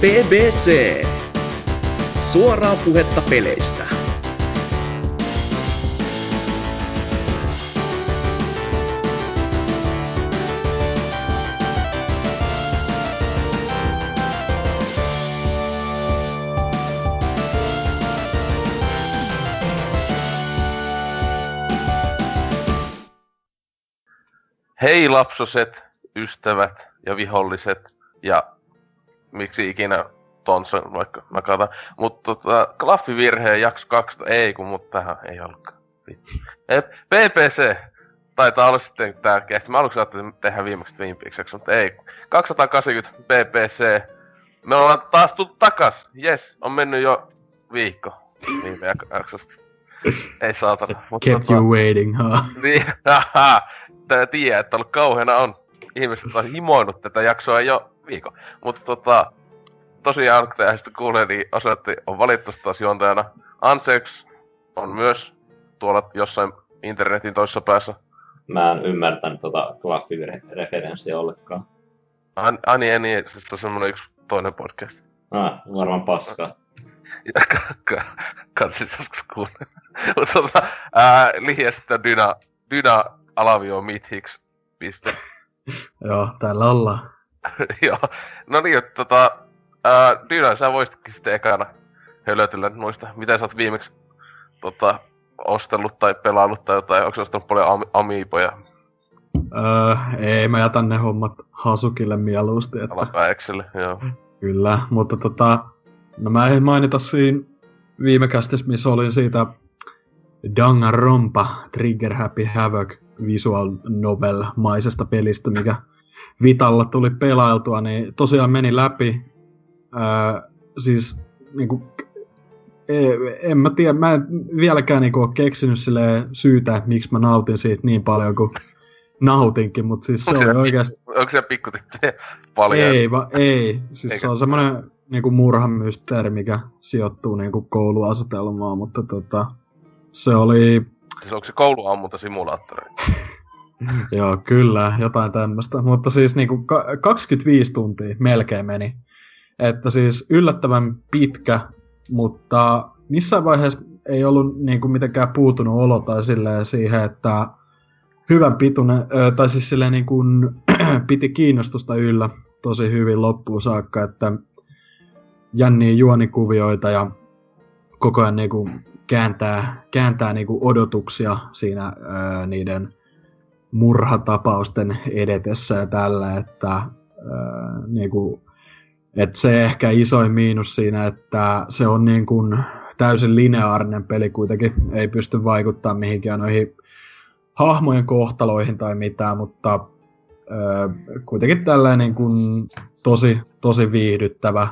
BBC. Suoraa puhetta peleistä. Hei lapsoset, ystävät ja viholliset ja miksi ikinä Tonson vaikka mä katan. Mutta tota, klaffivirheen jakso 2, ei kun mut tähän ei ollutkaan. PPC taitaa olla sitten tää kesti. Mä aluksi ajattelin tehdä viimeksi Twin Peakseksi, mutta ei. 280 PPC. Me ollaan taas tullut takas. Yes, on mennyt jo viikko viime jaksosta. Ei saatana. Mut kept tota, you waiting, huh? Niin, haha. Tää tiedä, että ollut kauheena on. Ihmiset on himoinut tätä jaksoa jo viikon. Mutta tota, tosiaan, kun tästä kuulee, niin osoitti on valittu taas juontajana. Ansex on myös tuolla jossain internetin toisessa päässä. Mä en ymmärtänyt tota Claffy-referenssiä ollenkaan. An, Ani Eni, siis on semmonen yksi toinen podcast. Ah, varmaan paskaa. Katsis joskus kuunnella. Mutta tota, ää, lihiä sitten Dyna, Dyna alavio Mythics. Piste. Joo, täällä ollaan. Joo. No niin, että tota... Ää, Dyna, sä voisitkin sitten ekana hölötellä noista, mitä sä oot viimeksi tota, ostellut tai pelaillut tai jotain, onko ostanut paljon am- amiipoja? Öö, ei, mä jätän ne hommat Hasukille mieluusti. Että... Alapäikselle, joo. Kyllä, mutta tota, no mä en mainita siinä viime kästis, missä olin siitä Danganronpa Trigger Happy Havoc visual novel-maisesta pelistä, mikä Vitalla tuli pelailtua, niin tosiaan meni läpi. Öö, siis niinku, en mä tiedä, mä en vieläkään niinku ole keksinyt syytä, miksi mä nautin siitä niin paljon kuin nautinkin, mutta siis onko se on oikeasti... Onko se pikkutyttöjä paljon? Ei, va, ei. Siis Eikä. se on semmoinen niinku murhamysteeri, mikä sijoittuu niinku kouluasetelmaan, mutta tota, se oli... Siis onko se kouluammunta simulaattori? Joo, kyllä, jotain tämmöistä. Mutta siis niinku 25 tuntia melkein meni. Että siis yllättävän pitkä, mutta missään vaiheessa ei ollut niinku mitenkään puutunut olo tai silleen siihen, että hyvän pituinen, tai siis silleen niin kuin, piti kiinnostusta yllä tosi hyvin loppuun saakka, että jänniä juonikuvioita ja koko ajan niin kuin kääntää, kääntää niin kuin odotuksia siinä ää, niiden murhatapausten edetessä ja tällä, että ää, niin kuin, että se ehkä isoin miinus siinä, että se on niin kuin täysin lineaarinen peli kuitenkin, ei pysty vaikuttaa mihinkään noihin hahmojen kohtaloihin tai mitään, mutta ää, kuitenkin tällainen niin kuin tosi, tosi viihdyttävä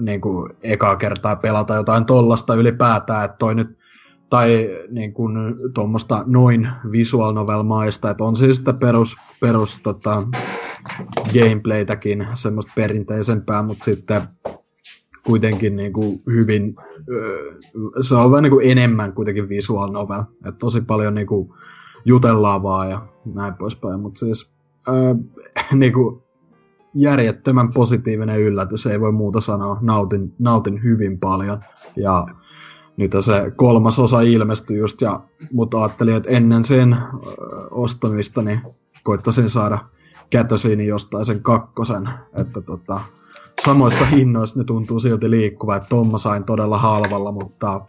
niin kuin ekaa kertaa pelata jotain tollasta ylipäätään, että toi nyt tai niin kuin tuommoista noin visual novel maista, että on siis sitä perus, perus tota, gameplaytäkin, semmoista perinteisempää, mutta sitten kuitenkin niin kuin hyvin, se on vähän niin kuin enemmän kuitenkin visual novel, että tosi paljon niin kuin jutellaan vaan ja näin poispäin, mutta siis äh, niin kuin järjettömän positiivinen yllätys, ei voi muuta sanoa, nautin, nautin hyvin paljon ja nyt se kolmas osa ilmestyi just, ja, mutta ajattelin, että ennen sen ostamista niin koittaisin saada kätösiini jostain sen kakkosen, että tota, samoissa hinnoissa ne tuntuu silti liikkuva, että Tomma sain todella halvalla, mutta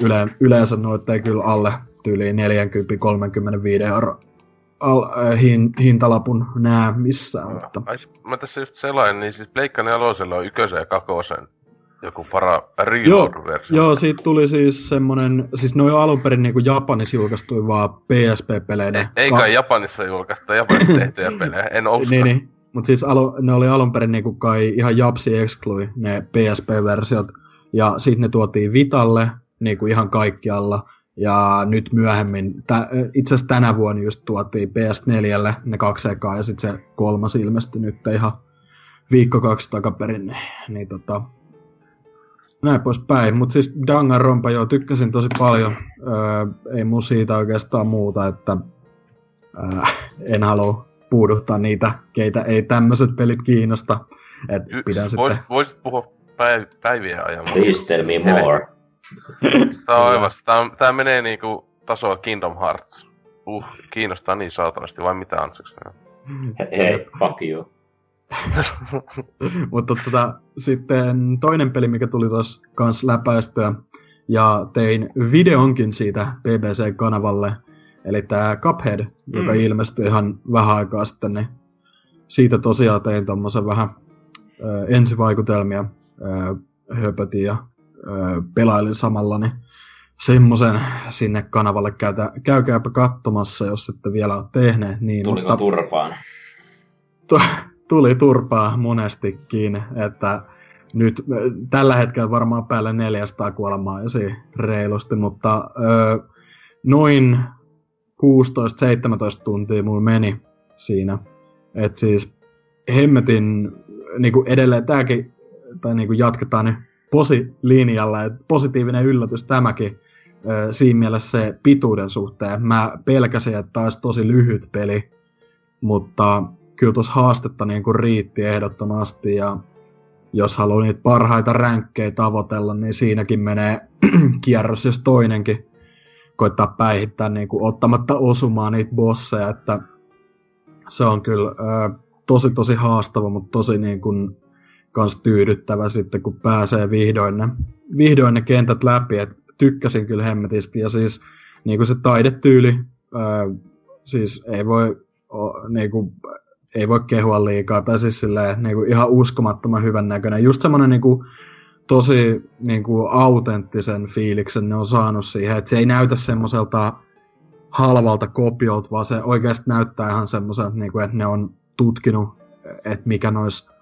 yle, yleensä noita ei kyllä alle tyyliin 40-35 euro al, hin, hintalapun näe missään. Mutta... Mä tässä just selain, niin siis Pleikka nelosella on ykösen ja kakosen joku para reload-versio. Joo, joo, siitä tuli siis semmonen, siis ne on alun perin niinku Japanissa julkaistui vaan PSP-peleiden. Ei, kai ka- Japanissa julkaista Japanissa tehtyjä pelejä, en usko. niin, niin. Mutta siis alu, ne oli alun perin niinku kai ihan Japsi exclui, ne PSP-versiot. Ja sitten ne tuotiin Vitalle, niinku ihan kaikkialla. Ja nyt myöhemmin, tä, itse asiassa tänä vuonna just tuotiin PS4 ne kaksi ekaa ja sitten se kolmas ilmestyi nyt ihan viikko kaksi takaperin. Niin, niin tota, näin poispäin. Mutta siis Danganronpa joo, tykkäsin tosi paljon. Öö, ei mun siitä oikeastaan muuta, että öö, en halua puuduttaa niitä, keitä ei tämmöiset pelit kiinnosta. Et Y- pidän vois, sitten... Voisit puhua päiv- päivien ajan. Please tell me more. Tää on aivan, tää, on- tää menee niinku tasoa Kingdom Hearts. Uh, kiinnostaa niin saatanasti, vai mitä Anseks? He- Hei, fuck you. Mutta tota, sitten toinen peli, mikä tuli tuossa kans läpäistyä, ja tein videonkin siitä BBC-kanavalle, eli tämä Cuphead, mm. joka ilmestyi ihan vähän aikaa sitten, niin siitä tosiaan tein tommosen vähän ö, ensivaikutelmia, ö, höpötin ja ö, pelailin samalla, niin semmoisen sinne kanavalle käytä, käykääpä katsomassa, jos ette vielä ole tehneet. Niin, Tuliko turpaan? tu- tuli turpaa monestikin, että nyt tällä hetkellä varmaan päälle 400 kuolemaa esi reilusti, mutta ö, noin 16-17 tuntia mulla meni siinä. Et siis hemmetin niinku edelleen tääkin, tai niinku jatketaan nyt posi-linjalla, että positiivinen yllätys tämäkin ö, siinä mielessä se pituuden suhteen. Mä pelkäsin, että taisi tosi lyhyt peli, mutta kyllä tuossa haastetta niin kuin riitti ehdottomasti ja jos haluaa niitä parhaita ränkkejä tavoitella, niin siinäkin menee kierros jos toinenkin koittaa päihittää niin kuin ottamatta osumaan niitä bosseja, että se on kyllä ö, tosi tosi haastava, mutta tosi niin kuin kans tyydyttävä sitten, kun pääsee vihdoin ne, vihdoin ne kentät läpi, että tykkäsin kyllä hemmetisti. Ja siis niin kuin se taidetyyli, ö, siis ei voi o, niin kuin, ei voi kehua liikaa, tai siis silleen, niin kuin ihan uskomattoman hyvän näköinen. Just semmoinen niin kuin, tosi niin kuin, autenttisen fiiliksen ne on saanut siihen, että se ei näytä semmoiselta halvalta kopiolta, vaan se oikeasti näyttää ihan semmoiselta, niin kuin, että ne on tutkinut, että mikä noissa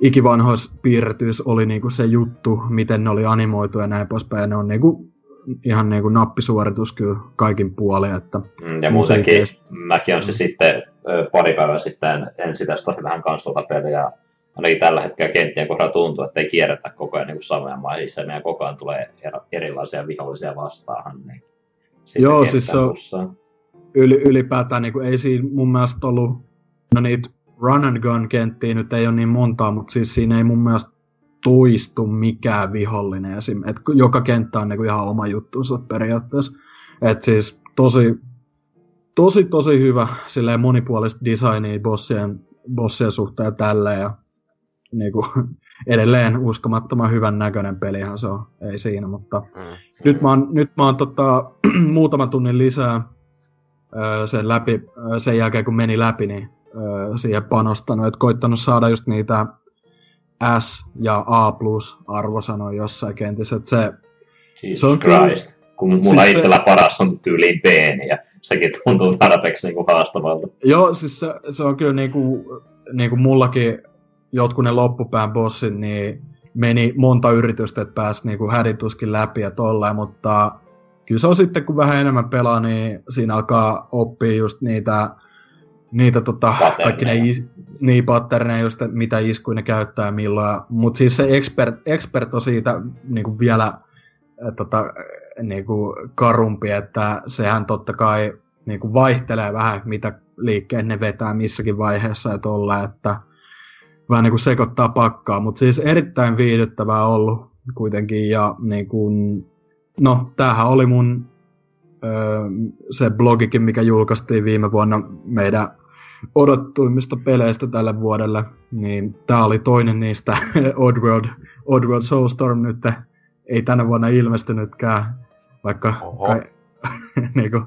ikivanhoissa piirretyissä oli niin kuin se juttu, miten ne oli animoitu ja näin poispäin. Ja ne on niin kuin, ihan niin kuin nappisuoritus kyllä kaikin puolin, että Mm, Ja muutenkin mäkin on se sitten ö, pari päivää sitten ensin testasin vähän kans tuota peliä. Ainakin tällä hetkellä kenttien kohdalla tuntuu, että ei kierretä koko ajan niin samoja maisemia ja koko ajan tulee er- erilaisia vihollisia vastaan. Niin Joo, siis se on- yli, ylipäätään niin kuin, ei siinä mun mielestä ollut, no niitä run and gun kenttiä nyt ei ole niin montaa, mutta siis siinä ei mun mielestä toistu mikään vihollinen esim. Et joka kenttä on niin kuin ihan oma juttunsa periaatteessa. Et siis tosi, tosi, tosi hyvä silleen monipuolista designia bossien, bossien suhteen ja tälleen. Ja niin kuin, edelleen uskomattoman hyvän näköinen pelihan se on, ei siinä, mutta Mm. nyt mä oon, nyt mä oon tota, muutaman tunnin lisää öö, sen läpi, öö, sen jälkeen kun meni läpi, niin öö, siihen panostanut, että koittanut saada just niitä S ja A plus arvosanoja jossain kentissä, että se, Jesus se on kyllä- Christ. Kun mulla Siis se- itsellä paras on tyyliin B, ja sekin tuntuu tarpeeksi niinku haastavalta. joo, siis se, se on kyllä niinku, niinku mullakin jotkut ne loppupään bossit, niin meni monta yritystä, että pääsi niinku hädituskin läpi ja tolleen, mutta kyllä se on sitten, kun vähän enemmän pelaa, niin siinä alkaa oppia just niitä, niitä tota, kaikki ne is, niin patterneja just, mitä iskuja ne käyttää milloin. Mutta siis se expert, expert on siitä niinku vielä tota, niinku karumpi, että sehän totta kai niinku vaihtelee vähän, mitä liikkeet ne vetää missäkin vaiheessa ja tolla, että vähän niinku sekoittaa pakkaa, mutta siis erittäin viihdyttävää ollut kuitenkin ja niinku, no tämähän oli mun öö, se blogikin, mikä julkaistiin viime vuonna meidän odottuimmista peleistä tälle vuodelle, niin tämä oli toinen niistä Oddworld, Oddworld Soulstorm nyt ei tänä vuonna ilmestynytkään, vaikka, Oho. kai, niinku,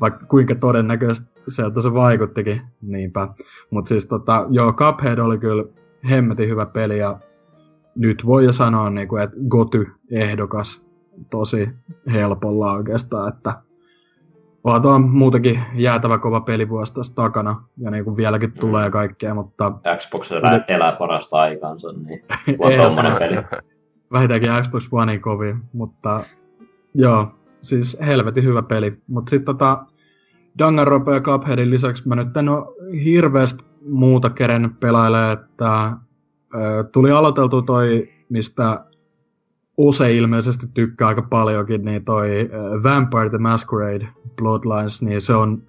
vaikka kuinka todennäköiseltä se vaikuttikin, niinpä. Mutta siis tota, joo, Cuphead oli kyllä hemmetin hyvä peli ja nyt voi jo sanoa, niinku, että Goty-ehdokas tosi helpolla oikeastaan, että Onhan tuo muutenkin jäätävä kova pelivuosi tässä takana, ja niin kuin vieläkin tulee kaikkea, mutta Xbox elää, elää parasta aikaansa, niin on tommonen peli. Vähintäänkin Xbox One kovin, mutta joo, siis helvetin hyvä peli. Mutta sitten tota, Danganronpa ja Cupheadin lisäksi mä nyt en ole hirveästi muuta kerennyt pelailemaan, että ö, tuli aloiteltu toi, mistä Ose ilmeisesti tykkää aika paljonkin, niin toi Vampire the Masquerade Bloodlines, niin se on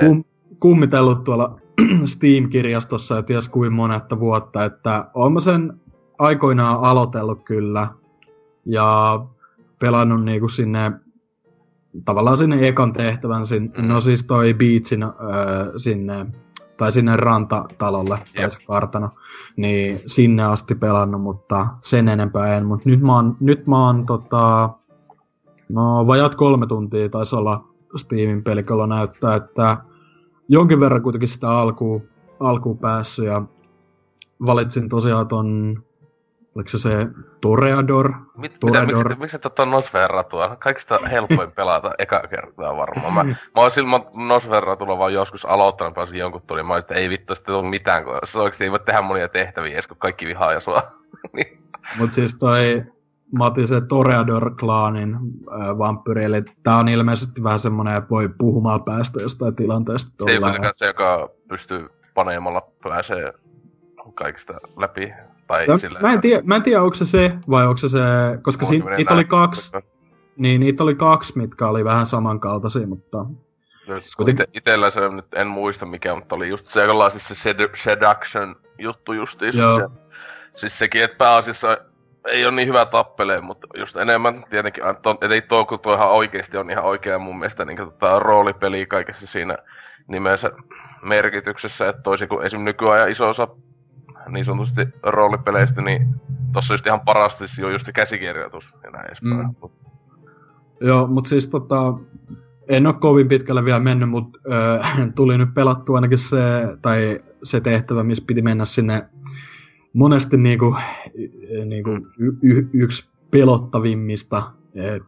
kum, kummitellut tuolla Steam-kirjastossa jo ties kuin monetta vuotta, että olen mä sen aikoinaan aloitellut kyllä ja pelannut niinku sinne tavallaan sinne ekan tehtävän, sinne, mm. no siis toi Beatsin äh, sinne, tai sinne rantatalolle, yep. tai se kartano, niin sinne asti pelannut, mutta sen enempää en, mutta nyt mä oon, nyt mä oon tota, no vajat kolme tuntia taisi olla Steamin pelikello näyttää, että jonkin verran kuitenkin sitä alkuun, alkuun päässyt ja valitsin tosiaan ton Oliko se se Toreador? Mit, Toreador. Mitä, miksi, miksi et ottaa Nosferatua? Kaikista helpoin pelata eka kertaa varmaan. Mä, mä oon silloin Nosferatulla vaan joskus aloittanut, pääsin jonkun tuli. Mä että ei vittu sitten tule mitään, kun se oikeesti ei voi tehdä monia tehtäviä edes, kun kaikki vihaa ja sua. niin. Mut siis toi, mä otin se Toreador-klaanin äh, vampyri, eli tää on ilmeisesti vähän semmonen, että voi puhumalla päästä jostain tilanteesta. Se ei kuitenkaan se, joka pystyy paneemalla pääsee kaikista läpi. Tai no, sillä, mä, en tiedä, mä en tiedä, onko se se vai onko se se, koska si, niitä oli kaksi, niin niitä oli kaksi, mitkä oli vähän samankaltaisia, mutta... No, Kuiten... ite, itellä se nyt en muista mikä, mutta oli just se, jolla siis se sed- seduction juttu justiin. Se, siis sekin, että pääasiassa ei ole niin hyvä tappelee, mutta just enemmän tietenkin, että ei tuo, kun tuo ihan oikeasti on ihan oikea mun mielestä niin tota, roolipeli kaikessa siinä nimensä merkityksessä, että toisin kuin esim. nykyajan iso osa niin sanotusti roolipeleistä, niin tossa just ihan parasti on just se käsikirjoitus ja näin edespäin. Mm. Joo, mutta siis tota, en ole kovin pitkälle vielä mennyt, mutta äh, tuli nyt pelattua ainakin se, tai se tehtävä, missä piti mennä sinne monesti niinku, niinku y- y- yksi pelottavimmista äh,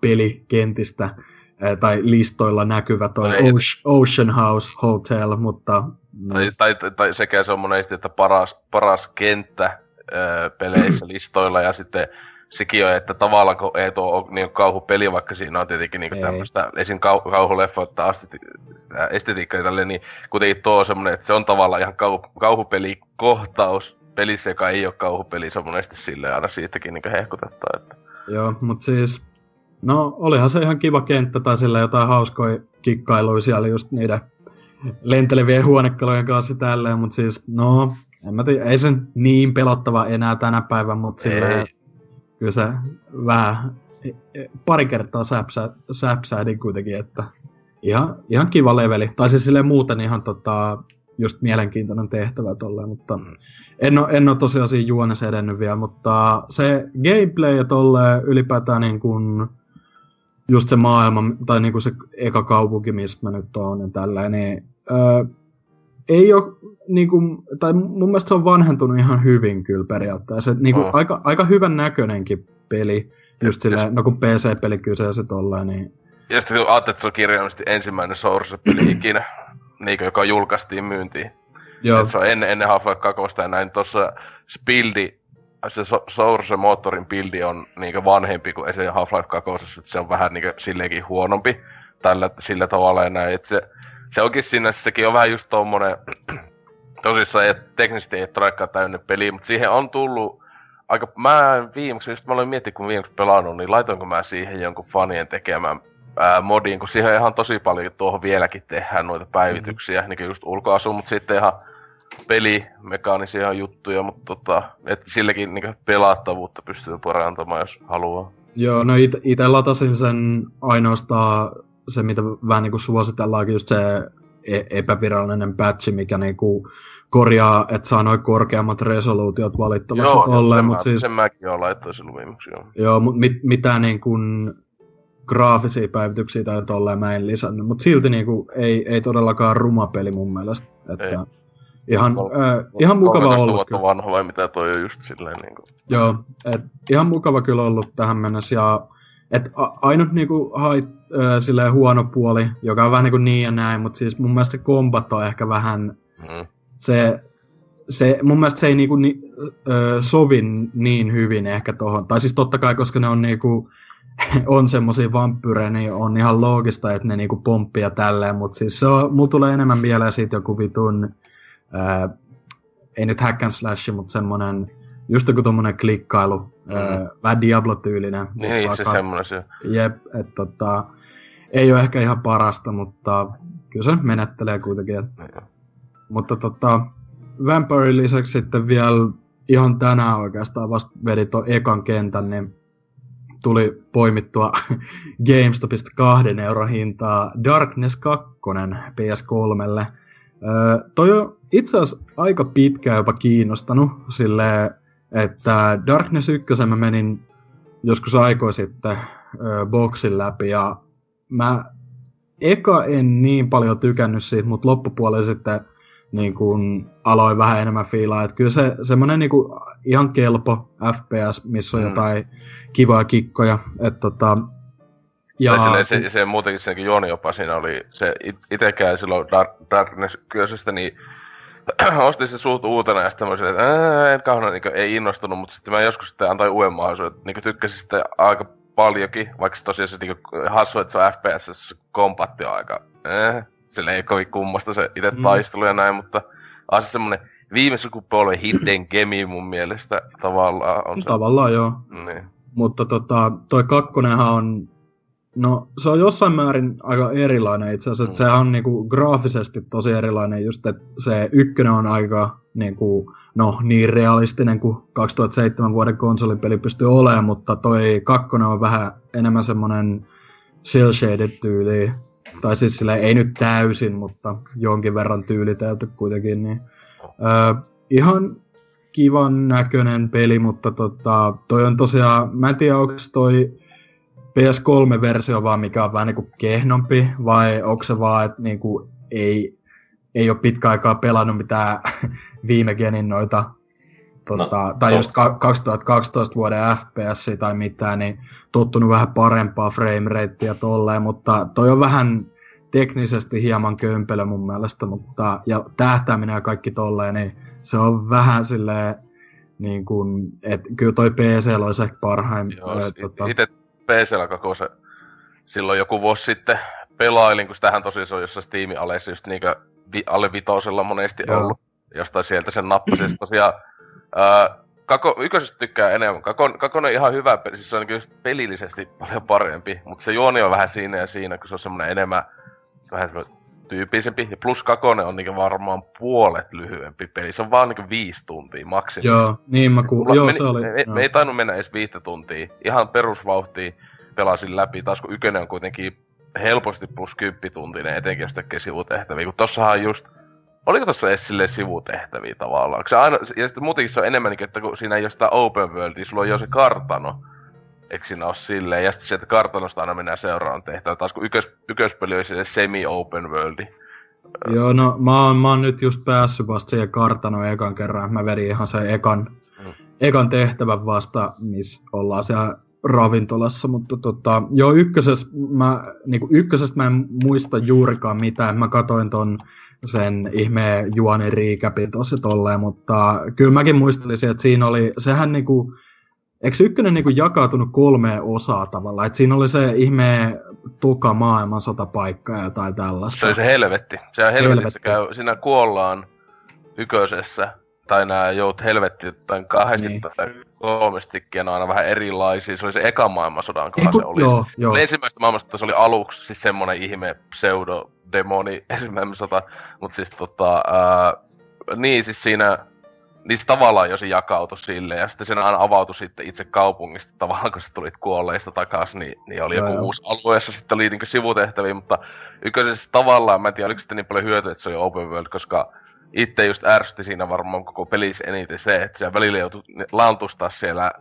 pelikentistä äh, tai listoilla näkyvä toi Ocean House Hotel, mutta Mm. Tai, tai, tai, sekä se on monesti, että paras, paras kenttä öö, peleissä listoilla ja sitten sekin on, että tavallaan kun ei tuo niin kauhupeli, vaikka siinä on tietenkin niin tämmöistä esim. Kau, kauhuleffoita asti, estetiikkaa tälle, niin kuitenkin tuo on semmoinen, että se on tavallaan ihan kau, kauhupelikohtaus pelissä, joka ei ole kauhupeli, se on monesti silleen aina siitäkin niin hehkutettaa. Että... Joo, mutta siis, no olihan se ihan kiva kenttä tai sillä jotain hauskoja kikkailuja siellä just niiden lentelevien huonekalujen kanssa tälleen, mutta siis, no, en mä tiedä, ei se niin pelottava enää tänä päivänä, mutta sillä kyllä se vähän pari kertaa säpsä, säpsähdin kuitenkin, että ihan, ihan kiva leveli. Tai siis silleen muuten ihan tota, just mielenkiintoinen tehtävä tolleen, mutta mm. en ole, en ole tosiaan siinä juonessa edennyt vielä, mutta se gameplay ja tolleen ylipäätään niin kuin, just se maailma, tai niinku se eka kaupunki, missä mä nyt oon ja tällä, niin öö, ei ole, niinku, tai mun mielestä se on vanhentunut ihan hyvin kyllä periaatteessa. Et, niinku, oh. aika, aika hyvän näköinenkin peli, just silleen, no kun PC-peli kyseessä tolleen, niin... Ja sitten kun ajattelet, että se on kirjaimellisesti ensimmäinen Source-peli ikinä, niin, joka julkaistiin myyntiin. Joo. Et se on ennen, ennen Half-Life 2 ja näin. Tuossa Spildi se Source-moottorin bildi on niinku vanhempi kuin se Half-Life 2, että se on vähän niinku silleenkin huonompi tällä, sillä tavalla ja näin, että se, se onkin sinne, sekin on vähän just tommonen, tosissaan ei, teknisesti ei todellakaan täynnä peli, mutta siihen on tullut aika, mä viimeksi, just mä olin miettinyt, kun viimeksi pelannut, niin laitoinko mä siihen jonkun fanien tekemään ää, modiin, kun siihen ihan tosi paljon tuohon vieläkin tehdään noita päivityksiä, mm-hmm. niin just ulkoasu, mutta sitten ihan pelimekaanisia juttuja, mutta tota, et silläkin niin pelattavuutta pystyy parantamaan, jos haluaa. Joo, no it- itse latasin sen ainoastaan se, mitä vähän niin kuin suositellaankin, just se e- epävirallinen patchi, mikä niinku korjaa, että saa noin korkeammat resoluutiot valittavaksi joo, tolleen, mutta siis... sen mäkin olen laittanut silloin viimeksi, joo. Joo, mutta mit, mitään niinku graafisia päivityksiä tai tolleen mä en lisännyt, mutta silti niinku ei, ei todellakaan ruma peli mun mielestä. Että... Ei. Ihan, Kol- äh, ihan mukava olla. vuotta vanha vai mitä toi on just silleen niinku. Joo, et ihan mukava kyllä ollut tähän mennessä ja et a, ainut niinku hait, äh, silleen huono puoli, joka on vähän niinku niin ja näin, mutta siis mun mielestä se kombat on ehkä vähän, mm. se, se, mun mielestä se ei niinku ni, ö, sovi niin hyvin ehkä tohon. Tai siis totta kai, koska ne on niinku, on semmosia vampyrejä, niin on ihan loogista, että ne niinku pomppii ja tälleen, mutta siis se on, mulla tulee enemmän mieleen siitä joku vitun ää, ei nyt hack and slash, mutta semmonen, just joku tommonen klikkailu, mm. ää, vähän Diablo-tyylinen. Niin, se semmonen se. Jep, että tota, ei ole ehkä ihan parasta, mutta kyllä se menettelee kuitenkin. Että... Niin. Mutta tota, Vampire lisäksi sitten vielä ihan tänään oikeastaan vasta vedi tuon ekan kentän, niin tuli poimittua GameStopista kahden euron hintaa Darkness 2 PS3. Öö, toi on itse asiassa aika pitkään jopa kiinnostanut silleen, että Darkness 1 mä menin joskus aikoi sitten öö, boksin läpi ja mä eka en niin paljon tykännyt siitä, mutta loppupuolella sitten niin kuin aloin vähän enemmän fiilaa. Että kyllä se semmoinen niin ihan kelpo FPS, missä on mm. jotain kivoja kikkoja. Että tota, ja... Silleen, se, se, muutenkin senkin Jooni jopa siinä oli, se itekään silloin Dark, Darkness kyösestä, niin ostin se suut uutena ja sitten mä olisin, että en kauhean niin ei innostunut, mutta sitten mä joskus sitten antoin uuden mahdollisuuden, niin tykkäsin sitten aika paljonkin, vaikka tosiaan se niin hassu, että se on FPS, kompatti on aika, eh, sille ei kovin kummasta se itse mm. taistelu ja näin, mutta on se semmonen viime sukupolven hidden gemi mun mielestä tavallaan on se. Tavallaan joo. Niin. Mutta tota, toi kakkonenhan on No, se on jossain määrin aika erilainen itse asiassa. Mm. Sehän on niinku graafisesti tosi erilainen, just että se ykkönen on aika niinku, no, niin realistinen kuin 2007 vuoden konsolipeli pystyy olemaan, mutta toi kakkonen on vähän enemmän semmonen cel shaded tyyli. Tai siis sille ei nyt täysin, mutta jonkin verran tyylitelty kuitenkin. Niin, öö, ihan kivan näköinen peli, mutta tota, toi on tosiaan, mä en tiedä onko toi PS3-versio vaan, mikä on vähän niinku kehnompi, vai onko se vaan, että niinku ei, ei ole pitkä aikaa pelannut mitään viime genin noita, tota, no, tai to. just 2012 vuoden FPS tai mitään, niin tottunut vähän parempaa frameratea tolleen, mutta toi on vähän teknisesti hieman kömpelö mun mielestä, mutta, ja tähtääminen ja kaikki tolleen, niin se on vähän silleen, niin kuin, että kyllä toi PC olisi ehkä parhain. Joo, tota... itse PCllä koko se silloin joku vuosi sitten pelailin, kun sitähän tosiaan se on jossain Steamin aleissa just niinkö vi, alle vitosella monesti Joo. ollut. Jostain sieltä sen nappasin. tosiaan ää, Kako, ykkösestä tykkää enemmän. Kakon, kakon on ihan hyvä peli, siis se on niin pelillisesti paljon parempi, mutta se juoni on vähän siinä ja siinä, kun se on semmoinen enemmän vähän tyypillisempi. Ja plus Kakone on niinku varmaan puolet lyhyempi peli. Se on vaan niinku viisi tuntia maksimissaan. Joo, niin mä ku... Joo, meni, se oli. Me, me, ei tainnut mennä edes viittä tuntia. Ihan perusvauhtia pelasin läpi. Taas kun Ykönen on kuitenkin helposti plus kymppituntinen, etenkin jos tekee sivutehtäviä. Kun tossahan just... Oliko tossa edes silleen sivutehtäviä tavallaan? Se aina, ja sitten muutenkin se on enemmän niin, että kun siinä ei ole sitä open worldia, sulla on jo se kartano Eikö siinä ole silleen? Ja sitten sieltä kartanosta aina mennään seuraavaan tehtävään. Taas kun ykkös, ykköspeli oli se semi-open worldi. Joo, no mä oon, mä oon nyt just päässyt vasta siihen kartanoon ekan kerran. Mä vedin ihan sen ekan, mm. ekan tehtävän vasta, missä ollaan siellä ravintolassa, mutta tota, joo, ykkösessä mä, niinku ykkösestä mä en muista juurikaan mitään. Mä katoin ton sen ihmeen juonen riikäpin tossa tolleen, mutta kyllä mäkin muistelisin, että siinä oli, sehän niinku, Eikö ykkönen niin jakautunut kolmeen osaa tavallaan? Et siinä oli se ihme tuka maailmansotapaikka ja jotain tällaista. Se oli se helvetti. Se on helvetissä helvetti. käy, siinä kuollaan yköisessä, tai nämä jout helvetti tai kahdesti niin. tai kolmestikin on aina vähän erilaisia. Se oli se eka maailmansodan kohan se oli. Joo, joo. Ensimmäistä maailmansota se oli aluksi siis semmonen ihme pseudodemoni ensimmäinen sota, mutta siis tota, ää, niin siis siinä niin se tavallaan jo se jakautui sille, ja sitten sen aina avautui sitten itse kaupungista, tavallaan kun sä tulit kuolleista takaisin, niin, niin oli joku uusi alue, jossa sitten oli niin sivutehtäviä, mutta ykkösessä tavallaan, mä en tiedä, oliko sitten niin paljon hyötyä, että se oli open world, koska itse just ärsytti siinä varmaan koko pelissä eniten se, että siellä välillä joutui lantustaa siellä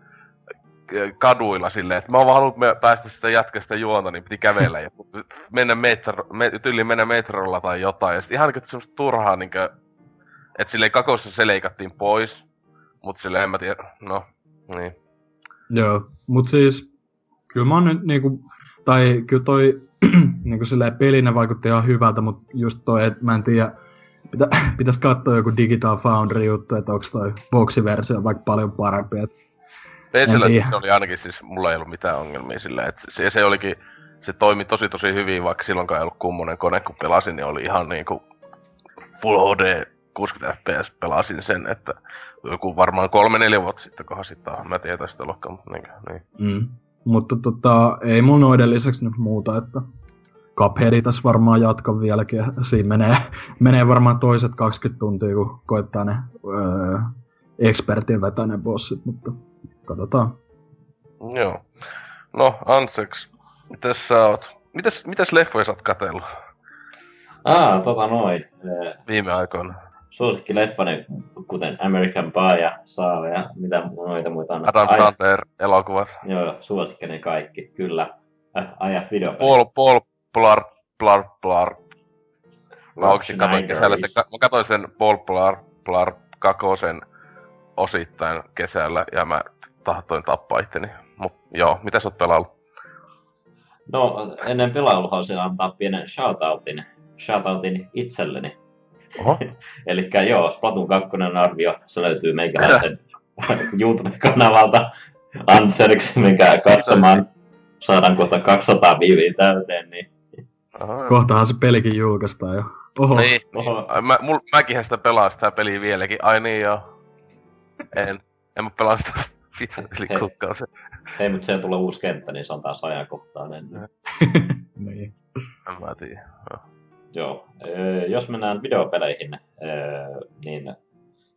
kaduilla silleen, että mä oon halunnut päästä sitä jatkesta juonta, niin piti kävellä ja mennä metro, me, tyyliin mennä metrolla tai jotain. Ja sitten ihan niin semmoista turhaa niin kuin, et silleen kakossa se leikattiin pois, mut silleen en mä tiedä, no, niin. Joo, mut siis, kyllä mä oon nyt niinku, tai kyllä toi niinku silleen pelinä vaikutti ihan hyvältä, mut just toi, että mä en tiedä, pitä, pitäis katsoa joku Digital Foundry juttu, että onko toi boxiversio vaikka paljon parempi. Et PCllä se oli ainakin siis, mulla ei ollut mitään ongelmia sillä, että se, se olikin, se toimi tosi tosi hyvin, vaikka silloinkaan ei ollut kummonen kone, kun pelasin, niin oli ihan niinku Full HD 60 fps pelasin sen, että joku varmaan kolme neljä vuotta sitten, sitten mä tiedän sitä lokkaa, mutta niin, niin. Mm. Mutta tota, ei mun noiden lisäksi nyt muuta, että Cupheadi tässä varmaan jatkan vieläkin. Siinä menee, menee varmaan toiset 20 tuntia, kun koittaa ne öö, ekspertin vetää ne bossit, mutta katsotaan. Joo. No, Anseks, mitäs sä oot? Mitäs, mitäs leffoja sä oot katsellut Ah, tota noin. Viime aikoina? Suosikkileffani, kuten American Pie ja Saava ja mitä noita muita on. Adam Ai- Sandler elokuvat. Joo, suosikkini kaikki, kyllä. Äh, aja videopeli. Paul, Paul, Blar, Blar, Blar. Mä katsoin kesällä, se, is- mä katsoin sen Paul Blar, Blar kakosen osittain kesällä ja mä tahtoin tappaa itteni. Mut joo, mitä sä oot pelaillut? No, ennen pelailua haluaisin antaa pienen shoutoutin, shoutoutin itselleni. Oho. Eli joo, Splatoon 2 arvio, se löytyy meikäläisen YouTube-kanavalta Anseriksi, mikä katsomaan saadaan kohta 200 viiviä täyteen, niin Aha. Kohtahan se pelikin julkaistaan jo. Oho. Niin, Oho. niin. Mä, mul, mäkin sitä pelaan sitä peliä vieläkin. Ai niin joo. En. En mä pelaa sitä vittu yli Hei. kuukausi. ei, mutta siellä tulee uusi kenttä, niin se on taas ajankohtainen. niin. En mä tiedä. Joo, jos mennään videopeleihin, niin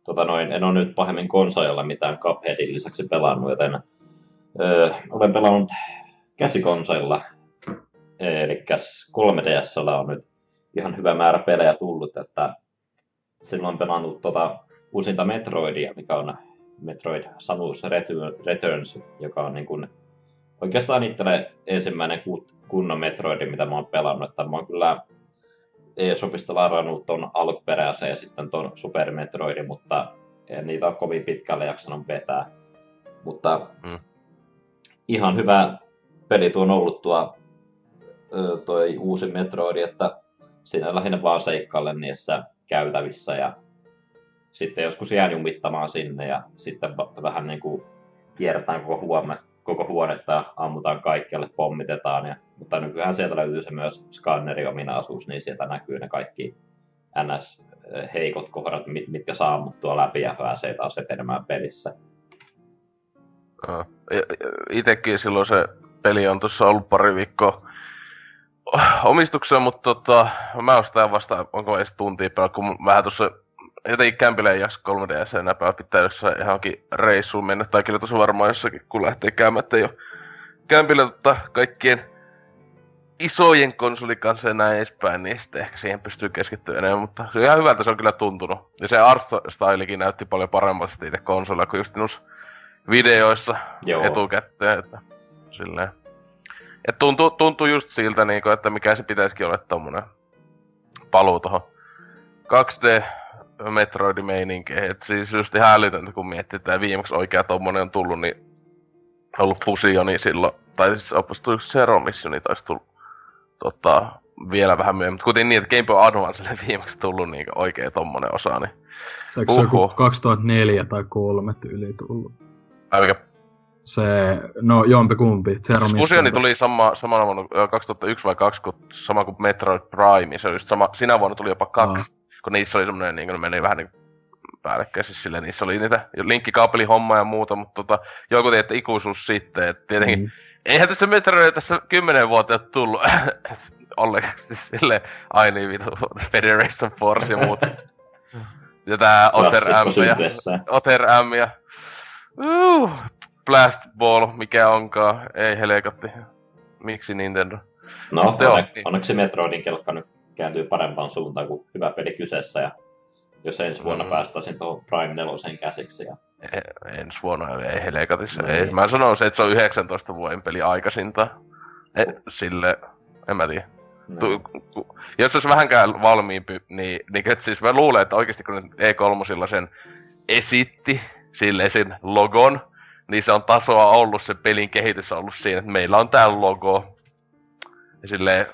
tota noin, en ole nyt pahemmin konsolilla mitään Cupheadin lisäksi pelannut, joten olen pelannut käsikonsolilla, eli 3DSllä on nyt ihan hyvä määrä pelejä tullut, että silloin pelannut tota uusinta Metroidia, mikä on Metroid Samus Retu- Returns, joka on niin kuin oikeastaan itselle ensimmäinen ku- kunnon Metroidi, mitä mä oon pelannut, että mä oon kyllä eShopista larannut ton alkuperäisen ja sitten ton Super Metroidin, mutta en niitä ole kovin pitkälle jaksanut vetää. Mutta Mm. ihan hyvä peli tuo on ollut tuo toi uusi Metroid, että siinä lähinnä vaan seikkaille niissä käytävissä ja sitten joskus jään jumittamaan sinne ja sitten vähän niin kuin kierretään koko, huome, koko huonetta ja ammutaan kaikkialle, pommitetaan. Ja, mutta nykyään sieltä löytyy se myös skanneriominaisuus, niin sieltä näkyy ne kaikki NS-heikot kohdat, mit- mitkä saa ammuttua läpi ja pääsee taas etenemään pelissä. Itekin silloin se peli on tuossa ollut pari viikkoa omistuksessa, mutta tota, mä sitä vasta, onko edes tuntia pelaa, kun mä tuossa jotenkin kämpillä ei jaksa 3DS enää pelaa, pitää jossain johonkin reissuun mennä, tai kyllä tuossa varmaan jossakin, kun lähtee ei ole kämpillä tota, kaikkien isojen konsolin kanssa ja näin edespäin, niin sitten ehkä siihen pystyy keskittyä enemmän, mutta se on ihan hyvältä se on kyllä tuntunut. Ja se art stylekin näytti paljon paremmasta itse konsolilla kuin just videoissa Joo. etukäteen, että silleen. Ja tuntuu, tuntuu just siltä, niinku, että mikä se pitäisikin olla tommonen paluu tohon 2D Metroidin meininkeihin. Et siis just ihan älytöntä, kun miettii, että viimeksi oikea tommonen on tullut, niin on ollut Fusioni silloin, tai siis oppas tullut Zero Missioni taisi tullut tota, vielä vähän myöhemmin. Mutta kuitenkin niin, että Game Boy Advancelle viimeksi tullut niin oikea tommonen osa, niin Se se joku Oho. 2004 tai 3 tyyli tullut? ai mikä Se, no jompikumpi, Zero Mission. Fusioni tuli sama, samana vuonna, ö, 2001 vai 2, kun, sama kuin Metroid Prime, se oli just sama, sinä vuonna tuli jopa kaksi, Aa. Kun niissä oli semmoinen, niin kuin, ne meni vähän niin päällekkäin, siis silleen, niissä oli niitä linkkikaapeli homma ja muuta, mutta tota, joku tiedä, että ikuisuus sitten, että tietenkin, mm. Eihän tässä Metroid tässä kymmenen vuotta ole tullut ollenkaan, siis silleen, ai niin vitu, Federation Force ja muuta. ja tää Otter M ja. Otter M ja uh, Blast Ball, mikä onkaan, ei helekatti. Miksi Nintendo? No, Mutta joo, onne, niin. onneksi Metroidin kelkka nyt kääntyy parempaan suuntaan, kuin hyvä peli kyseessä. Ja jos ensi vuonna Mm. päästäisiin tuohon Prime 4 käsiksi. Ja, E- ensi vuonna ei helekatissa. No ei. ei. Mä sanoisin, että se on 19 vuoden peli aikaisinta. E, sille, en mä tiedä. Tu, ku, jos olisi vähänkään valmiimpi, niin, niin että siis mä luulen, että oikeasti kun ne E3 sen esitti sille sen logon, niin se on tasoa ollut, se pelin kehitys on ollut siinä, että meillä on tää logo. Ja silleen,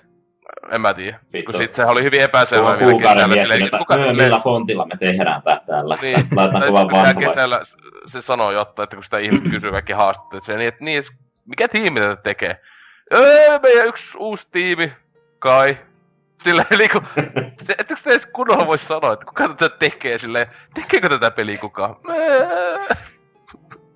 en mä tiedä. Vittu. Kun sit sehän oli hyvin epäselvää Koko vielä kesällä, silleen, että kuka "Myö, silleen- millä fontilla me tehdään tää täällä. Niin. Kuvan sitten pitää vanhoja. kesällä se sanoo jotain, että kun sitä ihmiset kysyy kaikki haastattelut, niin, että niin, s- mikä tiimi tätä tekee? Öö, meidän yksi uusi tiimi, kai. Silleen niinku, se, ettekö te edes kunnolla voi sanoa, että kuka tätä tekee silleen, tekeekö tätä peliä kukaan? Öö,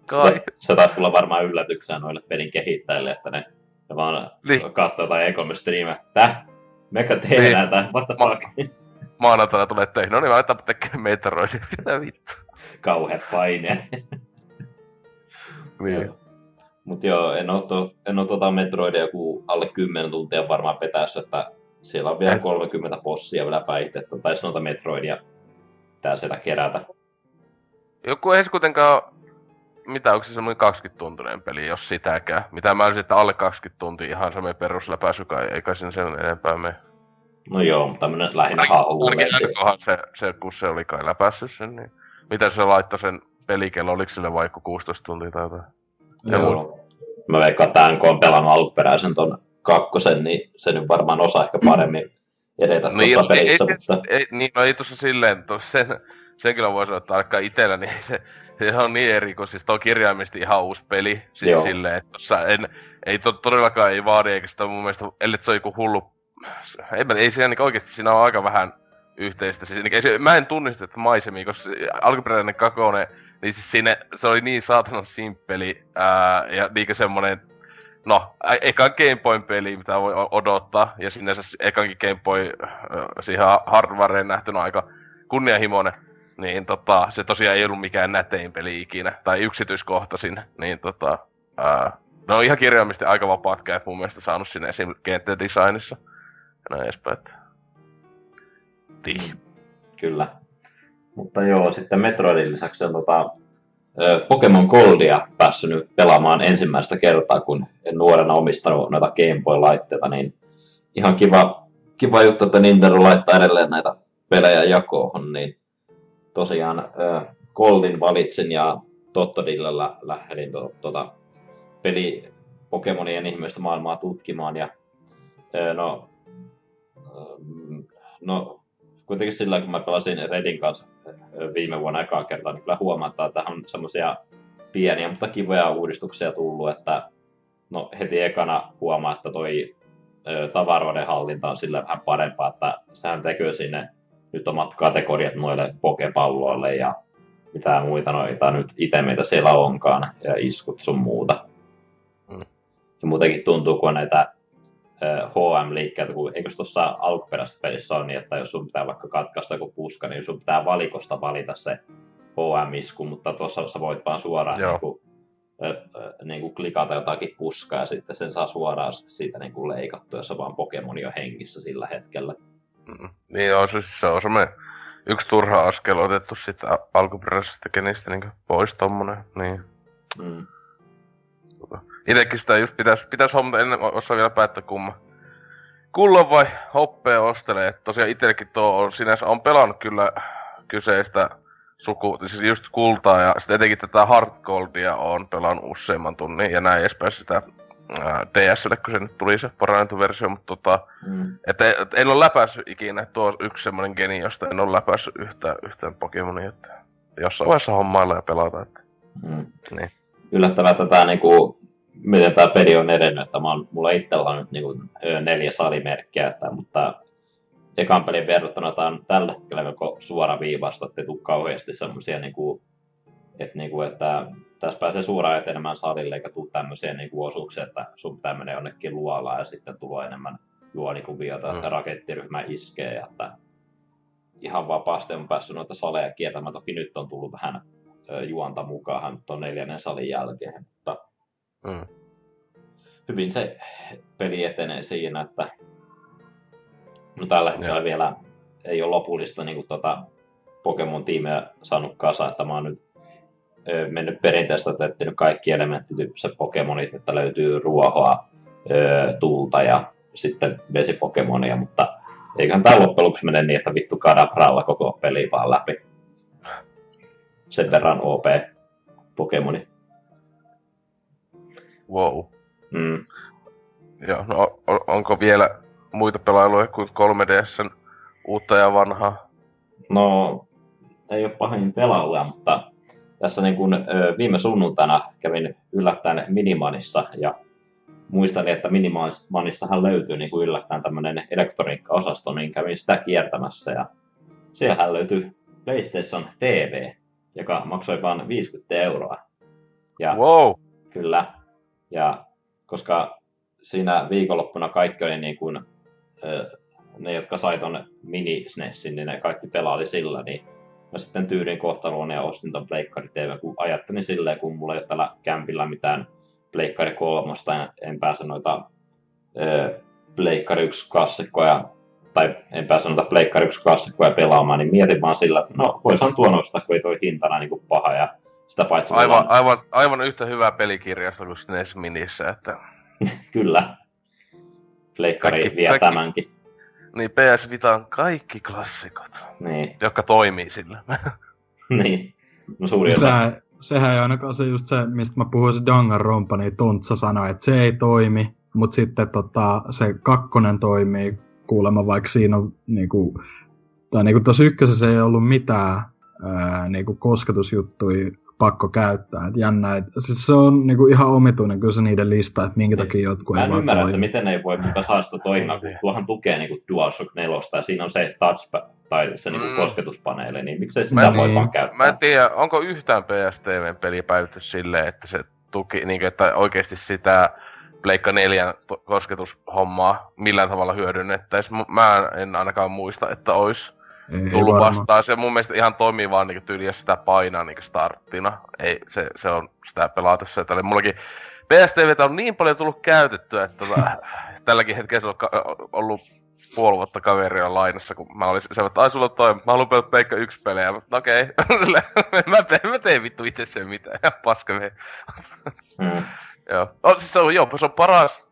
kai. Se, se taisi tulla varmaan yllätyksenä noille pelin kehittäjille, että ne, ne vaan Niin. niin. katsoo tai ekolme striimiä. Täh? Meka tehdään Niin. tää, what the Ma- fuck. Maanantaina tulee töihin. No niin, aletaan tekemään Metroidia. Mitä vittu? Kauheat paineet. Niin. Mutta joo, en oo, to, en oo tota Metroidia joku alle 10 tuntia varmaan petässä, että siellä on vielä Et- 30 bossia vielä päitettä, tai noita Metroidia pitää sieltä kerätä. Joku ei se kuitenkaan mitä onko se semmoinen 20 tuntinen peli, jos sitäkään. Mitä mä olisin, että alle 20 tuntia ihan semmoinen perusläpäisy, kai eikä sen sen enempää mene. No joo, mutta tämmönen lähinnä. Kohan se, se, kun se oli kai läpässyt sen, niin... Mitä se laittoi sen pelikello, oliko sille vaikka 16 tuntia tai jotain? Joo. Mä veikkaan, että tämän kun on pelannut alkuperäisen ton kakkosen, niin se nyt varmaan osaa ehkä paremmin edetä Niin, tuossa pelissä, ei, mutta ei, niin, no ei tuossa silleen, to, sen, sen kyllä voi sanoa, että itellä, niin se, se on niin eri, kun siis tuo kirjaimisesti ihan uusi peli. Siis Joo. silleen, että tossa en, ei to, todellakaan ei vaadi, eikä sitä mun mielestä, ellei se on joku hullu, ei, ei siinä niin oikeasti, siinä on aika vähän yhteistä. Siis, niin, ei mä en tunnista että maisemia, koska alkuperäinen kakone, niin siis siinä, se oli niin saatanan simppeli, ää, ja niinkö semmonen, no, ekan Game Boyn peli, mitä voi odottaa, ja sinänsä ekankin Game Boy ö, siihen ha- hardwareen nähtynä aika kunnianhimoinen, niin tota, se tosiaan ei ollut mikään nätein peli ikinä, tai yksityiskohtaisin, niin tota, ää, ne on ihan kirjaimisesti aika vapaat kädet mun mielestä saanut sinne esim. kenttädesignissa, ja näin edespäin. Tih. kyllä. Mutta joo, sitten Metroidin lisäksi on tota, Pokemon Goldia päässyt nyt pelaamaan ensimmäistä kertaa, kun en nuorena omistanut noita Game Boy-laitteita, niin ihan kiva, kiva juttu, että Nintendo laittaa edelleen näitä pelejä jakoon, niin tosiaan ö, Goldin valitsin ja Tottodillalla lähdin to, tota, peli Pokemonien ihmeistä maailmaa tutkimaan ja ö, no, ö, no kuitenkin sillä kun mä pelasin Redin kanssa viime vuonna ekaa kertaa, niin kyllä huomataan, että tähän on semmoisia pieniä, mutta kivoja uudistuksia tullut, että no heti ekana huomaa, että toi tavaroiden hallinta on sillä vähän parempaa, että sehän tekee sinne nyt omat kategoriat noille pokepalloille ja mitä muita noita nyt itemeitä siellä onkaan ja iskut sun muuta. Mm. Ja muutenkin tuntuu, kun näitä HM-liikkeitä, kun eikö tuossa alkuperäisessä pelissä on niin, että jos sun pitää vaikka katkaista joku puska, niin sun pitää valikosta valita se HM-isku, mutta tuossa sä voit vaan suoraan Joo. niin kuin, ö, ö, niin kuin klikata jotakin puskaa ja sitten sen saa suoraan siitä niin kuin leikattua, jos on vaan Pokemoni on hengissä sillä hetkellä. Niin joo, siis se on semmoinen yksi turha askel otettu sitä alkuperäisestä kenistä niin pois tommonen, niin. Mm. Itekin sitä just pitäis, pitäis hommata, en osaa vielä päättää kumma. Kullon vai hoppea ostelee, että tosiaan itellekin tuo on sinänsä, on pelannut kyllä kyseistä suku, siis just kultaa ja sitten etenkin tätä Hard Goldia on pelannut useamman tunnin ja näin edespäin sitä DSlle, kun se nyt tuli se parannettu versio, mutta tota, Mm. että et en ole läpäissyt ikinä, tuo on yksi semmonen geni, josta en ole läpäissyt yhtään, yhtään Pokemonia, että jossain vaiheessa hommailla ja pelata, että Mm. Niin. Yllättävää tätä, niin kuin, miten tämä peli on edennyt, että mä oon, mulla itsellä on nyt niin kuin, neljä salimerkkiä, että, mutta ekan pelin verrattuna tämä on tällä hetkellä melko suoraviivasta, ettei tule kauheasti semmoisia, niin kuin, että, niin kuin, että tässä pääsee suoraan etenemään salille, eikä tule tämmöisiä niin kuin, osuuksia, että sun pitää mennä jonnekin luolaan ja sitten tulee enemmän juonikuviota, Mm. että rakettiryhmä iskee ja että ihan vapaasti on päässyt noita saleja kiertämään. Toki nyt on tullut vähän juonta mukaan tuon neljännen salin jälkeen, mutta mm. hyvin se peli etenee siinä, että no tällä hetkellä Joo. vielä ei ole lopullista niin tota Pokemon-tiimiä saanut kasa, että mä oon nyt mennyt perinteistä, että etsinyt kaikki elementtityyppiset Pokemonit, että löytyy ruohoa, tulta ja sitten vesipokemonia, mutta eiköhän tämä loppujen lopuksi mene niin, että vittu Kadabralla koko peli vaan läpi. Sen verran OP Pokemoni. wow. Mm. Joo, no on, onko vielä muita pelailuja kuin 3DSn uutta ja vanhaa? No, ei ole pahin pelaaja, mutta tässä niin kuin, viime sunnuntaina kävin yllättäen Minimanissa ja muistan, että Minimanistahan löytyy niin kuin yllättäen tämmöinen elektroniikka-osasto, niin kävin sitä kiertämässä ja siellähän löytyi PlayStation TV, joka maksoi vain 50 euroa. Ja Wow! Kyllä. Ja koska siinä viikonloppuna kaikki oli niin kuin, ne, jotka sai ton mini SNESin, niin ne kaikki pelaali sillä, niin mä sitten tyydin kohtaloon ja ostin ton Pleikkari TV, kun ajattelin silleen, kun mulla ei ole tällä kämpillä mitään Pleikkari kolmosta, ja en pääse noita ö, Pleikkari 1 klassikkoja, tai en pääse noita Pleikkari 1 klassikkoja pelaamaan, niin mietin vaan sillä, että no voisahan tuon ostaa, kun ei toi hintana niin kuin paha, ja sitä paitsi... Aivan, on- aivan, aivan yhtä hyvä pelikirjasto kuin SNES Minissä, että... Kyllä. Pleikkari Kaikki- vie kaikki- tämänkin. Niin PS Vita on kaikki klassikot, Niin, jotka toimii sillä. niin. No suuri osa. Sehän, sehän ei ainakaan se just se, mistä mä puhuin se Danganronpa, niin Tontsa sanoi, että se ei toimi, mutta sitten tota, se kakkonen toimii kuulemma, vaikka siinä on niinku, tai niinku tuossa ykkösessä ei ollut mitään ää, niinku kosketusjuttuja pakko käyttää. Et jännä, et, siis se on niinku ihan omituinen kyllä se niiden lista, että minkä Niin. takia jotkut Mä ei en vaan ymmärrä, että miten ne ei voi muka saada sitä toimia, kun tuohan tukee niinku DualShock 4 ja siinä on se touchpad tai se niinku Mm. kosketuspaneeli, niin miksei sitä Mä- voi niin. vaan käyttää? Mä en tiedä, onko yhtään PSTVn peli päivitty silleen, että se tuki, niin että oikeasti sitä Pleikka 4 to- kosketushommaa millään tavalla hyödynnettäis. M- Mä en ainakaan muista, että ois Ei, tullut varmaan. vastaan. Se mun mielestä ihan toimii vaan niinku tyyli, jos sitä painaa niinku starttina. Ei, se, se on sitä pelatessa. Tälle mullakin PSTVtä on niin paljon tullut käytettyä, että tota, tälläkin hetkellä se on ka- ollut puoli vuotta kaveria lainassa, kun mä olin se, että ai sulla on toi, mä haluan pelata Peikka yksi pelejä. Mä, Okei, mä, teen, mä teen vittu itse sen mitään, ja paska me. Mm. Joo. Oh, siis se on, joo, se on paras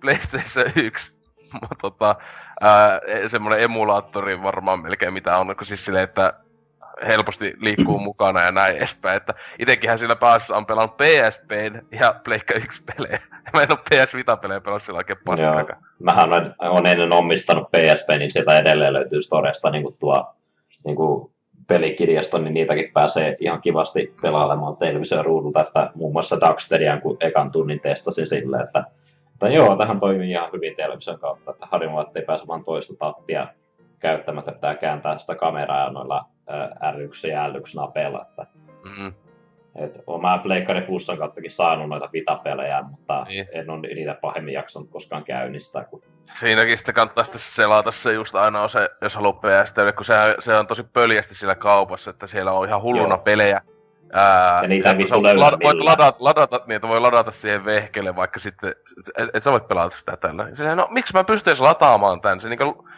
PlayStation 1. Tota, ää, semmonen emulaattori varmaan melkein mitä on, kun siis silleen, että helposti liikkuu mukana ja näin edespäin. Että itekinhän sillä päässä on pelannut PSPn ja Pleikka 1 pelejä. Mä en oo PS Vita pelejä pelannut sillä oikein paskaakaan. Mähän olen, olen ennen omistanut PSP, niin sieltä edelleen löytyy Storesta niin kuin tuo niin kuin pelikirjasto, niin niitäkin pääsee ihan kivasti pelailemaan television ruudulta, että muun muassa Daxterian, kun ekan tunnin testasin silleen, että, että joo, tähän toimii ihan hyvin television kautta, että harjoilla, että ei pääse vaan toista tattia käyttämättä, pitää kääntää sitä kameraa noilla ää, R1 ja L1 napeilla, että Mm. et oon mä Pleikkari Plusan kauttakin saanut noita Vita-pelejä, mutta Niin. en ole niitä pahemmin jaksanut koskaan käynnistää, kun Siinäkin sitten kannattaa sitten selata se just aina on se, jos haluaa PSTlle, kun se, se on tosi pöljästi siellä kaupassa, että siellä on ihan hulluna Joo. pelejä. Ää, Ja niitä ei lada, voit ladata, ladata, niitä voi ladata siihen vehkelle, vaikka sitten, et, et sä voit pelata sitä tällä. Silleen, no miksi mä pystyisin lataamaan tän? Se niinku,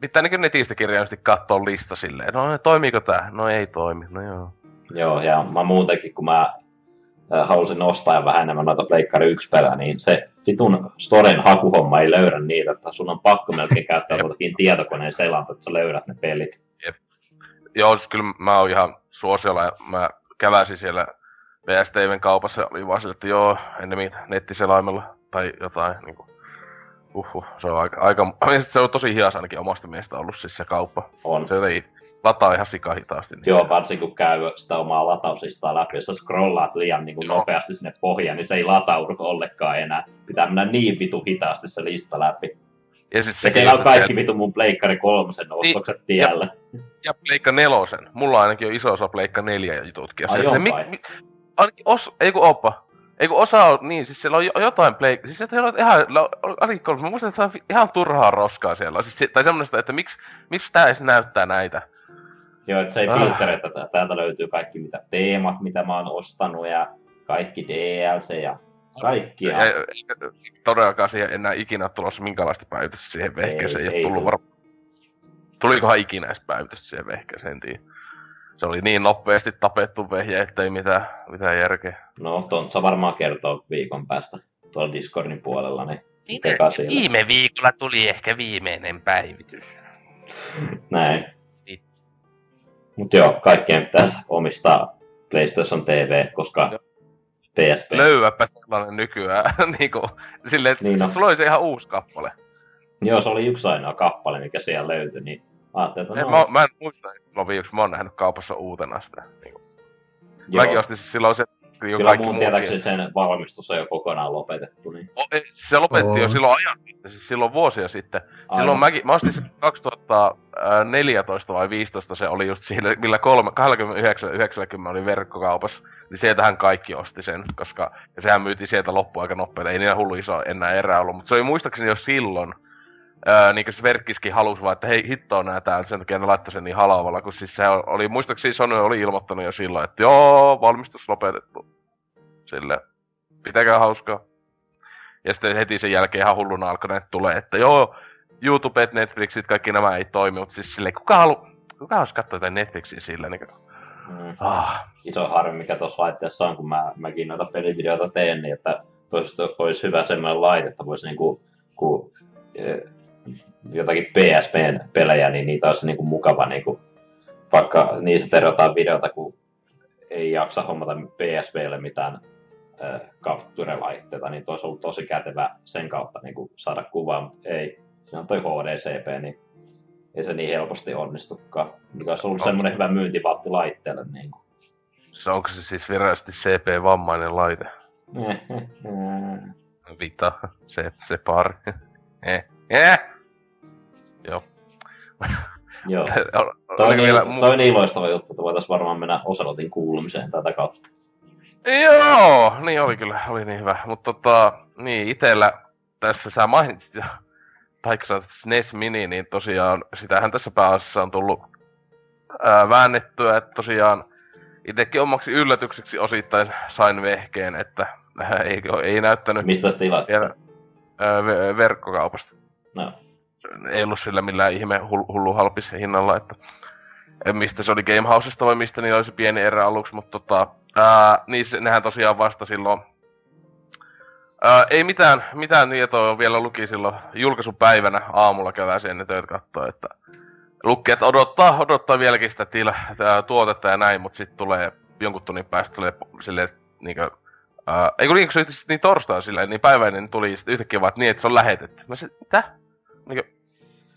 pitää niinku netistä kirjaimisesti katsoa lista silleen, no toimiiko tää? No ei toimi, no joo. Joo, ja mä muutenkin, kun mä äh, halusin ostaa ja vähän enemmän noita Pleikkari 1 pelejä, niin se vitun Storen hakuhomma ei löydä niitä, että sun on pakko melkein käyttää Jep. jotakin tietokoneen selanta, että sä löydät ne pelit. Joo, siis kyllä mä oon ihan suosiolla ja mä käväsin siellä PSTVn kaupassa oli vaan sille, että joo, ennemmin nettiselaimella tai jotain niinku. Uhuh, se on aika, aika se on tosi hias ainakin omasta mielestä ollut siis se kauppa. On. Se jotenkin lataa ihan sikahitaasti. Niin. Joo, varsinkin kun käy sitä omaa latauslistaa läpi, jos sä scrollaat liian niin kuin Joo. nopeasti sinne pohjaan, niin se ei lataudu ollenkaan enää. Pitää mennä niin vitu hitaasti se lista läpi. Ja sit Se sekin käy just, kaikki että vitu mun Pleikkari kolmosen ostokset tiellä. Ja Pleikka nelosen. Mulla ainakin on iso osa Pleikka neljä jututkin. Ja Ai se, mi, mi, ainakin os, ei kun oppa. Ei kun osa on, niin, siis siellä on jo- jotain play, siis siellä on ihan, Arikko, mä muistan, että se on ihan turhaa roskaa siellä. Siis, se- tai semmoista, että miksi, miksi tää edes näyttää näitä. Joo, että se ei Ah. filtereitä. että Täältä löytyy kaikki mitä teemat, mitä mä oon ostanut ja kaikki DLC ja kaikki. Ja, ja, todellakaan siihen enää ikinä tulossa minkälaista päivitystä siihen vehkeeseen. Ei, Ei- ei ei tullut varmaan. Tulikohan ikinä edes päivitystä siihen vehkeeseen, en tiedä. Se oli niin nopeasti tapettu vehje, ettei mitään, mitään järkeä. No, Tontsa varmaan kertoo viikon päästä tuolla Discordin puolella, niin eka siellä. Viime viikolla tuli ehkä viimeinen päivitys. Näin. Niin. Mutta joo, kaikkien pitäisi omistaa PlayStation TV, koska PSP. Löyäpä sellainen nykyään. niinku, silleen, että Niin niin on. sulla oli se ihan uusi kappale. Joo, se oli yksi ainoa kappale, mikä siellä löytyi, niin ajattelin, että no, mä, mä, en muista, että silloin viimeksi mä oon nähnyt kaupassa uutena sitä. Niinku. joo, Mäkin ostin siis silloin se, kun kyllä kaikki mun tietääkseni sen valmistus on jo kokonaan lopetettu. Niin O, ei, se lopetti jo On. silloin ajan sitten, siis silloin vuosia sitten. Silloin Aivan. mäkin, mä ostin sen 2014 vai 15 se oli just siinä, millä kolme, 29, 90 oli verkkokaupassa. Niin sieltähän kaikki osti sen, koska ja sehän myytiin sieltä loppuun aika nopeasti. Ei niillä hullu iso enää erää ollut, mutta se oli muistaakseni jo silloin Öö, niin kuin Sverkkiskin halusi vaan, että hei hitto on nää täällä, sen takia ne laittoi sen niin halavalla, kun siis se oli, muistaakseni Sony oli ilmoittanut jo silloin, että joo, valmistus lopetettu. Sille, pitäkää hauskaa. Ja sitten heti sen jälkeen ihan hulluna alkoi ne tulee, että joo, YouTubet, Netflixit, kaikki nämä ei toimi, mutta siis silleen, kuka halu, kuka haluaisi katsoa jotain Netflixiä silleen, niin kuin, Mm. ah, Iso harmi, mikä tuossa laitteessa on, kun mä, mäkin noita pelivideoita teen, niin että toisaalta olisi hyvä semmoinen laite, että voisi niinku, kun, eh, jotakin PSP-pelejä, niin niitä olisi niinku mukava, niinku, vaikka niistä terjotaan videota, kun ei jaksa hommata PSPlle mitään capture-laitteita, niin toisi ollut tosi kätevä sen kautta niin kuin saada kuvaa, mutta ei. Siinä on toi HDCP, niin ei se niin helposti onnistukaan. Mikä olisi ollut semmoinen hyvä myyntivaltti laitteelle. Niin kuin. se onko se siis virallisesti CP-vammainen laite? Vita, se, se pari. eh, eh. Joo. Joo. Ol- Toi on, niin, vielä toi on niin loistava juttu, että voitaisiin varmaan mennä Oselotin kuulumiseen tätä kautta. Joo, niin oli kyllä, oli niin hyvä. Mutta tota, niin itellä tässä sä mainitsit jo, olet SNES Mini, niin tosiaan sitähän tässä pääasiassa on tullut ää, väännettyä, että tosiaan itsekin omaksi yllätykseksi osittain sain vehkeen, että ää, ei, ei näyttänyt Mistä tilasit? vielä, ää, ve- verkkokaupasta. No. Ei ollut sillä millään ihme hull- hullu halpis hinnalla, että mistä se oli Gamehousesta vai mistä niin olisi pieni erä aluksi, mutta tota, ää, niin se, nehän tosiaan vasta silloin Ää, ei mitään, mitään tietoa vielä luki silloin julkaisupäivänä aamulla käväsi ennen töitä katsoa, että luki, että odottaa, odottaa vieläkin sitä tila, tää tuotetta ja näin, mutta sitten tulee jonkun tunnin päästä tulee silleen, niinkö, ää, ei kun niin, se niin torstaina silleen, niin päiväinen niin tuli yhtäkkiä vaan, että niin, että se on lähetetty. Mä se, mitä? Niinkö,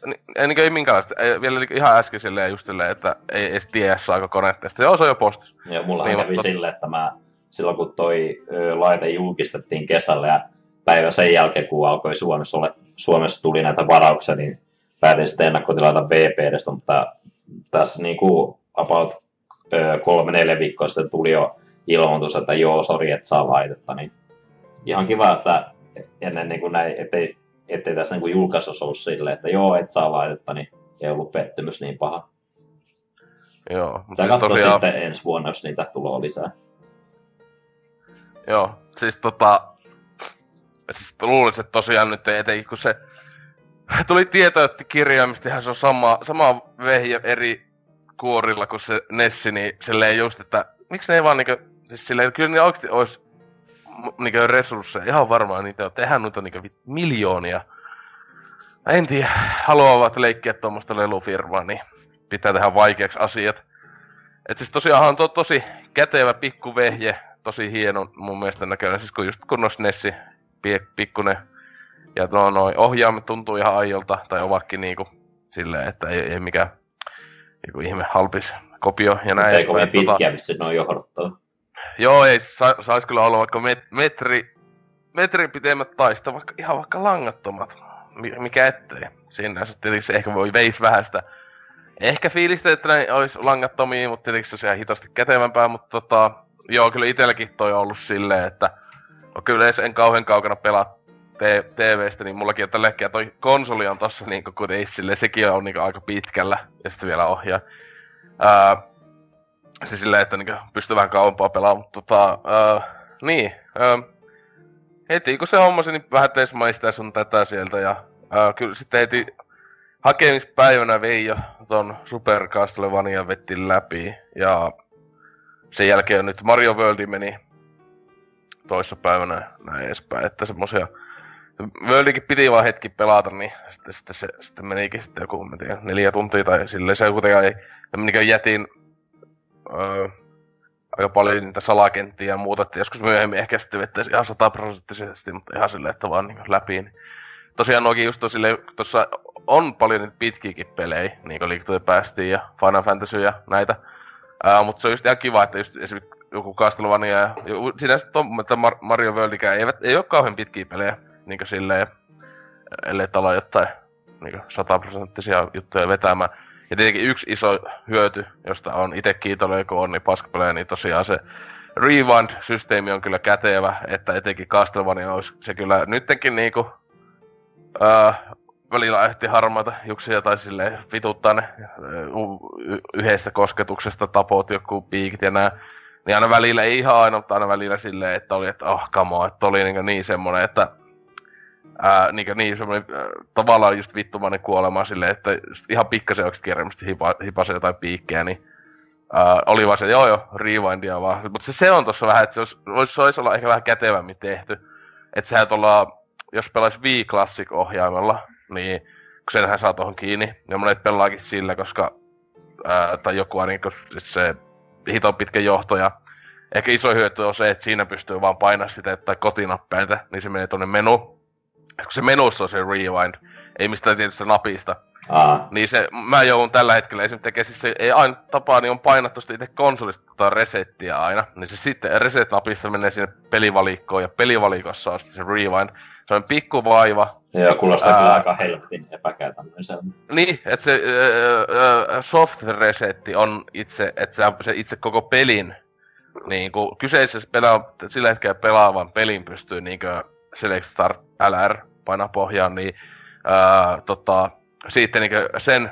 ni, ei, niinkö, ei minkäänlaista, ei, vielä niinkö ihan äsken silleen just silleen, että ei edes tiedä saako sitten joo se on jo postis. Ja mulla Niin, kävi mutta- silleen, että mä silloin kun toi ö, laite julkistettiin kesällä ja päivä sen jälkeen, kun alkoi Suomessa, ole, Suomessa tuli näitä varauksia, niin päätin sitten ennakkotilata VPDstä, mutta tässä niin kuin about ö, kolme, neljä viikkoa sitten tuli jo ilmoitus, että joo, sori, et saa laitetta, niin ihan kiva, että ennen niin kuin näin, ettei, ettei tässä niin julkaisussa ollut silleen, että joo, et saa laitetta, niin ei ollut pettymys niin paha. Joo, mutta Pitää siis tosiaan, sitten ensi vuonna, jos niitä tulee lisää. joo, siis tota, siis luulisin, että tosiaan nyt ei etenkin, kun se tuli tieto, että kirjaimista ihan se on sama, sama vehje eri kuorilla kuin se Nessi, niin silleen just, että miksi ne ei vaan niinkö, siis silleen, kyllä ne oikeasti olisi niinkö resursseja, ihan varmaan niitä on, tehdään noita niinkö vit- miljoonia. Mä en tiedä, haluavat leikkiä tuommoista lelufirmaa, niin pitää tehdä vaikeaksi asiat. Et siis tosiaan on to, tosi kätevä pikku vehje, tosi hieno mun mielestä näköinen, siis kun just kunnos Nessi, pie- pikkunen ja no noin ohjaamme tuntuu ihan aiolta, tai ovatkin niinku silleen, että ei, ei mikään niinku ihme halpis kopio ja näin. Mutta ei kovin edespäin. pitkiä vissi noin johdattaa. Joo, ei, sa, sais kyllä olla vaikka met, metri, metrin pitemmät tai sitten vaikka, ihan vaikka langattomat. Mi- Mikä ettei. Siinä se ehkä voi veis vähän sitä. Ehkä fiilistä, että ne olisi langattomia, mutta tietenkin se olisi ihan hitosti kätevämpää, mutta tota, joo, kyllä itselläkin toi on ollut silleen, että no kyllä jos en kauhean kaukana pelaa te- TVstä, niin mullakin on tällä hetkellä toi konsoli on tossa niinku kuitenkin silleen, sekin on niinku aika pitkällä, ja sitten vielä ohjaa. Ää, se silleen, että niinku pystyy vähän kauempaa pelaamaan, mutta tota, ää, niin, ää, heti kun se hommasi, niin vähän teis maistaa sun tätä sieltä, ja ää, kyllä sitten heti hakemispäivänä vei jo ton Super Castlevania vetti läpi, ja sen jälkeen nyt Mario World meni toissa päivänä näin edespäin, että semmosia Worldikin piti vaan hetki pelata, niin sitten, sitten se sitten menikin sitten joku, mä tiedän, neljä tuntia tai silleen se kuitenkaan ei, niin jätin öö, aika paljon niitä salakenttiä ja muuta, että joskus myöhemmin ehkä sitten vettäisi ihan sataprosenttisesti, mutta ihan silleen, että vaan niin läpi. Niin. Tosiaan nuokin just silleen, tuossa on paljon niitä pitkiäkin pelejä, niin kuin liiketoja päästiin ja Final Fantasy ja näitä. Ää, mutta se on just ihan kiva, että just esimerkiksi joku Castlevania ja sinänsä ton, että Mar- Mario Worldikään eivät, ei ole kauhean pitkiä pelejä, niin kuin silleen, ellei tala jotain niin sataprosenttisia juttuja vetämään. Ja tietenkin yksi iso hyöty, josta on itse kiitollinen, kun on niin paskapelejä, niin tosiaan se Rewind-systeemi on kyllä kätevä, että etenkin Castlevania olisi se kyllä nyttenkin niinku, ää, välillä ehti harmaita juksia tai silleen vituttaa ne yhdestä kosketuksesta tapot joku piikit ja nää. Niin aina välillä, ei ihan aina, mutta aina välillä silleen, että oli, että oh, on, että oli niin, niin semmonen, että ää, niin, niin semmoinen ää, tavallaan just vittumainen kuolema silleen, että ihan pikkasen oikeasti kierrämästi hipa, hipasi jotain piikkejä, niin ää, oli vaan se, joo joo, rewindia vaan. Mutta se, se on tossa vähän, että se olisi, se olisi olla ehkä vähän kätevämmin tehty. Että sehän tuolla, jos pelaisi Wii Classic-ohjaimella, niin kun senhän saa tuohon kiinni, ja monet pelaakin sillä, koska ää, tai joku ainakin, se hiton pitkä johto ja ehkä iso hyöty on se, että siinä pystyy vaan painaa sitä tai kotinappäitä, niin se menee tuonne menu. Kun se menussa on se rewind, ei mistään tietystä napista. Aa. Niin se, mä joudun tällä hetkellä esimerkiksi tekemään, siis se ei aina tapaa, niin on painattu itse konsolista tota resettiä aina. Niin se sitten reset-napista menee sinne pelivalikkoon ja pelivalikossa on sitten se rewind. Se on pikku vaiva. Joo, kuulostaa kyllä aika helvetin epäkäytännön. Se on... Niin, että se äh, soft resetti on itse, että se, se itse koko pelin niin kuin kyseisessä pelaa, sillä hetkellä pelaavan pelin pystyy niin kuin Select Start LR painaa pohjaan, niin ää, tota, sitten niin sen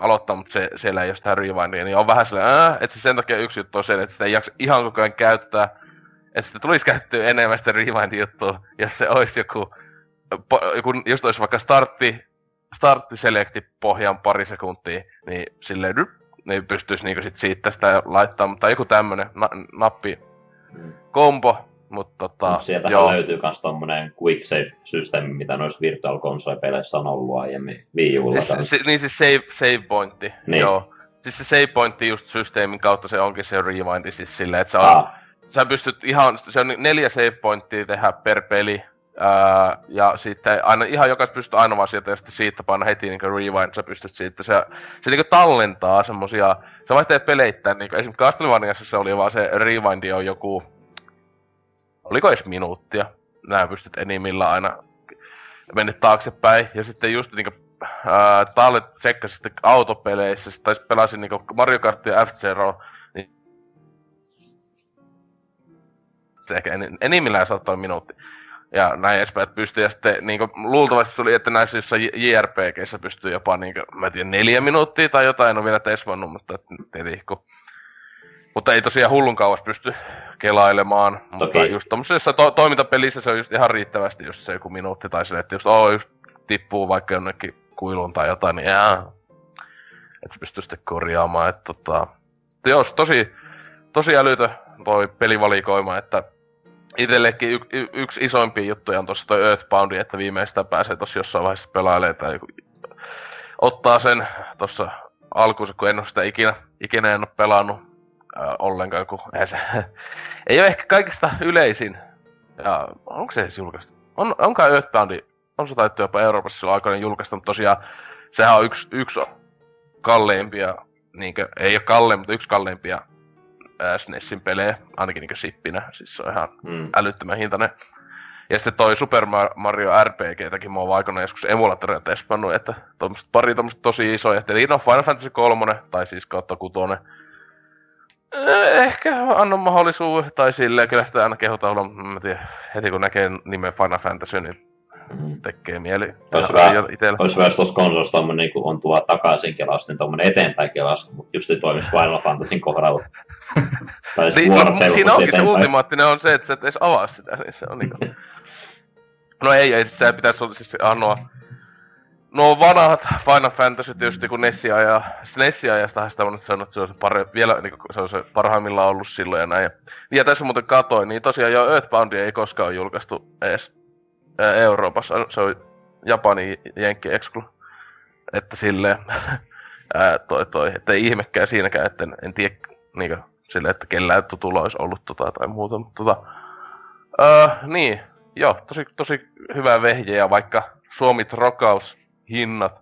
aloittaa, mutta se, siellä ei ole sitä rewindia, niin on vähän sellainen, että se sen takia yksi juttu on se, että sitä ei jaksa ihan koko ajan käyttää, että sitä tulisi käyttyä enemmän sitä rewind-juttua, jos se olisi joku, joku just olisi vaikka startti, startti selekti pohjaan pari sekuntia, niin silleen niin pystyisi niinku sit siitä sitä laittaa, mutta joku tämmönen na- nappi mm. kombo, mutta tota, joo. löytyy myös tommonen quick save-systeemi, mitä noissa virtual console-peleissä on ollut aiemmin Wii Ulla. Siis, se, niin siis save, save pointti, niin. joo. Siis se save pointti just systeemin kautta se onkin se rewindi siis silleen, että se on, ah. sä pystyt ihan, se on neljä save pointtia tehdä per peli, Ää, ja sitten aina, ihan jokaisen pystyt aina vaan sieltä, ja sitten siitä paina heti niin rewind, sä pystyt siitä, se, se niin tallentaa semmosia, se vaihtelee peleittäin, niin esimerkiksi Castlevaniassa se oli vaan se rewind on joku, oliko edes minuuttia, nää pystyt enimmillä aina mennä taaksepäin, ja sitten just niinku, ää, tallet tsekkasin sitten autopeleissä, tai pelasin niinku Mario Kart ja F-Zero, niin se ehkä en, enimmillään saattoi minuutti. Ja näin edespäin, että pystyy, ja sitten niin kuin, luultavasti se oli, että näissä jossain JRPGissä pystyy jopa, niin kuin, mä en tiedä, neljä minuuttia tai jotain, en ole vielä tesvannut, mutta tietenkin, kun... Mutta ei tosiaan hullun kauas pysty kelailemaan, Toki. mutta just tommosessa to- toimintapelissä se on just ihan riittävästi just se joku minuutti tai sille, että just, oh, just tippuu vaikka jonnekin kuiluun tai jotain, niin jaa, että se pystyy sitten korjaamaan, että tota... Joo, tosi, tosi älytö toi pelivalikoima, että itsellekin y- y- yksi isoimpia juttuja on tossa toi Earthboundi, että viimeistään pääsee tossa jossain vaiheessa pelailemaan tai joku, ottaa sen tossa alkuunsa, kun en ole sitä ikinä, ikinä en ole pelannut ää, ollenkaan, kun eihän se, ei ole ehkä kaikista yleisin. Ja onko se edes julkaistu? On, onkaan Earthboundi, on se taittu jopa Euroopassa silloin aikoina julkaista, mutta tosiaan sehän on yksi, yksi kalleimpia, niinkö, ei ole kallein, mutta yksi kalleimpia SNESin pelejä, ainakin niinku sippinä, siis se on ihan mm. älyttömän hintainen. Ja sitten toi Super Mario RPGtäkin oon aikana joskus emulaattoria testannut, että tommoset, pari tommoset tosi isoja, eli no Final Fantasy 3, tai siis kautta kutonen. Eh, ehkä anna mahdollisuus, tai silleen, kyllä sitä aina kehotaan olla, mä tiedän, heti kun näkee nimen Final Fantasy, niin mm. tekee mieli. Olisi hyvä, olisi jos tuossa konsolissa tommonen niin on tuo takaisin kelas, niin tommonen eteenpäin kelas, mutta just ei toimisi Final Fantasyn kohdalla. niin, no, siinä onkin se ultimaattinen on se, että sä et edes avaa sitä, niin se on niinku... No ei, ei, se pitäisi olla siis anoa No vanhat Final Fantasy tietysti kun Nessia ja Nessia ja sitä on sanonut, että se on se pare, vielä niin se on se parhaimmillaan ollut silloin ja näin. Ja, ja tässä muuten katoin, niin tosiaan jo Earthbound ei koskaan ole julkaistu edes ää, Euroopassa. Se on Japani Jenkki Exclu. Että silleen, ää, toi, toi, että ei ihmekään siinäkään, että en, en tiedä niin kuin, silleen, että kellään tutulla olisi ollut tota tai muuta, mutta tota, öö, niin, joo, tosi, tosi hyvä vehje ja vaikka Suomi Trokaus hinnat,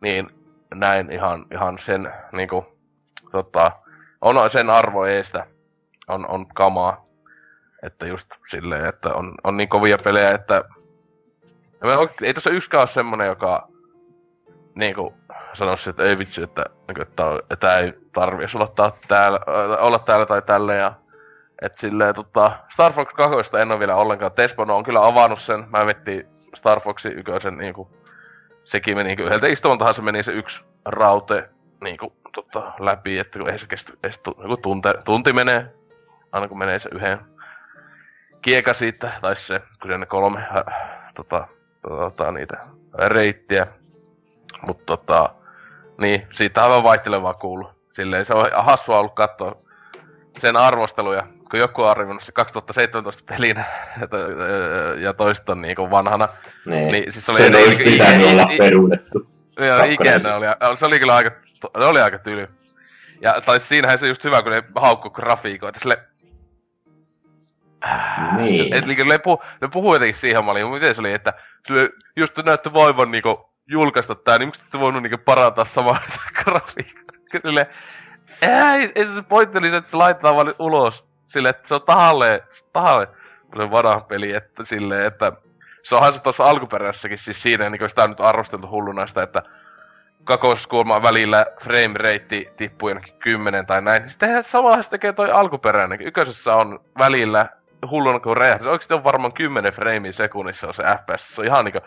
niin näin ihan, ihan sen niinku, tota, on sen arvo eestä, on, on kamaa. Että just silleen, että on, on niin kovia pelejä, että ei tässä yksikään ole semmonen, joka niinku sanoisi, että ei vitsi, että, niinku, että, että ei tarvitsisi olla täällä, olla täällä tai tälle ja et silleen, tota, Star Fox 2 en ole vielä ollenkaan. Tespono on kyllä avannut sen. Mä vettiin Star Foxin yköisen niinku sekin meni, niin yhdeltä istumaltahan se meni se yksi raute niin kuin, tota, läpi, että kun ei se kestä, ei se tu, joku tunte, tunti menee, aina kun menee se yhden kieka siitä, tai se, kyllä ne kolme äh, tota, tota, niitä reittiä. Mutta tota, niin, siitä aivan vaihtelevaa kuulu. Silleen se on hassua ollut katsoa sen arvosteluja, kun joku on arvioinut se 2017 pelinä ja toista on niinku vanhana. Niin. Niin, siis se oli... ei olisi pitänyt olla peruutettu. Joo, ikinä oli, se oli kyllä aika, ne oli aika tyly. Ja, tai siinähän se just hyvä, kun ne haukku grafiikoita sille... Niin. Et, niin, ne, puhu, ne puhuu jotenkin siihen malliin, miten se oli, että sille, jos te näette vaivan niinku julkaista tää, niin miksi te voinut niinku parantaa samaa grafiikkaa? Sille, ei, ei se pointti oli se, että se laitetaan vaan ulos. Sille, että se on tahalle, tahalle paljon vanha peli, että silleen, että se onhan se tuossa alkuperäisessäkin siis siinä, niin kuin sitä on nyt arvosteltu hulluna sitä, että kakoskulman välillä frame rate tippuu jonnekin 10 tai näin. Sitten samahan se tekee toi alkuperäinen. Ykkösessä on välillä hulluna kuin räjähdys. Oikeesti on varmaan 10 framea sekunnissa on se FPS. Se on ihan niinku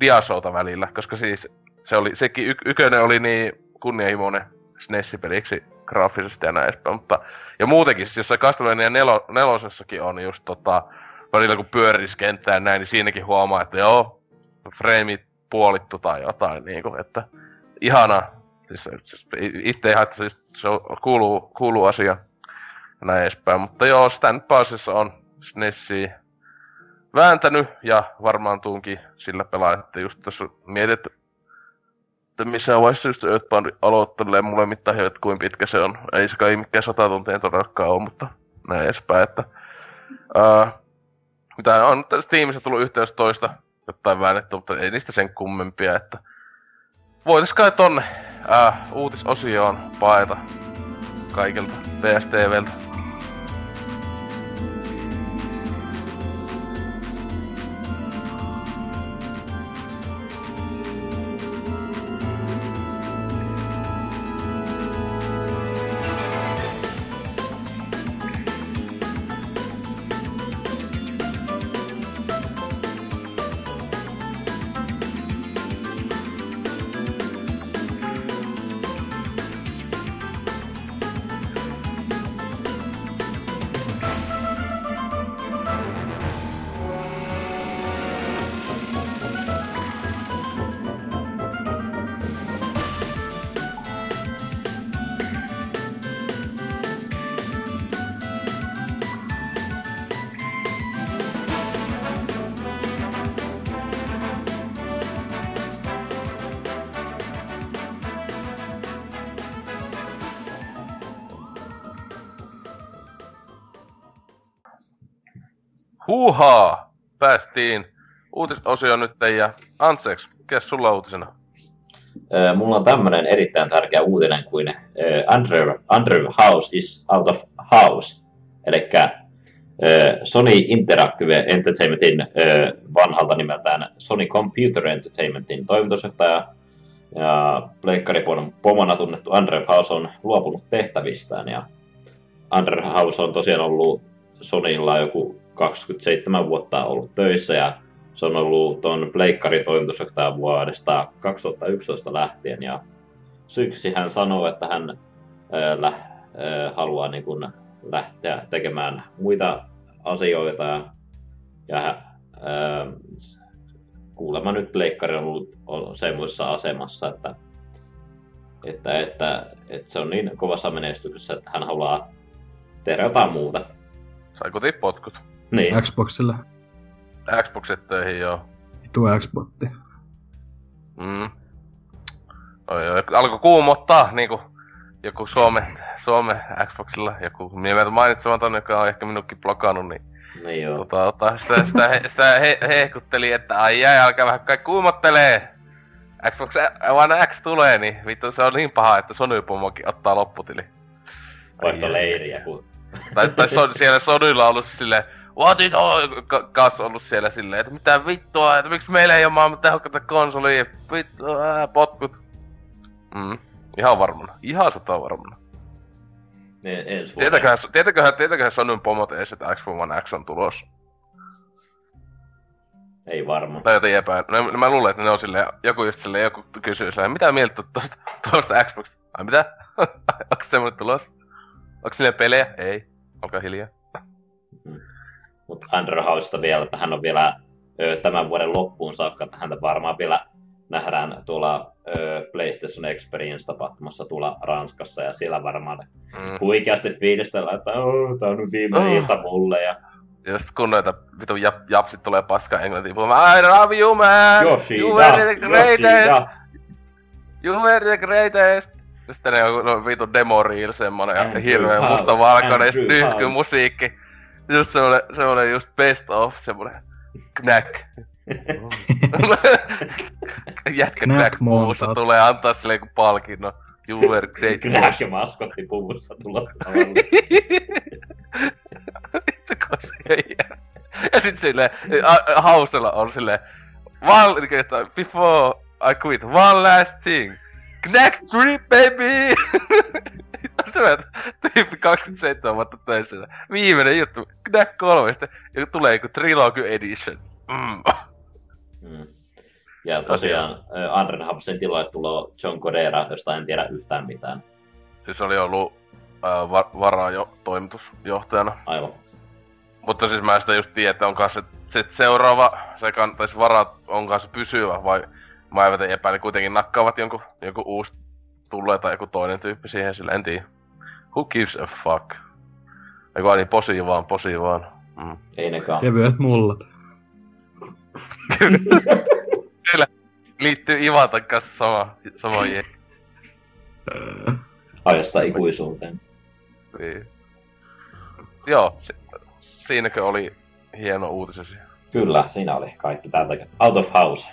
diasouta välillä, koska siis se oli, sekin y- ykönen oli niin kunnianhimoinen SNES-peliksi graafisesti ja näin edespäin, mutta ja muutenkin, siis jossain Castlevania nelo, nelosessakin on just tota, välillä kun pyörisi kenttää näin, niin siinäkin huomaa, että joo, frameit puolittu tai jotain niinku, että ihana. Siis, siis itse ei haittaa, siis se on, kuuluu, kuuluu asia näin edespäin. Mutta joo, sitä nyt pääasiassa on SNESiä vääntänyt ja varmaan tuunkin sillä pelaa, että just tässä mietit, missä vaiheessa just Earthbound aloittelee mulle mitään että kuin pitkä se on. Ei se kai mikään sata tuntia todellakaan ole, mutta näin edespäin, että uh, mitä on Steamissa tullut yhteys toista jotain väännetty, mutta ei niistä sen kummempia, että voitais kai tonne uh, uutisosioon paeta kaikilta PSTVltä. Uutisosio nyt ja Antseks, kes sulla uutisena? Mulla on tämmönen erittäin tärkeä uutinen kuin Andrew, Andrew House is out of house. Eli Sony Interactive Entertainmentin vanhalta nimeltään Sony Computer Entertainmentin toimitusjohtaja ja pleikkaripon pomona tunnettu Andrew House on luopunut tehtävistään ja Andrew House on tosiaan ollut Sonylla joku 27 vuotta ollut töissä ja se on ollut tuon pleikkaritoimitusjohtajan vuodesta 2011 lähtien ja syyksi hän sanoo, että hän ää, lä, ää, haluaa niin kuin lähteä tekemään muita asioita ja, ja ää, kuulemma nyt pleikkari on ollut on semmoisessa asemassa, että, että, että, että se on niin kovassa menestyksessä, että hän haluaa tehdä jotain muuta. Saiko potkut? Niin. Xboxilla. Xboxit töihin, joo. Vitu Xboxi. Mm. Oi, oi. Alkoi kuumottaa, niinku joku Suome, Suome Xboxilla, joku nimeltä mainitsematon, joka on ehkä minunkin blokannut, niin niin joo. Tota, tota, sitä, sitä, he, sitä he, hehkutteli, että ai jäi, alkaa vähän kai kuumottelee. Xbox One X tulee, niin vittu se on niin paha, että Sony pomokin ottaa lopputili. Vaihto leiriä, kun... Tai, tai son, siellä Sonylla on ollut silleen, what it all, kas ollut siellä silleen, että mitä vittua, että miksi meillä ei ole maailman tehokkaita konsolia, vittu, ää, potkut. Mm, ihan varmana, ihan sata varmana. Ne, ensi tietäköhän, tietäköhän, tietäköhän Sonyn pomot edes, että Xbox One X on tulos. Ei varmaan. Tai jotain epä... No, mä luulen, että ne on silleen, joku just silleen, joku kysyy silleen, mitä mieltä oot tosta, tosta Xbox? Ai mitä? Onko semmoinen tulos? Onko sinne pelejä? Ei. Olkaa hiljaa. Mutta Andrew Hausista vielä, että hän on vielä ö, tämän vuoden loppuun saakka, että häntä varmaan vielä nähdään tuolla ö, PlayStation Experience-tapahtumassa tuolla Ranskassa, ja siellä varmaan Mm. huikeasti fiilistellään, että oh, tää on nyt viimeinen Oh. ilta mulle, ja Just kun noita vitu jap, japsit tulee paskaa englantiin puhumaan, I love you man! Yoshi, you were the greatest! ja You were the greatest! Sitten ne on no, vitu demo reel semmonen ja House, mustavalkoinen House. musiikki. Just semmonen, semmonen just best of, semmonen knack. Jätkä Knack knack puussa tulee antaa silleen kuin palkinnon. You were great. Knäk ja maskotti puvussa tulla lavalle. Vittu jää. Ja sit silleen, Hausella on silleen, one, niinku, että before I quit, one last thing. Knack 3 baby! se on tyyppi 27 vuotta töissä. Viimeinen juttu, Knack 3, sitten ja tulee joku Trilogy Edition. Mm. Mm. Ja tosiaan ö, Andren Hapsen tilalle tulee John Codera, josta en tiedä yhtään mitään. Siis oli ollut äh, va- varaa jo toimitusjohtajana. Aivan. Mutta siis mä sitä just tiedä, että onko se sit seuraava, se kan, tai siis varat, onko se pysyvä vai mä eivät epäili kuitenkin nakkaavat jonkun, jonkun uusi tulee tai joku toinen tyyppi siihen sille, en tiedä. Who gives a fuck? Eiku niin posi vaan, posi vaan. Mm. Ei nekaan. Kevyet mullat. Liittyy Ivatan kanssa sama, sama je. Ajasta ikuisuuteen. Niin. Joo, si- siinäkö oli hieno uutisesi? Kyllä, siinä oli kaikki täältä. Out of House.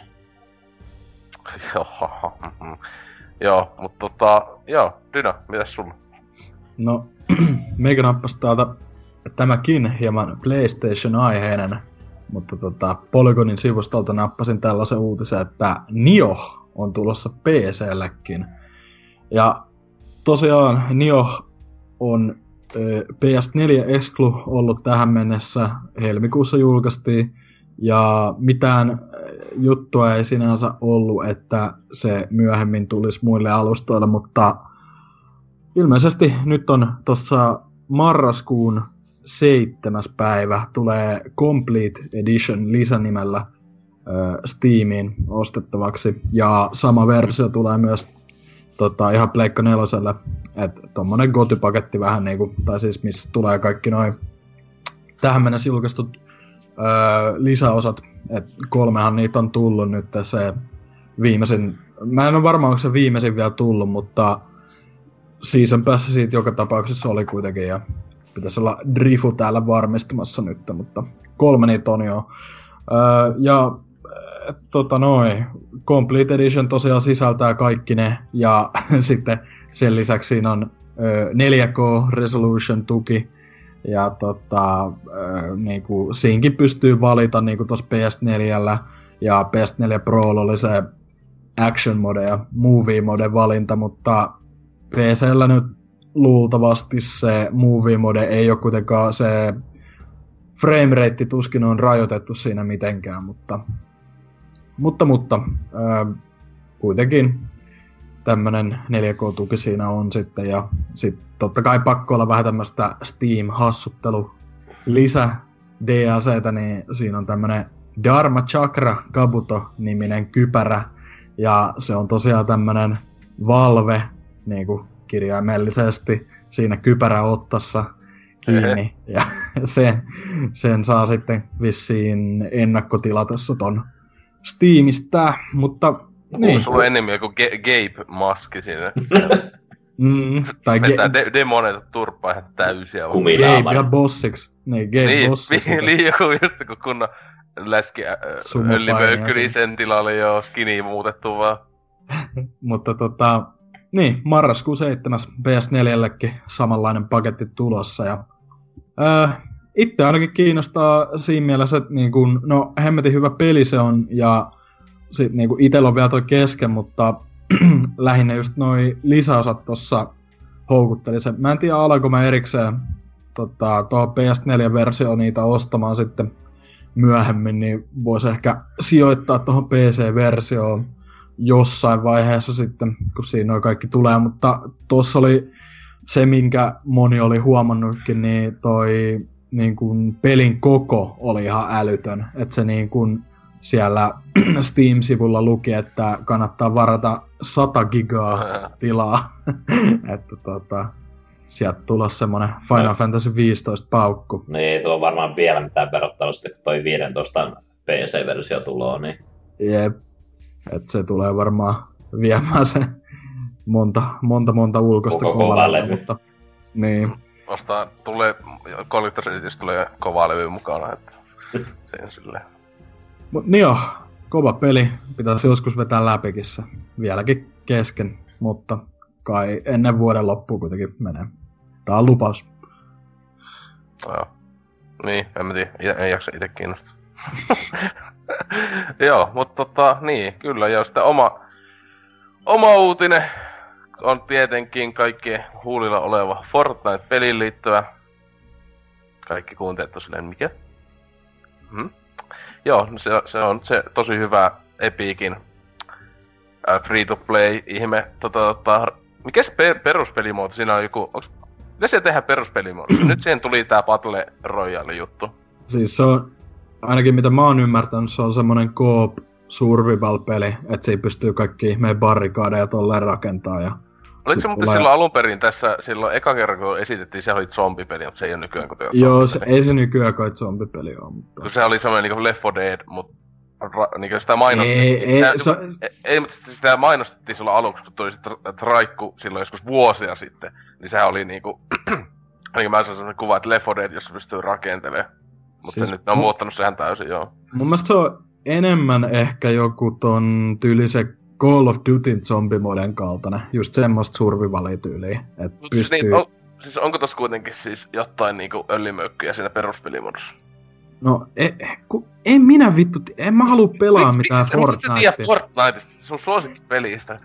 joo, mutta tota, joo, Dyna, mitäs sulla? No, meikä nappasi täältä tämäkin hieman PlayStation-aiheinen, mutta tota, Polygonin sivustolta nappasin tällaisen uutisen, että Nio on tulossa PCllekin. Ja tosiaan Nio on ö, PS4 Exclu ollut tähän mennessä, helmikuussa julkaistiin, ja mitään ö, juttua ei sinänsä ollut, että se myöhemmin tulisi muille alustoille, mutta ilmeisesti nyt on tuossa marraskuun seitsemäs päivä tulee Complete Edition lisänimellä ö, Steamiin ostettavaksi. Ja sama versio tulee myös tota, ihan Pleikka neloselle. Että tommonen gotypaketti vähän niinku, tai siis missä tulee kaikki noin tähän mennessä julkaistut ö, lisäosat. Et kolmehan niitä on tullut nyt se viimeisin, mä en ole varma onko se viimeisin vielä tullut, mutta season pass siitä joka tapauksessa oli kuitenkin ja pitäisi olla Drifu täällä varmistamassa nyt, mutta kolme niitä on jo. Öö, ja äh, tota noin, Complete Edition tosiaan sisältää kaikki ne ja sitten sen lisäksi siinä on öö, 4K Resolution tuki ja tota, öö, niinku, siinkin pystyy valita niinku tuossa PS4 ja PS4 Pro oli se action mode ja movie mode valinta, mutta PCllä nyt luultavasti se movie mode ei ole kuitenkaan se framerate tuskin on rajoitettu siinä mitenkään, mutta mutta, mutta ää, kuitenkin tämmönen 4K-tuki siinä on sitten. Ja sit totta kai pakko olla vähän tämmöistä Steam-hassuttelu lisä DLCtä, niin siinä on tämmönen Dharma Chakra Kabuto-niminen kypärä. Ja se on tosiaan tämmönen Valve niin kuin kirjaimellisesti siinä kypäräottassa kiinni. Ja sen, sen saa sitten vissiin ennakkotilatessa ton Steamista, mutta Niin. Sulla on enemmän joku ge- Gabe-maski siinä. mm, tai Vetää Ga- de- demoneita turpaa ihan täysiä. Gabe ja Bossiksi, niin Gabe Niin, Bossiksi. niin, niin joku just kun kunnon läski äh, niin sen tilalle jo skini muutettu vaan. Mutta tota, niin, marraskuun 7. PS4llekin samanlainen paketti tulossa. Ja, öö, itse ainakin kiinnostaa siinä mielessä, että niin kun, no hemmetin hyvä peli se on ja sit niin kun itellä on vielä toi kesken, mutta lähinnä just noi lisäosat tossa houkutteli se. Mä en tiedä alanko mä erikseen tota, tuohon PS4-versioon niitä ostamaan sitten myöhemmin, niin voisi ehkä sijoittaa tuohon PC-versioon jossain vaiheessa sitten, kun siinä noin kaikki tulee, mutta tuossa oli se, minkä moni oli huomannutkin, niin toi niin kuin pelin koko oli ihan älytön. Että se niin kuin siellä Steam-sivulla luki, että kannattaa varata 100 gigaa tilaa. että tota, sieltä tulossa semmonen Final no. Fantasy 15 paukku. Niin, tuo on varmaan vielä mitään verrattuna sitten, kun toi 15 PC-versio tulee, niin... Jep. Et se tulee varmaan viemään se monta, monta, monta ulkoista kovaa levy. Mutta, niin. Ostaa, tulee, Collector's tulee kova levy mukana, että sen silleen. Mut niin joo, kova peli. Pitäisi joskus vetää läpikin se. Vieläkin kesken, mutta kai ennen vuoden loppua kuitenkin menee. Tää on lupaus. No joo. Niin, en mä tiedä, en jaksa itse kiinnostaa. joo, mutta tota, niin, kyllä, ja sitten oma, oma uutinen on tietenkin kaikkien huulilla oleva Fortnite-peliin liittyvä. Kaikki kuuntelijat tosiaan, mikä? Hmm? Joo, se, se on se tosi hyvä Epicin äh, free-to-play ihme. Tota, tota, mikä se per- peruspelimuoto? Siinä on joku... Onks, mitä siellä tehdään peruspelimuoto? Nyt siihen tuli tää Battle Royale juttu. Siis se on, ainakin mitä mä oon ymmärtänyt, se on semmonen coop survival-peli, että se ei pystyy kaikki ihmeen barrikaadeja tolleen rakentaa ja Oliko se muuten tulee... silloin alun perin tässä, silloin eka kerran kun esitettiin, se oli zombipeli, mutta se ei ole nykyään kun Joo, se, ei se nykyään kai zombipeli ole, mutta... Kun se oli semmoinen niin Left 4 Dead, mutta ra, niin sitä mainostettiin. Ei, ei, sitä, se... ei, ei, mutta sitä mainostettiin silloin aluksi, kun tuli Traikku silloin joskus vuosia sitten, niin sehän oli niinku, ainakin mä saan semmoinen kuva, että Left 4 Dead, jos pystyy rakentelemaan. Mutta siis, se nyt on mu- muuttanut sehän täysin, joo. Mun mielestä se on enemmän ehkä joku ton tyylisen Call of Duty zombimoden kaltainen, just semmoista survivalityyliä, että Mut pystyy... Niin, on, siis onko tossa kuitenkin siis jotain niinku öljymöykkyjä siinä peruspelimodossa? No, e, ku, en minä vittu, en mä halua pelaa Miks, mitään miksi, Fortnitea. Miksi tiedä Fortniteista, sun suosikkipelistä? Äh,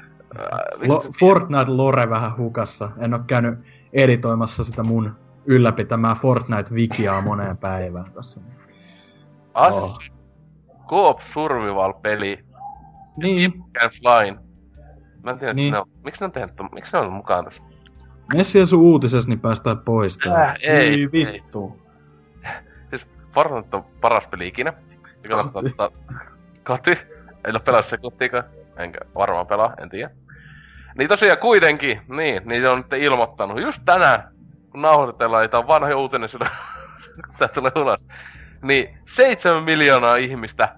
Lo, Fortnite lore vähän hukassa. En oo käynyt editoimassa sitä mun ylläpitämää Fortnite-wikiaa moneen päivään tässä. Ah, oh. Coop Survival-peli Niin, Can Flying. Mä en tiedä, Niin. niin. ne on, miksi ne on tehnyt, miksi ne on mukaan tässä? Messi sun uutisessa, niin päästään pois täältä. Äh, ei, Ei ei. vittu. Siis Fortnite on paras peli ikinä. Ja kannattaa Koti. ottaa... Koti. Ei ole pelannut se kotiikaan. Enkä varmaan pelaa, en tiedä. Niin tosiaan kuitenkin, niin, niin se on nyt ilmoittanut just tänään, kun nauhoitellaan, niin tää on vanha uutinen sillä, tää tulee ulos. Niin 7 miljoonaa ihmistä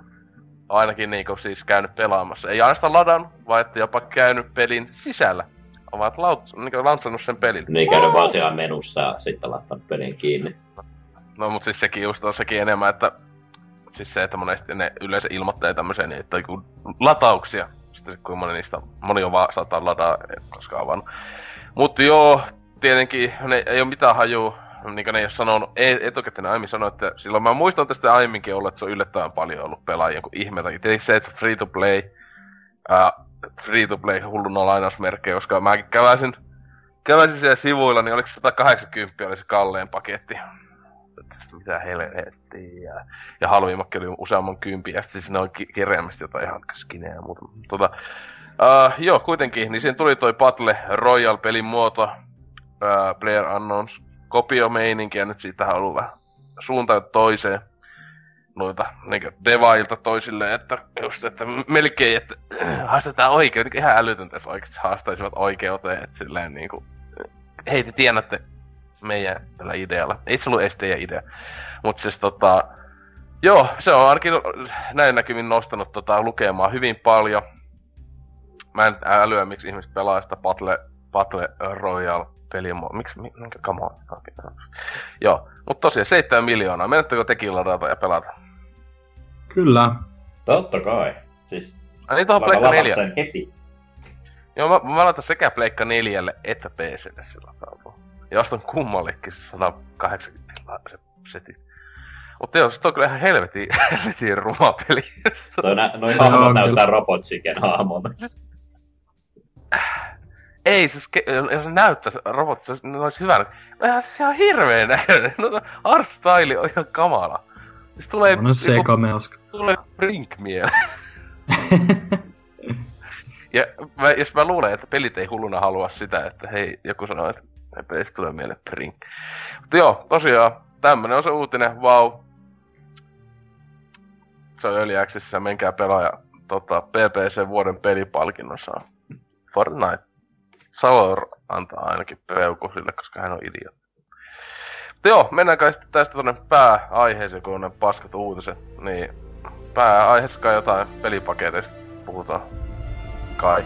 ainakin niinku siis käynyt pelaamassa. Ei ainoastaan ladannut, vaan että jopa käynyt pelin sisällä. Ovat laut, niinku lanssannut sen pelin. Niin käynyt vaan siellä menussa ja sitten laittanut pelin kiinni. No mut siis sekin just on sekin enemmän, että siis se, että monesti ne yleensä ilmoittaa tämmöisen, niin että joku latauksia. Sitten kuinka moni niistä, moni on vaan saattaa ladaa, en koskaan avannut. Mutta joo, tietenkin ne ei ole mitään hajua, niin kuin ne ei ole sanonut, ei, etukäteen aiemmin sanonut, että silloin mä muistan tästä aiemminkin ollut, että se on yllättävän paljon ollut pelaajia kuin ihmeitä. Tietenkin se, että free to play, uh, free to play hulluna lainausmerkkejä, koska mäkin käväsin, käväsin siellä sivuilla, niin oliko se 180 oli se kalleen paketti. Mitä helvettiä. Ja, halvimmakin oli useamman kympi, ja sitten siinä on ki- kirjaimesti jotain ihan skinejä ja muuta. Tota, uh, joo, kuitenkin, niin siinä tuli toi Battle Royale-pelin muoto, uh, Player Unknowns kopiomeininki, ja nyt siitä on ollut vähän suuntaan toiseen noita niin devailta toisille, että just, että melkein, että haastetaan oikein, niin ihan älytöntä, jos oikeasti haastaisivat oikeuteen, että silleen niinku, hei te tiedätte meidän tällä idealla. Ei se ollut edes teidän idea. Mutta siis tota, joo, se on ainakin näin näkymin nostanut tota lukemaan hyvin paljon. Mä en älyä, miksi ihmiset pelaa sitä Battle, Battle Royale peliä. Miksi, minkä come on? Okay. Joo, mutta tosiaan 7 miljoonaa. Menettekö tekin ladata ja pelata? Kyllä. Totta kai. Siis Ai niin, tuohon Pleikka lataan 4. sen heti. Joo, mä, mä laitan sekä Pleikka 4 että PClle sillä tavalla. Ja ostan kummallekin se 180 se setit. Mutta joo, se on kyllä ihan helvetin, helvetin ruma peli. Toi nä, noin hahmot näyttää kyllä. Robot Chicken hahmolta. Ei, siis ke- jos se näyttää se robotti, se olisi, ne olisi hyvä. No ihan, se on hirveen näköinen. No, art style on ihan kamala. Siis tulee, On sekamelska. tulee Brink mieleen. Ja mä, jos mä luulen, että pelit ei hulluna halua sitä, että hei, joku sanoo, että pelistä tulee mieleen Brink. Mutta joo, tosiaan, tämmönen on se uutinen, vau. Wow. Se on Early Accessissa, menkää pelaaja tota, PPC vuoden pelipalkinnon saa. Fortnite. Saur antaa ainakin peuku sille, koska hän on idiootti. Mutta joo, mennään kai sitten tästä tonne pääaiheeseen, kun on ne paskat uutiset. Niin, pääaiheessa kai jotain pelipaketeista puhutaan. Kai.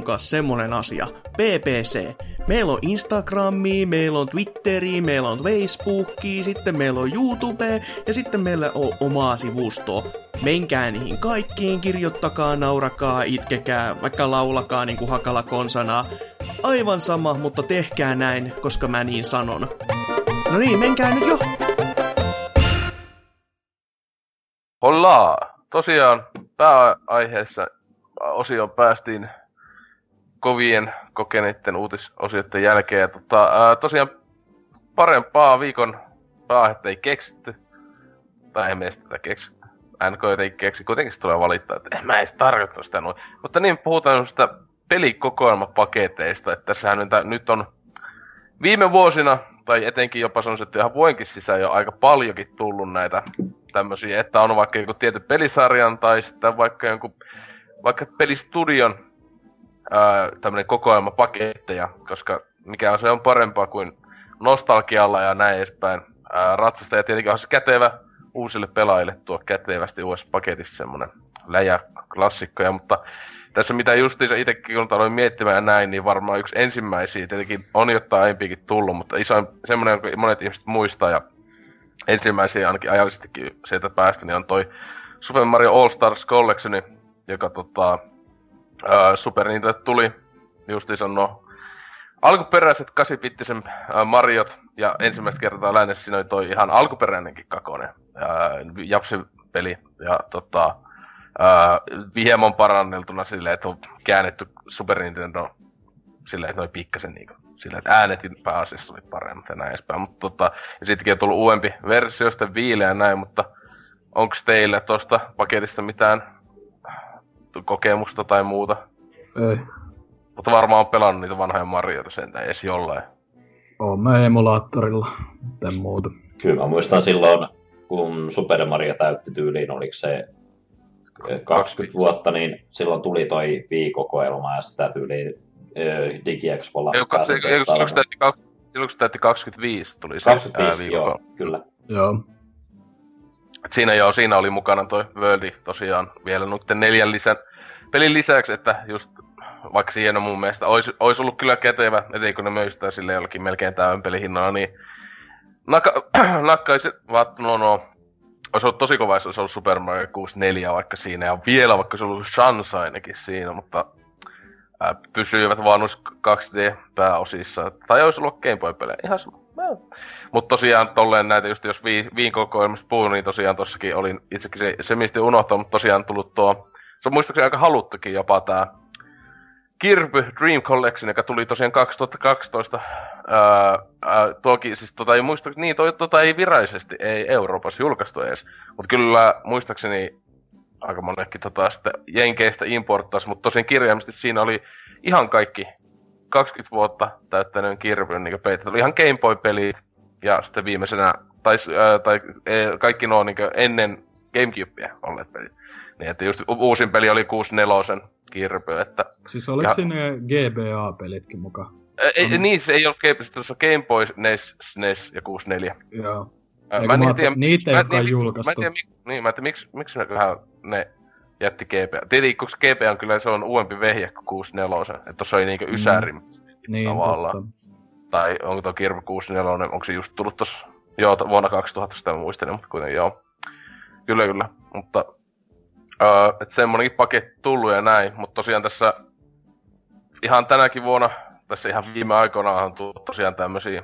Kuulkaa semmonen asia. PPC. Meillä on Instagrami, meillä on Twitteri, meillä on Facebooki, sitten meillä on YouTube ja sitten meillä on omaa sivustoa. Menkää niihin kaikkiin, kirjoittakaa, naurakaa, itkekää, vaikka laulakaa niin kuin hakala konsana. Aivan sama, mutta tehkää näin, koska mä niin sanon. No niin, menkää nyt jo! Holla! Tosiaan pääaiheessa osioon päästiin kovien kokeneiden uutisosioiden jälkeen. Ja tota, ää, tosiaan parempaa viikon pääaihetta ei keksitty. Tai ei meistä tätä keksitty. NK jotenkin keksi. Kuitenkin se tulee valittaa, että en mä edes tarkoittanut sitä noin. Mutta niin, puhutaan sitä pelikokoelmapaketeista. Että tässähän nyt on viime vuosina, tai etenkin jopa sanoisin, että ihan vuodenkin sisään jo aika paljonkin tullut näitä tämmöisiä, että on vaikka joku tietyn pelisarjan tai sitten vaikka jonkun vaikka pelistudion ää, tämmönen kokoelmapaketteja, koska mikä on se on parempaa kuin nostalgialla ja näin edespäin. Ää, ratsasta ja tietenkin on se kätevä uusille pelaajille tuo kätevästi uudessa paketissa semmonen läjä klassikkoja, mutta tässä mitä justiinsa itsekin kun aloin miettimään ja näin, niin varmaan yksi ensimmäisiä, tietenkin on jotain aiempiakin tullut, mutta isoin semmonen, jonka monet ihmiset muistaa ja ensimmäisiä ainakin ajallisestikin sieltä päästä, niin on toi Super Mario All Stars Collection, joka tota, ää, Super Nintendo tuli justiinsa no alkuperäiset 8-bittisen ää, Mariot ja ensimmäistä kertaa lännessä siinä oli toi ihan alkuperäinenkin kakone Japsi-peli ja tota, ää, hieman paranneltuna silleen, että on käännetty Super Nintendo silleen, että noin pikkasen niinku sillä, että äänet pääasiassa oli paremmat ja näin edespäin. Mutta tota, ja sittenkin on tullut uudempi versio, sitten viileä ja näin, mutta onko teillä tuosta paketista mitään kokemusta tai muuta? Ei. Mutta varmaan on pelannut niitä vanhoja Marioita sen edes jollain. Oon mä emulaattorilla, tai muuta. Kyllä mä muistan silloin, kun Super Mario täytti tyyliin, oliko se 20 vuotta, niin silloin tuli toi viikokoelma ja sitä tyyliin DigiExpolla Joka, se, silloin, kun täytti, silloin kun täytti 25 tuli se 25, ää, joo, kyllä. Joo. Siinä joo, siinä oli mukana toi Worldi tosiaan vielä noiden neljän lisän pelin lisäksi, että just vaikka on mun mielestä olisi, olisi ollut kyllä kätevä, etenkin kun ne möi sitä sille jollakin melkein täyden pelihinnalla, niin naka, nakkaisi vaattu, no no, olisi ollut tosi kova, jos olisi ollut Super Mario 64 vaikka siinä, ja vielä vaikka se ollut Sunshinekin siinä, mutta pysyivät vaan noissa 2D-pääosissa, tai olisi ollut Game Boy-pelejä, ihan sama. Mutta tosiaan tolleen näitä, just jos vi, viin kokoelmassa puhun, niin tosiaan tossakin olin itsekin se, se mistä unohtaa, mutta tosiaan tullut tuo, se on muistaakseni aika haluttukin jopa tää Kirby Dream Collection, joka tuli tosiaan 2012. Ää, ää, toki, siis tota ei muista, niin toi, tota ei virallisesti, ei Euroopassa julkaistu edes. Mutta kyllä muistaakseni aika monekin tota, sitten Jenkeistä importtaisi, mutta tosin kirjaimisesti siinä oli ihan kaikki 20 vuotta täyttäneen kirpyn niin peitä. Oli ihan Game Boy-pelit ja sitten viimeisenä, tai, ää, tai e, kaikki nuo niin ennen Gamecubea olleet pelit. Niin, että just uusin peli oli 64 kirpy, että... Siis oliko Ja- sinne GBA-pelitkin mukaan? Ei, On. niin, se ei ollut Game, tuossa Game Boy, NES, SNES ja 64. Joo. Ää, mä en tiedä, niitä ei mä- olekaan niin, julkaistu. Mä en tiedä, niin, mä en tiedä, miksi, miksi ne, ne jätti GBA. Tietenkin, koska GBA on kyllä, se on uudempi vehje kuin 64. Että tossa oli niinku ysärin Niin, tavallaan. totta. Tai onko tuo Kirby 64, onko se just tullut tossa, joo, to- vuonna 2000 sitä muistelin, mutta kuitenkin joo. Kyllä, kyllä. Mutta, öö, että semmonenkin paketti tullut ja näin, mutta tosiaan tässä ihan tänäkin vuonna, tässä ihan viime aikoina on tullut tosiaan tämmösiä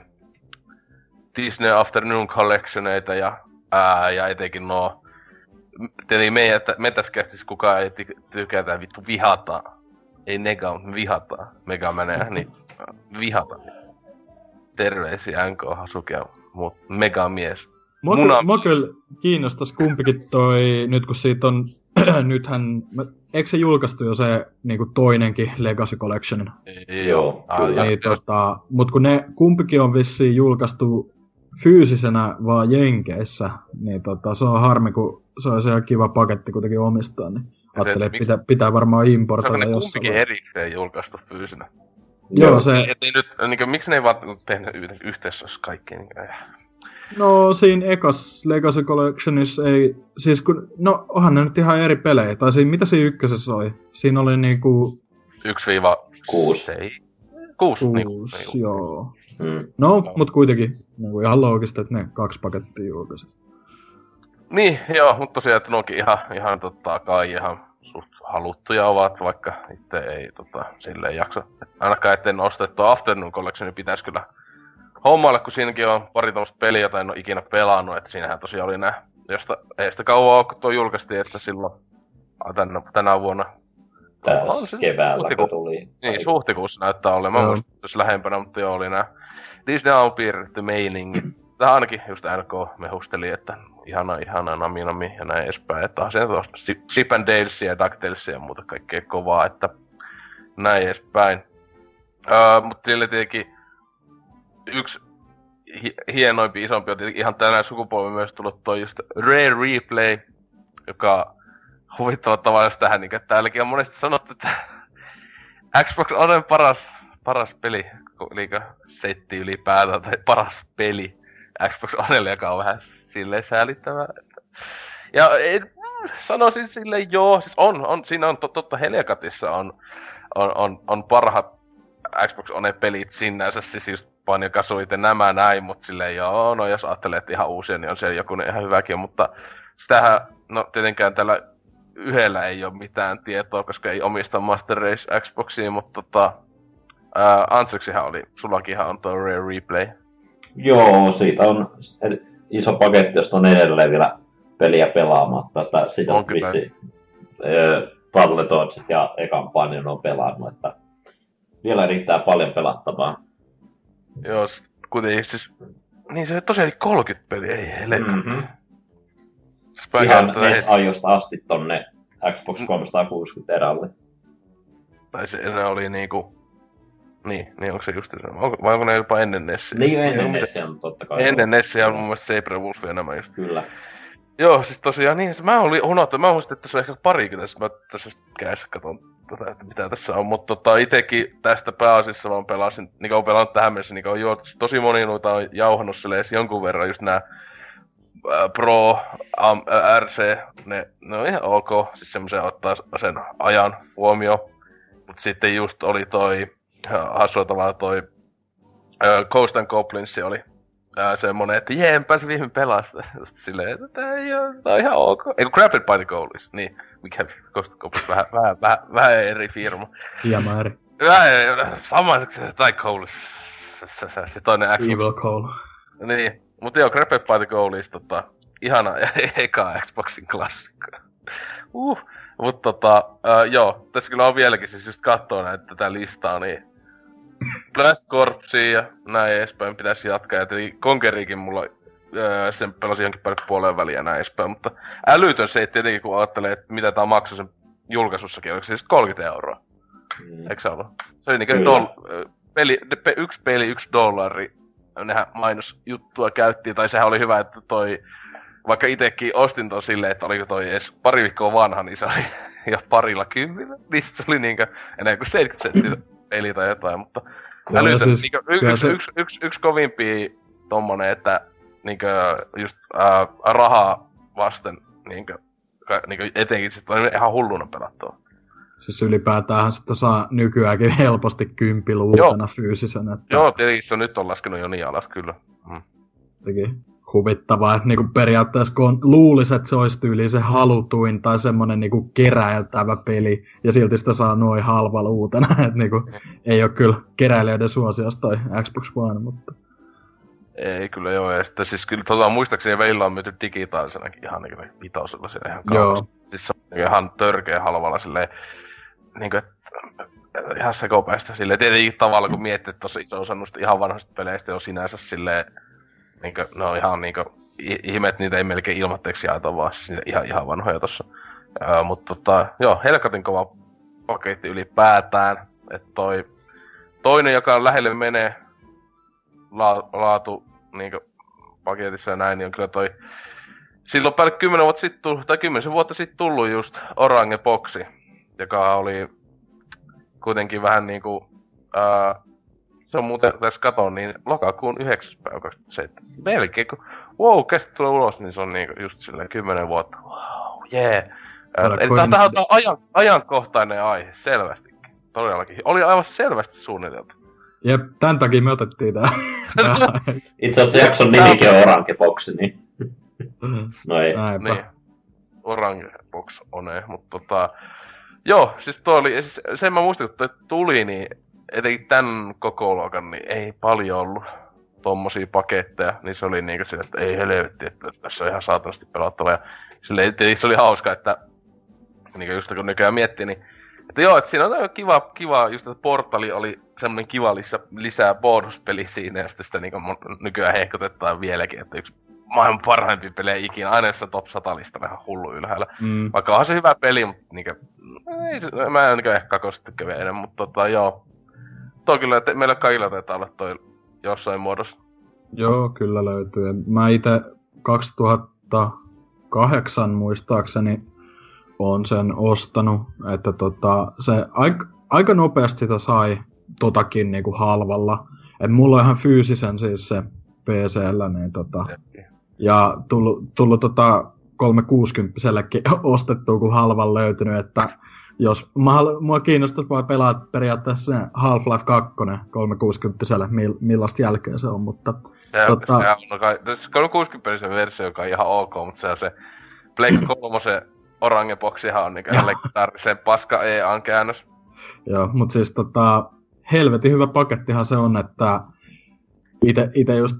Disney Afternoon Collectioneita ja, ää, ja etenkin nuo Tietenkin meidän, että me tässä kästissä kukaan ei ty- tykätä, vittu vihataan. Ei nega, mutta vihataan. Mega menee, niin äh, vihataan. Terveisiä NK Hasukia, mut mega mies. Mua, Muna- kyllä, mua kyllä kiinnostais kumpikin toi, nyt kun siitä on, nythän, eikö se julkaistu jo se niinku toinenkin Legacy Collection? Joo, kyllä. Niin, tota, mut kun ne kumpikin on vissiin julkaistu fyysisenä vaan Jenkeissä, niin tota, se on harmi, kun se on siellä kiva paketti kuitenkin omistaa, niin ajattelin, että miksi- pitää, pitää varmaan importoida jossain. kumpikin vaiheessa. erikseen julkaistu fyysinä? Joo, se, Et nyt, niin kuin, miksi ne ei vaan tehnyt yh- yhteensä kaikki? Niin, äh. no siinä ekas Legacy Collectionissa ei, siis kun, no onhan ne nyt ihan eri pelejä, tai siinä, mitä siinä ykkösessä oli? Siinä oli niinku 1-6. Kuusi. Kuusi. kuusi, Niin, joo. Mm. No, mut kuitenkin niinku ihan loogista, että ne kaksi pakettia julkaisi. Niin, joo, mutta tosiaan, että nuokin ihan, ihan totta kai ihan suht haluttuja ovat, vaikka itse ei tota, silleen jaksa. Ainakaan etten ostettu Afternoon Collection, niin pitäisi kyllä hommailla, kun siinäkin on pari tämmöistä peliä, jota en ole ikinä pelannut, että siinähän tosiaan oli nää, josta ei sitä kauan ole, kun tuo julkaistiin, että silloin tänä, tänä vuonna. On Tässä keväällä, kun tuli. Niin, huhtikuussa näyttää muistan, että jos lähempänä, mutta joo, oli nää Disney on piirretty meiningit. Tää ainakin just NK mehusteli, että ihana, ihana, nami, nami ja näin edespäin. Että on tuosta Sip and Dalesia ja DuckTalesia ja muuta kaikkea kovaa, että näin edespäin. Öö, mutta sille tietenkin yksi hi- hienoimpi, isompi on ihan tänään sukupolvi myös tullut toi just Rare Replay, joka huvittava tavalla tähän, niin kuin, täälläkin on monesti sanottu, että Xbox on paras, paras peli, liikä setti ylipäätään, tai paras peli Xbox Onelle, joka on vähän silleen säälittävää. Ja en, sanoisin silleen joo, siis on, on siinä on to- totta Heliakatissa on, on, on, on parhaat Xbox One-pelit sinänsä, siis just Banjo ja nämä näin, mutta silleen joo, no jos ajattelee, että ihan uusia, niin on siellä joku ihan hyväkin, mutta sitähän, no tietenkään tällä yhdellä ei ole mitään tietoa, koska ei omista Master Race Xboxia, mutta tota, ää, Antseksihan oli, sullakinhan on tuo Rare Replay. Joo, siitä on iso paketti, josta on edelleen vielä peliä pelaamatta. Että siitä On on vissi Battletoadsit ja ekan panjon on pelannut, että vielä riittää paljon pelattavaa. Joo, kuitenkin siis, niin se tosiaan 30 peliä, ei helvetti. Mä Ihan NES-ajosta asti tonne Xbox 360 erälle. Tai se ne oli niinku... Niin, niin onko se just se? Onko, vai onko ne jopa ennen Nessia? Niin jo ennen NESiä on totta kai. Ennen Nessia on mun mielestä Saber Wolf ja nämä just. Kyllä. Joo, siis tosiaan niin, se mä olin unohtanut, mä muistin, että tässä on ehkä parikin, tässä mä tässä kädessä katon tätä, että mitä tässä on, mutta tota, itekin tästä pääasiassa vaan pelasin, niin kuin pelannut tähän mennessä, niin kuin jo tosi moni noita on jauhannut silleen edes jonkun verran just nää ää, Pro, ää, RC, ne, ne on ihan ok, siis semmoisen ottaa sen ajan huomioon, mutta sitten just oli toi, hassua tavalla toi ää, Ghost and Goblins oli ää, semmonen, että jee, en pääse viime pelasta. Sitten silleen, että tää, ei oo, tää on ihan ok. Eikö Grappled by the Goalies? Niin, mikä Ghost of Goblins, vähän, vähän, vähän, vähän eri firma. Hieman eri. Vähän, sama se, tai Goalies. Se toinen Xbox. Evil Call. Niin, mutta joo, Grappled by the Goalies, tota, ihana ja eka Xboxin klassikko. Uh, mutta tota, ää, joo, tässä kyllä on vieläkin siis just kattoo näitä tätä listaa, niin Blast Corpsia ja näin edespäin pitäisi jatkaa. Ja tietenkin Conkerikin mulla öö, sen pelasin jonkin paljon puoleen väliin ja näin edespäin, mutta älytön se, että tietenkin kun ajattelee, että mitä tää maksoi sen julkaisussakin, oliko se siis 30 euroa, Mm. eikö se ollut? Se oli niinku Kyllä. dol- ö, peli, pe- yksi peli, yksi dollari, nehän mainosjuttua käyttiin, tai sehän oli hyvä, että toi, vaikka itekin ostin ton silleen, että oliko toi edes pari viikkoa vanha, niin se oli jo parilla kymmillä, niin sit se oli niinkö enemmän kuin 70 senttistä peli tai jotain, mutta älytön, siis niinkö, kyllä yksi, se- yksi, yksi, yksi kovimpia tommonen, että niinkö just ää, rahaa vasten niinkö, ka- niinkö etenkin sit on ihan hulluna pelattua. Siis ylipäätään sitä saa nykyäänkin helposti kympiluutena fyysisen, että Joo, tietenkin se nyt on laskenut jo niin alas kyllä. Mm. jotenkin huvittavaa, että niinku periaatteessa kun on, luulisi, että se olisi tyyli se halutuin tai semmoinen niinku keräiltävä peli, ja silti sitä saa noin halvalla uutena, että niinku, ei ole kyllä keräilijöiden suosiosta toi Xbox One, mutta Ei kyllä joo, ja sitten siis kyllä tota, muistaakseni välillä on myyty digitaalisenakin ihan niinku vitosella siellä ihan kauheasti. Siis se on niinku ihan törkeä halvalla silleen, niinku että ihan sekopäistä silleen, tietenkin tavalla kun miettii, että tossa iso osa ihan vanhoista peleistä on sinänsä silleen, niinku, ne on ihan niinku, ihme, että niitä ei melkein ilmatteeksi jaeta vaan siis ihan, ihan vanhoja tossa. Öö, mutta tota, joo, helkatin kova paketti ylipäätään, että toi toinen, joka lähelle menee, la, laatu niinku, paketissa ja näin, niin on kyllä toi silloin päälle 10 vuotta sitten tai 10 vuotta sitten tullut just Orange Boxi, joka oli kuitenkin vähän niinku, se on muuten, tässä katon, niin lokakuun 9. päivä 27. Melkein, kun wow, käsit tulee ulos, niin se on niinku just silleen 10 vuotta. Wow, yeah. Älä Eli tää on ajan, ajankohtainen aihe, selvästikin. Todellakin. Oli aivan selvästi suunniteltu. jep, tämän takia me otettiin tää. tää. Itse asiassa jakson nimikin on Orange Box, niin no ei. Näinpä. Niin. Orange Box one, mutta tota... Joo, siis tuo oli, siis sen mä muistin, kun tuli, niin etenkin tän koko luokan, niin ei paljon ollut tommosia paketteja, niin se oli niinku sille, että ei helvetti, että tässä on ihan saatanasti pelattava. Ja silleen, tietenkin se oli hauska, että niinku just kun nykyään miettii, niin että joo, että siinä on aika kiva, kiva just että portali oli semmonen kiva lisä, lisää bonuspeli siinä, ja sitten sitä niinku nykyään hehkutetaan vieläkin, että yksi maailman parhaimpia pelejä ikinä, aina jossain top 100 listalla ihan hullu ylhäällä. Mm. Vaikka onhan se hyvä peli, mutta niinkö, ei mä en niinkö ehkä kakosta tykkää vielä enemmän, mutta tota joo. Tuo kyllä, että meillä kaikilla taitaa olla toi jossain muodossa. Joo, kyllä löytyy. Mä itse 2008 muistaakseni on sen ostanut, että tota, se aika, aika nopeasti sitä sai totakin niinku halvalla. Et mulla on ihan fyysisen siis se PCllä, niin tota, ja tullut, tullut tota 360 ostettua, kun halvan löytynyt, että jos mä, halu- mua kiinnostaisi vaan pelaa periaatteessa se Half-Life 2 360 mil, millaista jälkeen se on, mutta Se, Tota- se on kai, no, se 360 versio, joka on ihan ok, mutta se on se Blake 3 Orange Boxihan on niinku legendaarisen paska EAN käännös. Joo, mutta siis tota, helvetin hyvä pakettihan se on, että ite, ite just,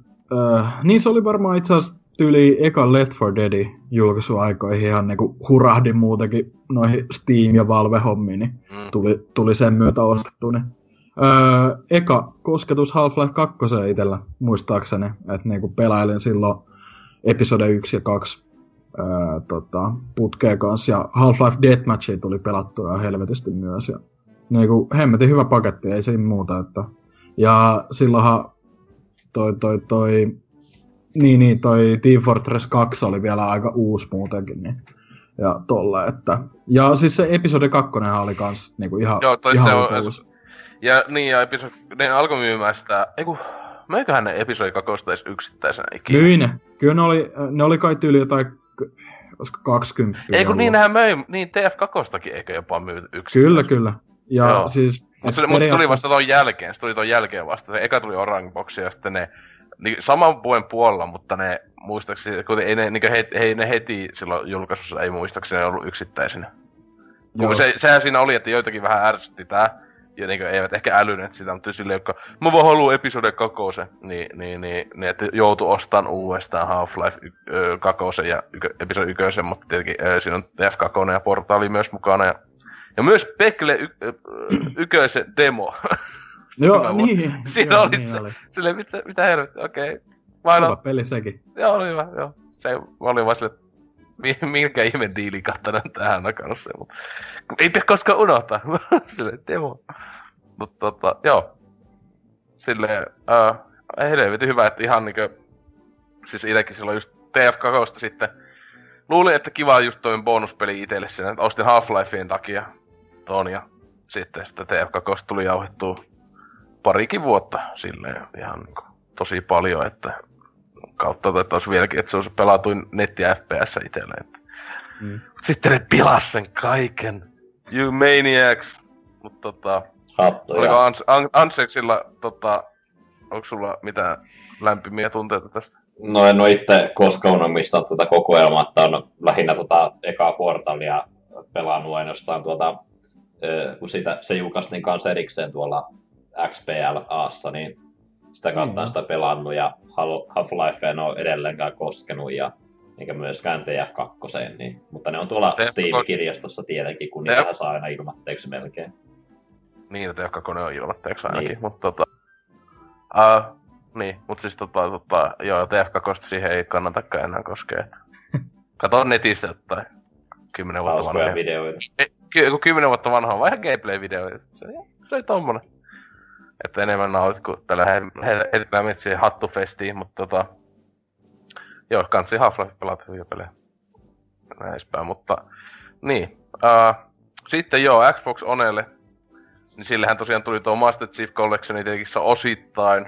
äh, niin se oli varmaan itse asiassa tyyli eka Left 4 Deadin julkaisuaikoihin ihan niinku hurahdin muutenkin noihin Steam- ja Valve-hommiin, niin Mm. tuli, tuli sen myötä ostettu. Niin. Öö, eka kosketus Half-Life 2 itsellä, muistaakseni, että niinku pelailin silloin episode 1 ja 2 öö, tota, putkeen kanssa, ja Half-Life Deathmatchia tuli pelattua ihan helvetisti myös, ja niinku, hemmetin hyvä paketti, ei siinä muuta, että ja silloinhan toi, toi, toi, niin, niin, toi Team Fortress 2 oli vielä aika uusi muutenkin, niin ja tolle, että... Ja siis se episode 2 oli kans niinku ihan, Joo, toi ihan se on- uusi. Ja niin, ja episodi, ne alkoi myymään sitä, eiku, meiköhän ne kakosta edes yksittäisenä ikinä. Myi ne. Kyllä ne oli, ne oli kai tyyli jotain, olisiko 20. Ei kun niin nehän möi, niin TF2stakin eikö jopa myyty yksin. Kyllä, kyllä. Ja Joo. siis... Mutta se, mut se tuli vasta ton jälkeen, se tuli ton jälkeen vasta. Se eka tuli Orange Box ja sitten ne, niin saman vuoden puolella, mutta ne muistaakseni, kun ei ne, niin he, he, ne heti silloin julkaisussa ei muistaakseni ollut yksittäisenä. Joo. Se, sehän siinä oli, että joitakin vähän ärsytti tää, ja niin eivät ehkä älyneet sitä, mutta silleen, jotka mä vaan haluan episode kakose, niin, niin, niin, niin että joutui ostamaan uudestaan Half-Life y- ö, kakosen ja ykö, episode ykösen, mutta tietenkin ö, siinä on F2 ja portaali myös mukana, ja, ja myös Pekle y, ykösen demo. Joo, niin. Siinä joo, oli niin se. oli. Silleen, mitä, mitä helvettiä, okei. Vai Hyvä peli sekin. joo, oli hyvä, joo. Se oli vaan sille, mi- minkä ihme diili kattanen tähän nakannut se, mutta ei pidä koskaan unohtaa. Silleen, demo. Mutta tota, joo. Silleen, äh, helvetin hyvä, että ihan niinkö, siis itekin silloin just TF2 sitten, luulin, että kiva just toinen bonuspeli itelle sinne, ostin Half-Lifeen takia ton ja sitten sitä TF2 tuli jauhettua parikin vuotta silleen ihan niinku tosi paljon, että kautta että olisi vieläkin, että se olisi pelatuin netti FPS itselle. Että. Mm. Sitten ne pilas sen kaiken. You maniacs. Mutta tota, Hattuja. oliko Ans- An- Ansexilla, tota, onko sulla mitään lämpimiä tunteita tästä? No en ole itse koskaan unomistaa tätä kokoelmaa, että on lähinnä tota ekaa portalia pelannut ainoastaan tuota, kun sitä, se julkaistiin kanssa erikseen tuolla XPLAssa, niin sitä kautta Mm. sitä pelannut ja Hal- Half-Life en ole edelleenkään koskenut ja eikä myöskään TF2, niin, mutta ne on tuolla TF2 Steam-kirjastossa tietenkin, kun TF niitä saa aina ilmatteeksi melkein. Niin, että joka kone on ilmatteeksi ainakin, Niin. mutta tota... Uh, niin, mutta siis tota, tota, joo, TF2 siihen ei kannatakaan enää koskea. Kato netistä tai kymmenen vuotta Hauskoja vanha. videoita. Ei, ky- kymmenen vuotta vanha on vaan ihan gameplay-video. Se, se oli tommonen. Että enemmän nautit, kun tällä he- he- heitetään siihen hattufestiin, mutta tota... Joo, kansi Half-Life pelata hyviä pelejä. Näin edespäin, mutta... Niin. Uh, sitten joo, Xbox Onelle. Niin sillehän tosiaan tuli tuo Master Chief Collection, tietenkin osittain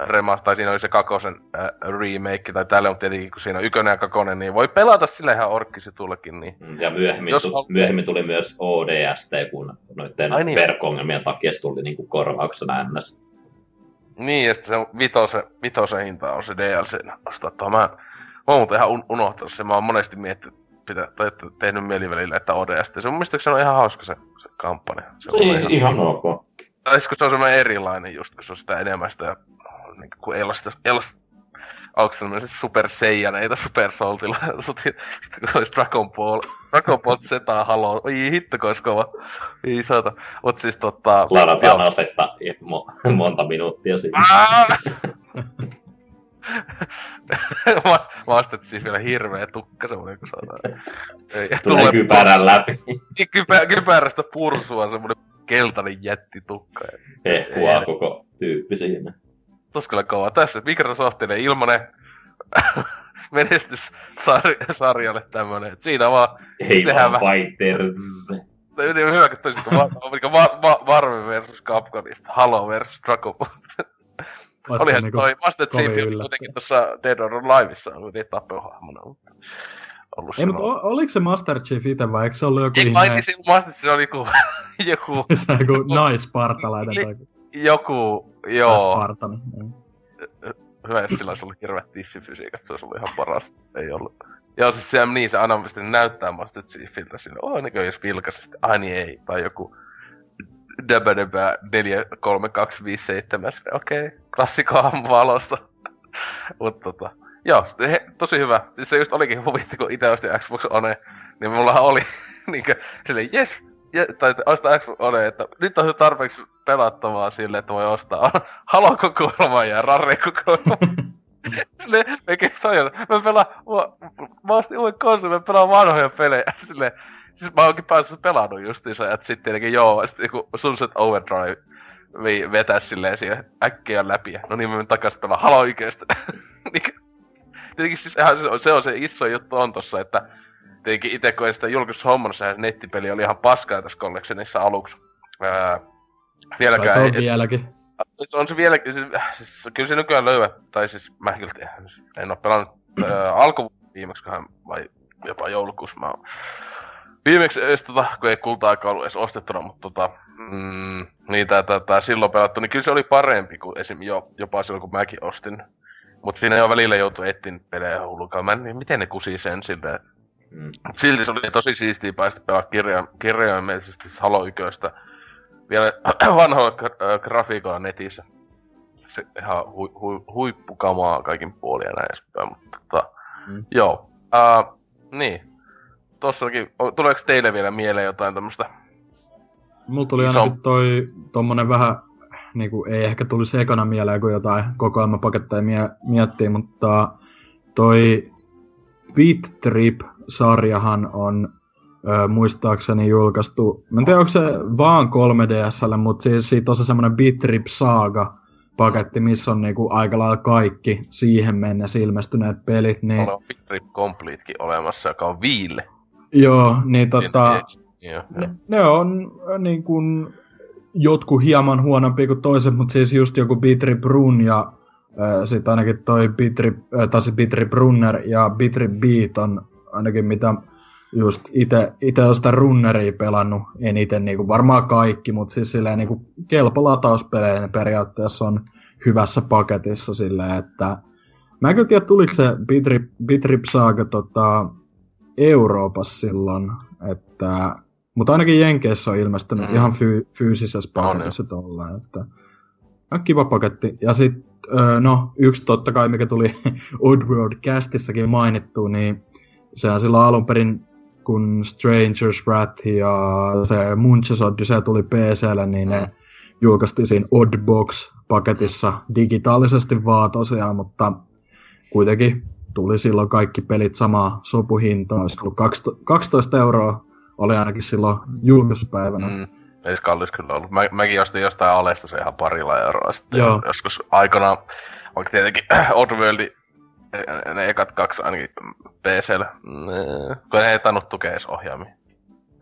remaster, tai siinä oli se kakosen äh, remake, tai tälle on tietenkin, kun siinä on ykönen ja kakonen, niin voi pelata sillä ihan orkkisitullekin, niin Mm, Ja myöhemmin, Jos tu- on- myöhemmin tuli myös ODST, kun noiden Ai niin. verkko-ongelmien takia se tuli niinku korvauksena ns. Niin, ja sitten se vitosen, vitosen hinta on se DLC ostaa tuohon. Mä, mä oon muuten ihan un- unohtanut sen. Mä oon monesti miettinyt, pitää, tai että tehnyt mielivälillä, että ODST. Se on mun mielestä se on ihan hauska se, se kampanja. Se on Ei, ihan ok. Tai siis kun se on semmoinen erilainen just, kun se on sitä enemmän sitä, niin kuin elasta, elasta onko se semmoinen Super Saiyan, ei Super Soltilla, kun se olisi Dragon Ball, Dragon Ball Z Halo, oi hitto, kun olisi kova, ei saata, mut siis tota... Ladataan asetta mo- monta minuuttia sitten. Mä, mä ostin siis vielä hirveä tukka semmonen, kun saadaan. Ei, Tulee kypärän läpi. Kypä, kypärästä pursua semmonen keltainen jättitukka. Hehkua koko tyyppi siinä. Tos kyllä kova. Tässä Microsoftille ilmanen menestyssarjalle tämmönen. Et siinä vaan Hei vaan vähän- fighters. Tai yritin hyvä, kun toisin kuin Mar- Mar- Marvel versus Capcomista, Halo versus Dragon Ball. Olihan se niinku toi Master Chief oli kuitenkin tuossa Dead or Aliveissa on kuitenkin tapeuhahmona. mutta Ollut Ei, mutta oliko se Master Chief itse vai eikö se ollut joku Ei, ihme, kai se Master Chief oli joku, joku, se joku naispartalainen tai joku, joo. Spartan? Mm. Hyvä, jos sillä olisi ollut hirveät tissifysiikat, se olisi ollut ihan paras. Ei ollut. Joo, siis se niin, se aina sitten näyttää Master Chiefiltä sille, oh, niin jos vilkaisi, sitten, ai niin ei, tai joku Däbä Däbä 4, 3, 2, 5, 7, okei, okay, klassikkohan valosta. Mutta tota, joo, he, tosi hyvä. Siis se just olikin huvitti, kun itse ostin Xbox One, niin mullahan oli niinkö silleen, jes, je, tai ostaa Xbox One, että nyt on tarpeeksi pelattavaa sille, että voi ostaa Halo-kokoelma ja Rare-kokoelma. Silleen, eikä tajua. Mä pelaan, mä, mä ostin uuden konsolin, mä pelaan vanhoja pelejä. Silleen, siis mä oonkin päässyt pelannut justiinsa, että sitten tietenkin joo, sitten joku Sunset Overdrive vetäis silleen siihen äkkiä läpi. ja No niin, mä menen takas pelaa Halo yköstä. Niin, tietenkin siis se, on- se on se iso juttu on tossa, että tietenkin itse kun ei sitä julkisessa hommannut, se nettipeli oli ihan paskaa tässä collectionissa aluksi. Ää, Tai vieläkään se on ei, vieläkin. Siis on se vielä, siis, siis, kyllä se nykyään löyvät, tai siis mä kyllä tiedän, en oo pelannut äh, alku viimeksiköhän vai jopa joulukuussa mä oon. Viimeksi edes tota, kun ei kulta-aika ollut edes ostettuna, mutta tota, mm, tää, tää silloin pelattu, niin kyllä se oli parempi kuin esim. Jo, jopa silloin kun mäkin ostin. Mutta siinä jo välillä joutui etsin pelejä hullukaan. Mä en, miten ne kusi sen silleen, Mm. Silti se oli tosi siistiä päästä pelaa kirja, kirjaimellisesti Halo 1. Vielä vanhoilla gra- äh, grafiikoilla netissä. Se ihan hu, hu, huippukamaa kaikin puolin ja näin edespäin, mutta tota, Mm. joo. Uh, niin. Tossakin, tuleeko teille vielä mieleen jotain tämmöstä? Mulla tuli Iso- ainakin toi tommonen vähän niin kuin, ei ehkä tulisi ekana mieleen, kun jotain kokoelmapaketteja mie- miettii, mutta toi Beat Trip-sarjahan on ö, muistaakseni julkaistu, mä en tiedä onko se vaan 3DSlle, mutta siis siitä on se semmoinen Beat Trip Saga paketti, missä on niinku aika lailla kaikki siihen mennessä ilmestyneet pelit. Niin, Mulla on Big Trip Completekin olemassa, joka on viille. joo, niin tota, Joo. ne, ne on niin kuin, jotkut hieman huonompia kuin toiset, mutta siis just joku Bitri Brun ja sitten ainakin toi Bitri, äh, tai se Bitri Brunner ja Bitri Beat on ainakin mitä just ite, ite on sitä runneria pelannut eniten, niin kuin varmaan kaikki, mutta siis silleen niin kuin kelpo latauspelejä ne periaatteessa on hyvässä paketissa silleen, että mä en kyllä tiedä, tuliko se Bitrip, Bitrip Saga tota, Euroopassa silloin, että, mutta ainakin Jenkeissä on ilmestynyt Mm. ihan fy, fyysisessä paketissa tolleen, että no, kiva paketti. Ja sitten, no, yksi totta kai, mikä tuli Oddworld-castissakin mainittu, niin sehän silloin alun perin, kun Stranger's Wrath ja se Munches Odyssey tuli PClle, niin ne julkaistiin siinä Oddbox-paketissa digitaalisesti vaan tosiaan, mutta kuitenkin tuli silloin kaikki pelit samaa sopuhintaa, olisi ollut 12 12 euroa, oli ainakin silloin julkaisupäivänä. Mm. Mm. Ei se kallis kyllä ollut. Mä, mäkin ostin jostain alesta se ihan parilla euroa sitten. Joo. Joskus aikana, vaikka tietenkin Oddworldin ne- ne ekat kaksi ainakin PCllä, kun ne ei tainnut tukea edes ohjaamia.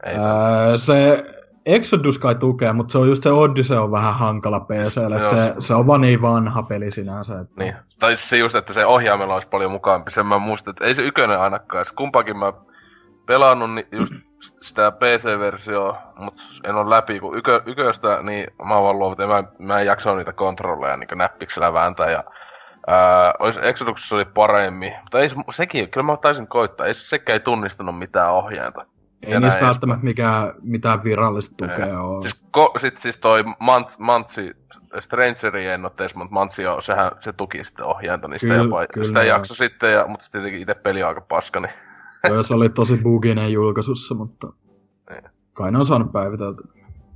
Ei Öö, se Exodus kai tukee, mutta se on just se Odyssey on vähän hankala PClle, että se, se on vaan niin vanha peli sinänsä. Että... Niin. Tai siis se just, että se ohjaimella olisi paljon mukaampi. Sen mä muistan, että ei se ykönen ainakaan. Se kumpakin mä pelannut niin just sitä PC-versioa, mutta en ole läpi, kun ykö, yköstä, niin mä oon vaan luovutin. Mä, mä en jaksa niitä kontrolleja niin näppiksellä vääntää ja Ää, olisi Exoduksessa oli paremmin, mutta ei, se- sekin, kyllä mä taisin koittaa, ei se sekään ei tunnistanut mitään ohjainta. Ei niissä välttämättä mikään, mitään virallista tukea Ei. ole. Siis, ko, sit siis toi Mant, Mantsi, Strangeri en oo tees, mutta Mantsi on, sehän, se tuki sitten ohjainta, niin sitä, Kyllä, jopa, kyllä sitä jakso sitten, ja, mutta sitten tietenkin itse peli on aika paska, niin Joo, se oli tosi buginen julkaisussa, mutta Niin. kai ne on saanut päivitelty.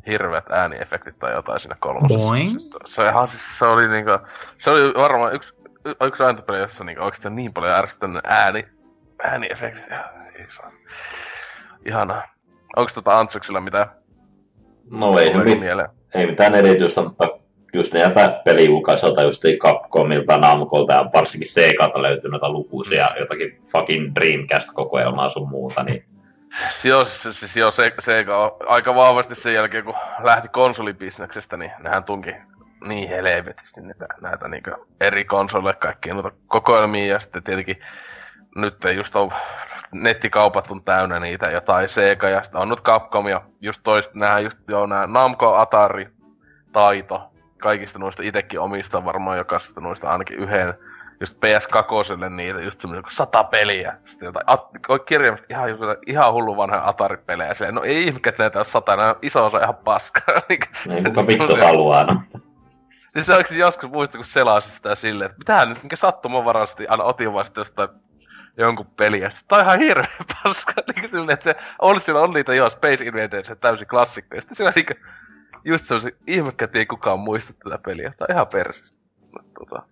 hirveät ääniefektit tai jotain siinä kolmosessa. Boing. Siis Se, se, ihan, siis se oli niinku, se oli varmaan yksi, yksi aina peli, jossa niinku oikeesti on niin paljon ärsyttänyt ääni, saa. Ihanaa. Onks tota Antseksilla mitään No ei, hyvin, mieleen? ei mitään erityistä, mutta just näitä pelijulkaiselta, just Capcomilta, Namcolta ja varsinkin Segalta löytyy noita lukuisia, jotakin fucking Dreamcast-kokoelmaa sun muuta, niin Joo, siis, siis joo, se, Sega on aika vahvasti sen jälkeen, kun lähti konsolibisneksestä, niin nehän tunki niin helvetisti näitä, näitä niin eri konsoleille kaikkia noita kokoelmia, ja sitten tietenkin nyt just on nettikaupat on täynnä niitä, jotain Sega, ja sitten on nyt Capcom, ja just toista nää, just joo, nää Namco, Atari, Taito, kaikista noista itekin omista varmaan jokaisesta noista ainakin yhden, just PS2 niitä, just semmoisia kuin sata peliä. Sitten jotain, at, kirjaimisesti ihan, just ihan hullu vanha Atari-pelejä. Silleen, no ei ihme, että näitä on sata, nämä on iso osa ihan paskaa. Niin kuka vittu haluaa. No. Se oikeesti joskus muista, kun selasin sitä silleen, että mitähän nyt, minkä sattumanvaraisesti aina otin vasta jostain jonkun peliä. Sitten, on ihan hirveä paska. Niin silleen, että se on, siellä on niitä joo, Space Invaders, se täysin klassikko. Ja sitten siellä niinku, just semmosia ihmekkä, että ei kukaan muista tätä peliä. Tää on ihan persis. Tota,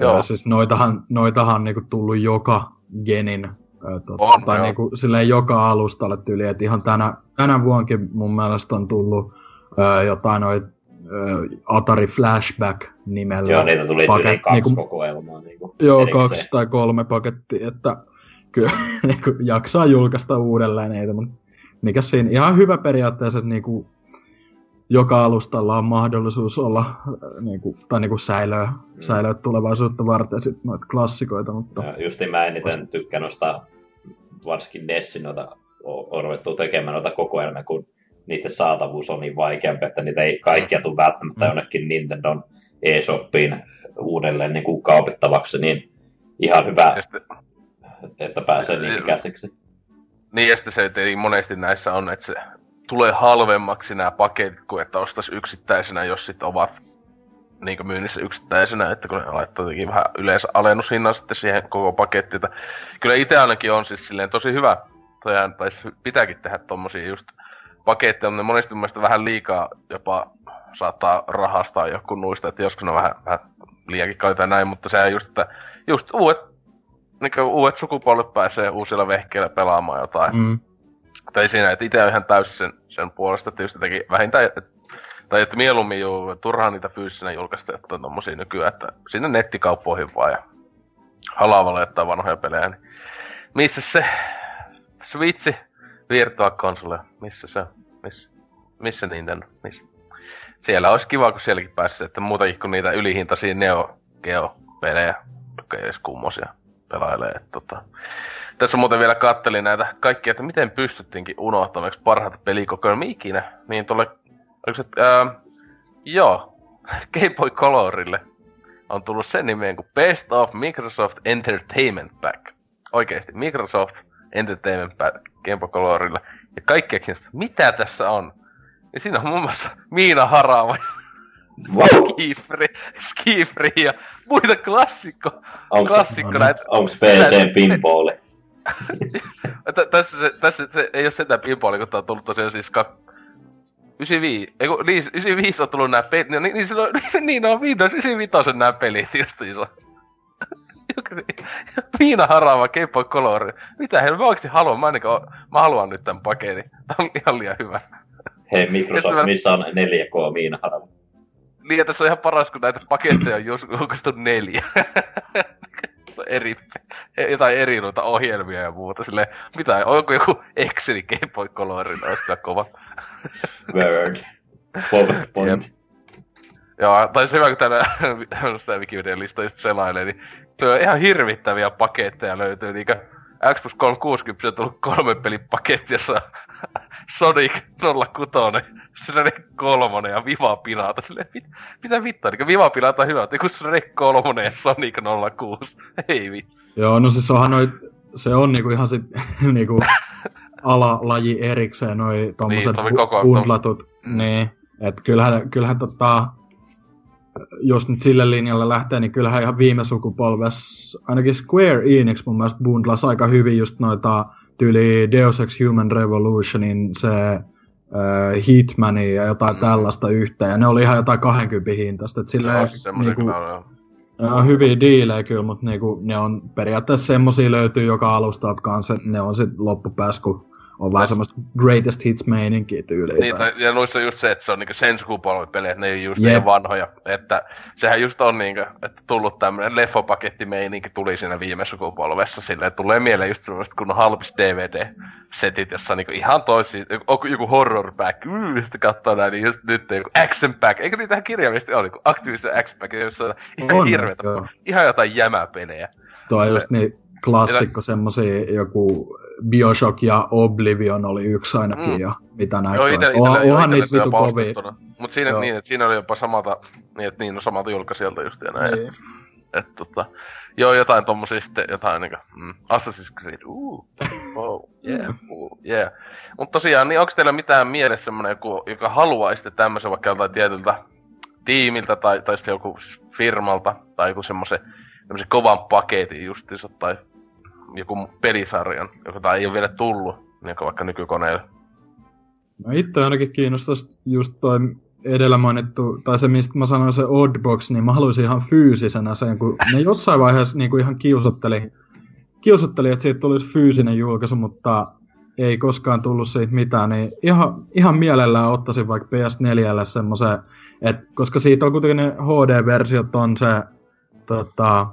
Joo. joo. siis noitahan, noitahan on niinku tullut joka genin, ö, tota, On, tai joo. niinku silleen joka alustalle tyyli, että ihan tänä, tänä vuonkin mun mielestä on tullut ö, jotain noit ö, Atari Flashback nimellä. Joo, niitä tuli Paket- kaksi niinku- kokoelmaa. Niinku, Joo, erikseen. kaksi tai kolme pakettia, että kyllä niinku, jaksaa julkaista uudelleen niitä, mutta mikä siinä ihan hyvä periaatteessa, että niinku, joka alustalla on mahdollisuus olla äh, niinku, tai niinku säilöä, säilöä tulevaisuutta varten sit noita klassikoita, mutta Ja mä eniten tykkään noista, varsinkin Nessin noita, on ruvettu tekemään noita kokoelmia, kun niiden saatavuus on niin vaikeampi, että niitä ei kaikkia tule välttämättä Mm. jonnekin Nintendon eShopiin uudelleen niin kuin kaupittavaksi, niin ihan hyvä, sitten, että pääsee niihin käsiksi. niin ja sitten se tietenkin monesti näissä on, että se tulee halvemmaksi nämä paketit kuin että ostaisi yksittäisenä, jos sitten ovat niin myynnissä yksittäisenä, että kun ne laittaa jotenkin vähän yleensä alennushinnan sitten siihen koko pakettiin. että Kyllä itse ainakin on siis silleen tosi hyvä, tai, tai pitääkin tehdä tommosia just mutta ne monesti mielestä vähän liikaa jopa saattaa rahastaa joku nuista, että joskus ne on vähän, vähän liiankin kalliita näin, mutta se on just, että just uudet, niin uudet sukupolvet pääsee uusilla vehkeillä pelaamaan jotain. Mm. Tai siinä, että itse on ihan täysin sen, sen puolesta, että just jotenkin vähintään, että, tai että mieluummin juu, turhaan niitä fyysisenä julkaista, että on tommosia nykyään, että sinne nettikauppoihin vaan ja halavalle jättää vanhoja pelejä, niin missä se Switchi Virtua Console, missä se on? Missä, Nintendo? Missä? Siellä olisi kiva, kun sielläkin pääsisi, että muutakin kuin niitä ylihintaisia Neo Geo-pelejä, jotka ei edes kummosia pelailee. Tota. Tässä muuten vielä kattelin näitä kaikkia, että miten pystyttiinkin unohtamaan parhaita pelikokoelmia ikinä. Niin tuolle, oliko se, ää, joo, Game Boy Colorille on tullut sen nimeen kuin Best of Microsoft Entertainment Pack. Oikeesti, Microsoft Entertainment Game Boy Colorille. Ja kaikki keksivät, mitä tässä on. Ja siinä on muun muassa Miina Harava, Wow. Skifri, Skifri ja muita klassikko, Onks, klassikko näitä. onks PC pinballi? Tä- tässä, se, tässä se ei ole sitä pinballia, kun tää on tullut tosiaan siis kak... 95, ei kun, liis- 95 on tullut nää pelit, niin, niin, silloin, niin on Windows 95 nää pelit justiinsa. Miina Harava, Boy Color. Mitä he mä oikeesti haluan, mä, ainakaan, mä haluan nyt tän paketin. Tää on ihan liian hyvä. Hei Microsoft, mä- missä on 4K Miina Harava? Niin, tässä on ihan paras, kun näitä paketteja on julkaistu neljä. Eri, jotain eri noita ohjelmia ja muuta. Silleen, mitä, onko joku Excel Game Boy Colorin, olisi kyllä kova. Word. PowerPoint. Joo, tai se hyvä, kun täällä sitä Wikipedia lista just selailee, niin tuo ihan hirvittäviä paketteja löytyy, niinkö Xbox 360 on tullut kolme pelipaketti, jossa Sonic 06, Shrek 3 ja Viva Pilata. Silleen, mit, mitä vittua, niin Viva Pilata on hyvä, että joku Shrek 3 ja Sonic 06. Ei vittu. Joo, no siis onhan noit, se on niinku ihan se niinku alalaji erikseen, noi tommoset Niin, bu- koko- bundlatut. Mm. Niin, et kyllähän, kyllähän tota, jos nyt sille linjalle lähtee, niin kyllähän ihan viime sukupolvessa, ainakin Square Enix mun mielestä bundlas aika hyvin just noita tyyli Deus Ex Human Revolutionin se äh, Hitmania ja jotain Mm. tällaista yhteen, ja ne oli ihan jotain 20 hintaista, että silleen, semmosia niinku, ne on. Hyviä diilejä kyllä, mutta niinku, ne on periaatteessa semmosia löytyy joka alustalta kanssa, että ne on sit loppupäässä, kun on vähän semmoista greatest hits meininkiä tyyliin. Niin, tai, ja noissa on just se, että se on niinku sen sukupolven pelejä, että ne ei ole just Jep. niin vanhoja. Että sehän just on niinku, että tullut tämmönen leffopakettimeininki tuli siinä viime sukupolvessa. Silleen tulee mieleen just semmoista kun on halpis DVD-setit, jossa on niinku ihan toisi, joku, joku horror pack, mm, sitten katsoo näin, niin just nyt joku action pack. Eikö niitä kirjaimisesti ole, niinku Activision action pack, jossa on ihan On, hirveetä, joo. ihan jotain jämäpelejä. Sitten on just niin klassikko semmosia, joku Bioshock ja Oblivion oli yksi ainakin, Mm. mm. ja mitä näitä Joo, on. ite, Onhan- ite, Onhan niitä vitu kovia. Mut siinä, Joo. niin, että siinä oli jopa samalta, niin että niin on samalta julkaisijalta just ja näin. Niin. Et tota, joo, jotain tommosia sitten, jotain niinku, mm, Assassin's Creed, uu, oh, yeah, uu, yeah. Mut tosiaan, niin onks teillä mitään mielessä semmonen joku, joka haluaisitte tämmösen vaikka joltain tietyltä tiimiltä tai, tai sitten joku firmalta tai joku semmosen kovan paketin justiinsa tai joku pelisarjan, joka tai ei ole vielä tullut, niin vaikka nykykoneelle. No itse ainakin kiinnostaisi just toi edellä mainittu, tai se mistä mä sanoin se Oddbox, niin mä haluaisin ihan fyysisenä sen, kun ne jossain vaiheessa niin kuin ihan kiusotteli, kiusotteli, että siitä tulisi fyysinen julkaisu, mutta ei koskaan tullut siitä mitään, niin ihan, ihan mielellään ottaisin vaikka PS4 semmoisen, että koska siitä on kuitenkin ne HD-versiot on se tota,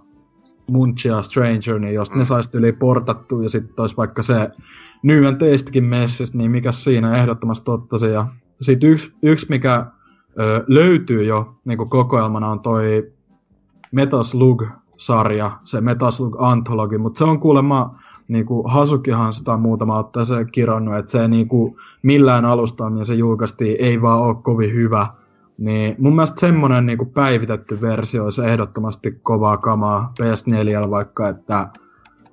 Munchia Stranger, niin jos mm. Ne saisi yli portattu ja sitten olisi vaikka se New and Tastekin messissä, niin mikä siinä ehdottomasti ottaisin. Ja sitten yksi, yksi mikä ö, löytyy jo niin kokoelmana on toi Metal Slug-sarja, se Metal Slug Anthology, mutta se on kuulemma niin kuin Hasukihan sitä on muutama otteeseen kirannut, että se niin kuin millään alusta, niin se julkaistiin, ei vaan ole kovin hyvä. Niin mun mielestä semmonen niin päivitetty versio olisi ehdottomasti kovaa kamaa PS4 vaikka, että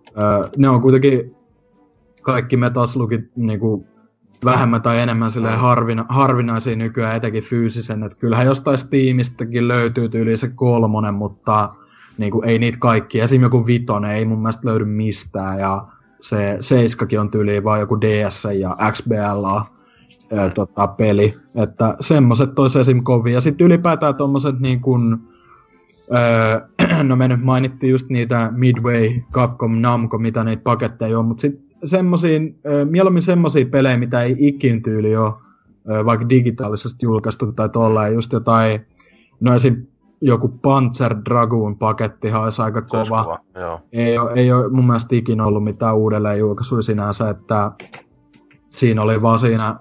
ö, ne on kuitenkin kaikki Metal Slugit niin kuin vähemmän tai enemmän silleen harvina, harvinaisia nykyään etenkin fyysisen, että kyllähän jostain Steamistäkin löytyy tyyli se kolmonen, mutta niin kuin, ei niitä kaikki. Esim. joku vitonen ei mun mielestä löydy mistään ja se seiskakin on tyyliin vaan joku DS ja XBLA. Ää, tota, peli. Että semmoset tois esim. kovin. Ja sitten ylipäätään tommoset niin kun, ää, no me nyt mainittiin just niitä Midway, Capcom, Namco, mitä niitä paketteja on, mutta sitten semmosiin, ää, mieluummin semmosia pelejä, mitä ei ikin tyyli ole, ää, vaikka digitaalisesti julkaistu tai tolleen, just jotain, no esim. joku Panzer Dragoon paketti olisi aika Se kova. kova. Joo. Ei ole, ei ole mun mielestä ikinä ollut mitään uudelleen julkaisuja sinänsä, että siinä oli vaan siinä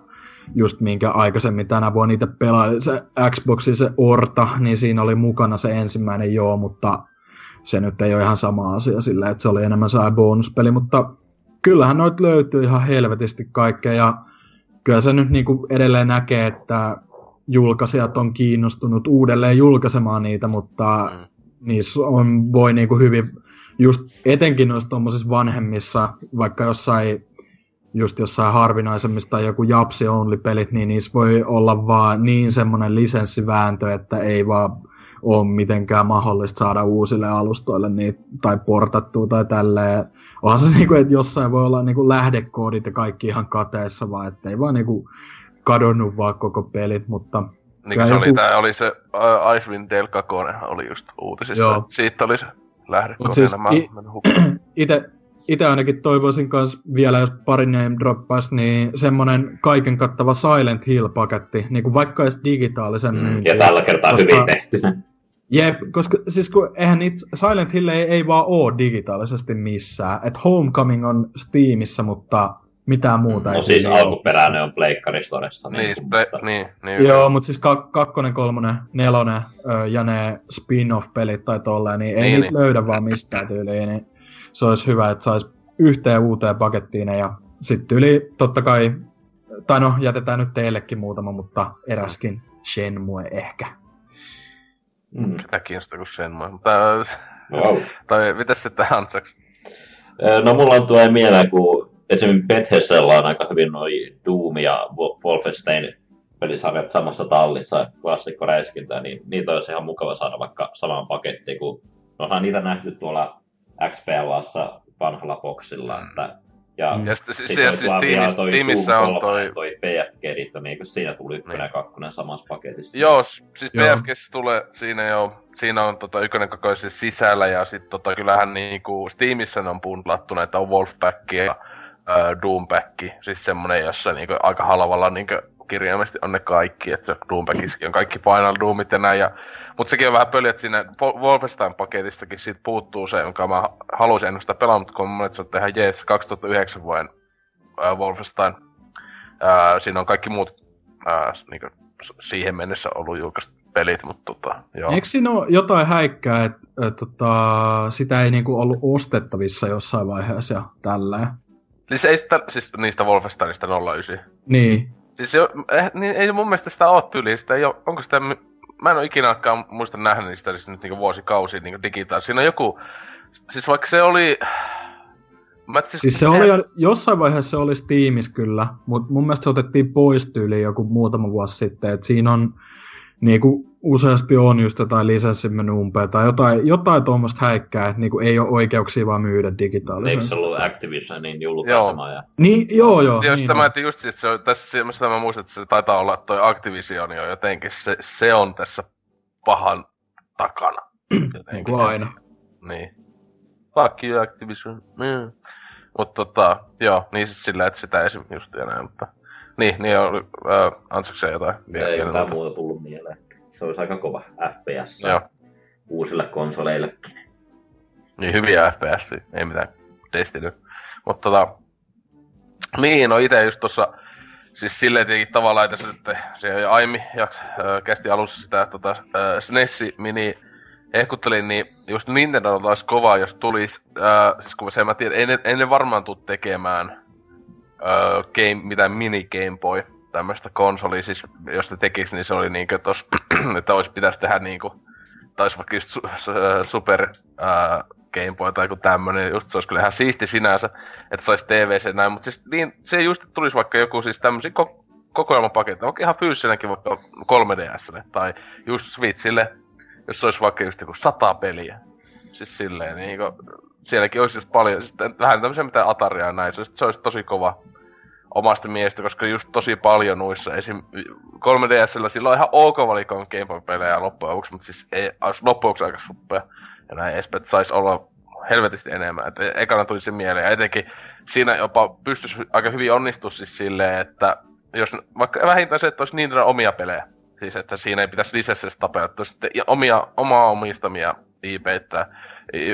just minkä aikaisemmin tänä vuonna niitä pelaili, se Xboxin se Orta, niin siinä oli mukana se ensimmäinen joo, mutta se nyt ei ole ihan sama asia sillä, että se oli enemmän saa bonuspeli, mutta kyllähän noit löytyy ihan helvetisti kaikkea ja kyllä se nyt niinku edelleen näkee, että julkaisijat on kiinnostunut uudelleen julkaisemaan niitä, mutta Mm. niissä on, voi niinku hyvin, just etenkin noissa tuommoisissa vanhemmissa, vaikka jossain just jossain harvinaisemmista tai joku Japsi only pelit, niin niissä voi olla vaan niin semmoinen lisenssivääntö, että ei vaan ole mitenkään mahdollista saada uusille alustoille niitä, tai portattua tai tälleen. Onhan se niinku, että jossain voi olla niinku lähdekoodit ja kaikki ihan kateessa vaan, ettei vaan niinku kadonnut vaan koko pelit, mutta Niin se oli, joku- tää oli se uh, Icewind Dale 2, oli just uutisissa. Joo. Siitä oli se lähde Mut siis mä i- ite, ite ainakin toivoisin kans vielä, jos pari name droppaisi, niin semmonen kaiken kattava Silent Hill-paketti, niin kuin vaikka edes digitaalisen Mm. Ja tällä kertaa Koska- hyvin tehty. Jep, koska siis kun eihän niitä, Silent Hill ei, ei vaan oo digitaalisesti missään. Et Homecoming on Steamissa, mutta mitään muuta No ei siis alkuperäinen on Pleikkaristoressa. Niin, ple, mutta- niin, niin. Joo, mutta siis kak- kakkonen, kolmonen, nelonen ö, ja ne spin-off-pelit tai tolleen, niin ei Niin, niin, niitä niin. löydä vaan mistään tyyliin, niin se olisi hyvä, että sais yhteen uuteen pakettiin ja sitten yli totta kai, tai no jätetään nyt teillekin muutama, mutta eräskin Shenmue ehkä. Mm. Ketä kiinnostaa kuin sen Mutta, Wow. tai mitäs sitten Hansaks? No mulla tulee mieleen, kun esimerkiksi Bethesdalla on aika hyvin noi Doom ja Wo- Wolfenstein pelisarjat samassa tallissa, klassikko räiskintä, niin niitä olisi ihan mukava saada vaikka samaan pakettiin, kun onhan niitä nähty tuolla XPLassa vanhalla boksilla, Mm. että ja Mm. Ja sitten siis, siis vielä Steamissa, toi Steamissa on 3 toi... toi PFG, niin eikö siinä tuli ykkönen ja Niin. kakkonen samassa paketissa? Joo, siis. PFGssä tulee siinä jo, siinä on tota ykkönen koko siis sisällä ja sitten tota, kyllähän niinku Steamissa ne on bundlattu näitä on Wolfpack ja äh, Doomback, siis semmonen, jossa niinku aika halvalla niinku kirjaimesti on ne kaikki, että se Doombackissakin on kaikki Final Doomit ja näin, ja, mutta sekin on vähän pöli, että siinä Wo- Wolfenstein-paketistakin siitä puuttuu se, jonka mä halusin en ole sitä pelannut, kun mun mielestä se on ihan jees 2009 vuoden äh, Wolfenstein. Äh, siinä on kaikki muut äh, niinku, s- siihen mennessä ollut julkaistu pelit, mutta tota, joo. Eikö siinä ole jotain häikkää, että et, tota, sitä ei niinku ollut ostettavissa jossain vaiheessa ja tälleen? Siis ei sitä, siis niistä Wolfensteinista 09. Niin. Siis se, eh, niin ei mun mielestä sitä oo tyyliä, sitä ei oo, onko sitä, mä en oo ikinä aikaan muista nähnyt niistä siis nyt niinku vuosikausia niinku digitaal. Siinä on joku, siis vaikka se oli, mä siis, Siis se oli, jo- jossain vaiheessa se oli Steamissa kyllä, mutta mun mielestä se otettiin pois tyyliin joku muutama vuosi sitten, että siinä on niinku useasti on just jotain lisenssin mennyt umpeen tai jotain, jotain tuommoista häikkää, että niinku ei ole oikeuksia vaan myydä Eikö digitaalisesti. se ollut Activisionin julkaisema? Ja... Niin, joo joo. Joo, niin sitä on. mä ajattelin just, että se on, tässä sitä mä muistan, että se taitaa olla, että toi Activision on jotenkin, se, se on tässä pahan takana. Niin kuin aina. Niin. Fuck you Activision. Mm. Mut tota, joo, niin siis sillä, että sitä esim. just näin, mutta... Niin, niin oli, äh, Ansakseen jotain vielä. Ei noita? muuta tullut mieleen. Se olisi aika kova FPS Joo, uusille konsoleillekin. niin hyviä FPS, ei mitään Destiny. Mutta tota, niin, no ite just tossa, siis silleen tietenkin tavallaan, että se, se jo aiemmin jaks, äh, kästi alussa sitä tota, äh, SNESi mini ehkuttelin, niin just Nintendo olisi kova, jos tulisi, äh, siis kun se mä tiedän, ei ne, ei ne varmaan tuu tekemään äh, game, mitään mini Game Boy tämmöistä konsolia, siis jos ne tekis, niin se oli niinkö tos, että olisi pitäisi tehdä niinku, tai vaikka just su, su, Super äh, Game Boy tai joku tämmönen, just se olisi kyllä ihan siisti sinänsä, että saisi TVC näin, mutta siis niin, se just tulisi vaikka joku siis tämmöisiä ko- kokoelmapaketti, vaikka ihan fyysinenkin vaikka 3DSlle tai just Switchille, jos se olisi vaikka just joku sata peliä. Siis silleen niinku, sielläkin olisi just paljon, siis vähän tämmöisiä mitä Ataria ja näin, se olisi, se olisi tosi kova omasta miestä, koska just tosi paljon nuissa esim. 3DSllä sillä on ihan ok valikoon Game Boy-pelejä loppujen lopuksi, mutta siis ei, loppujen lopuksi aika suppeja. Ja näin edespäin, että sais olla helvetisti enemmän. Et ekana tuli se mieleen, ja etenkin siinä jopa pystyisi aika hyvin onnistua siis silleen, että jos vaikka vähintään se, että olisi niin omia pelejä. Siis että siinä ei pitäisi lisenssistä tapella, että sitten omia, omaa omistamia IPitä.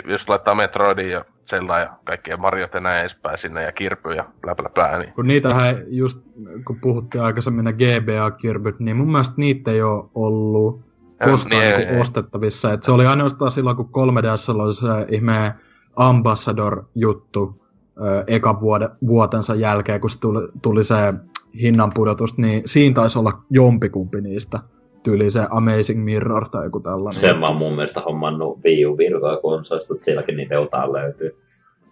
Jos laittaa Metroidin ja Zelda ja kaikkea Mariot ja näin edespäin sinne ja Kirpy ja bla bla bla. Niin. Kun niitähän just, kun puhuttiin aikaisemmin ne GBA-kirpyt, niin mun mielestä niitä ei ole ollut koskaan niin, niin ostettavissa. Et se oli ainoastaan silloin, kun 3DS oli se ihme Ambassador-juttu ö, eka vuode, vuotensa jälkeen, kun se tuli, tuli se hinnan pudotus, niin siinä taisi olla jompikumpi niistä tyyli se Amazing Mirror tai joku tällainen. Sen mä oon mun mielestä hommannut Wii U Virtua konsolista, että sielläkin niitä jotain löytyy.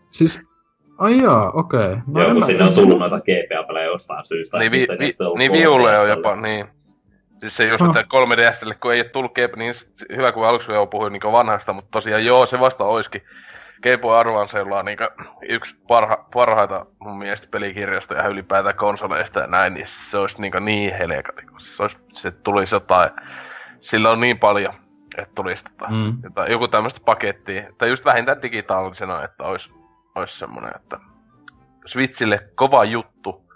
Siis, ai jaa, okei. Okay. No, Joo, kun sinne on tullut noita GPA-pelejä jostain syystä. Niin, vi, vi, niin Viulle on jopa, niin. Siis se just, että 3DSlle, kun ei ole tullut GPA, niin hyvä kuin aluksi jo puhuin niin vanhasta, mutta tosiaan joo, se vasta oiskin. Game Boy Advancella on niin yksi parha, parhaita mun mielestä pelikirjastoja ja ylipäätään konsoleista ja näin, niin se olisi niin, niin heleka. Se, olisi, se tulisi jotain, sillä on niin paljon, että tulisi tota, mm. jotain, joku tämmöistä pakettia, tai just vähintään digitaalisena, että olisi, olisi semmoinen, että Switchille kova juttu,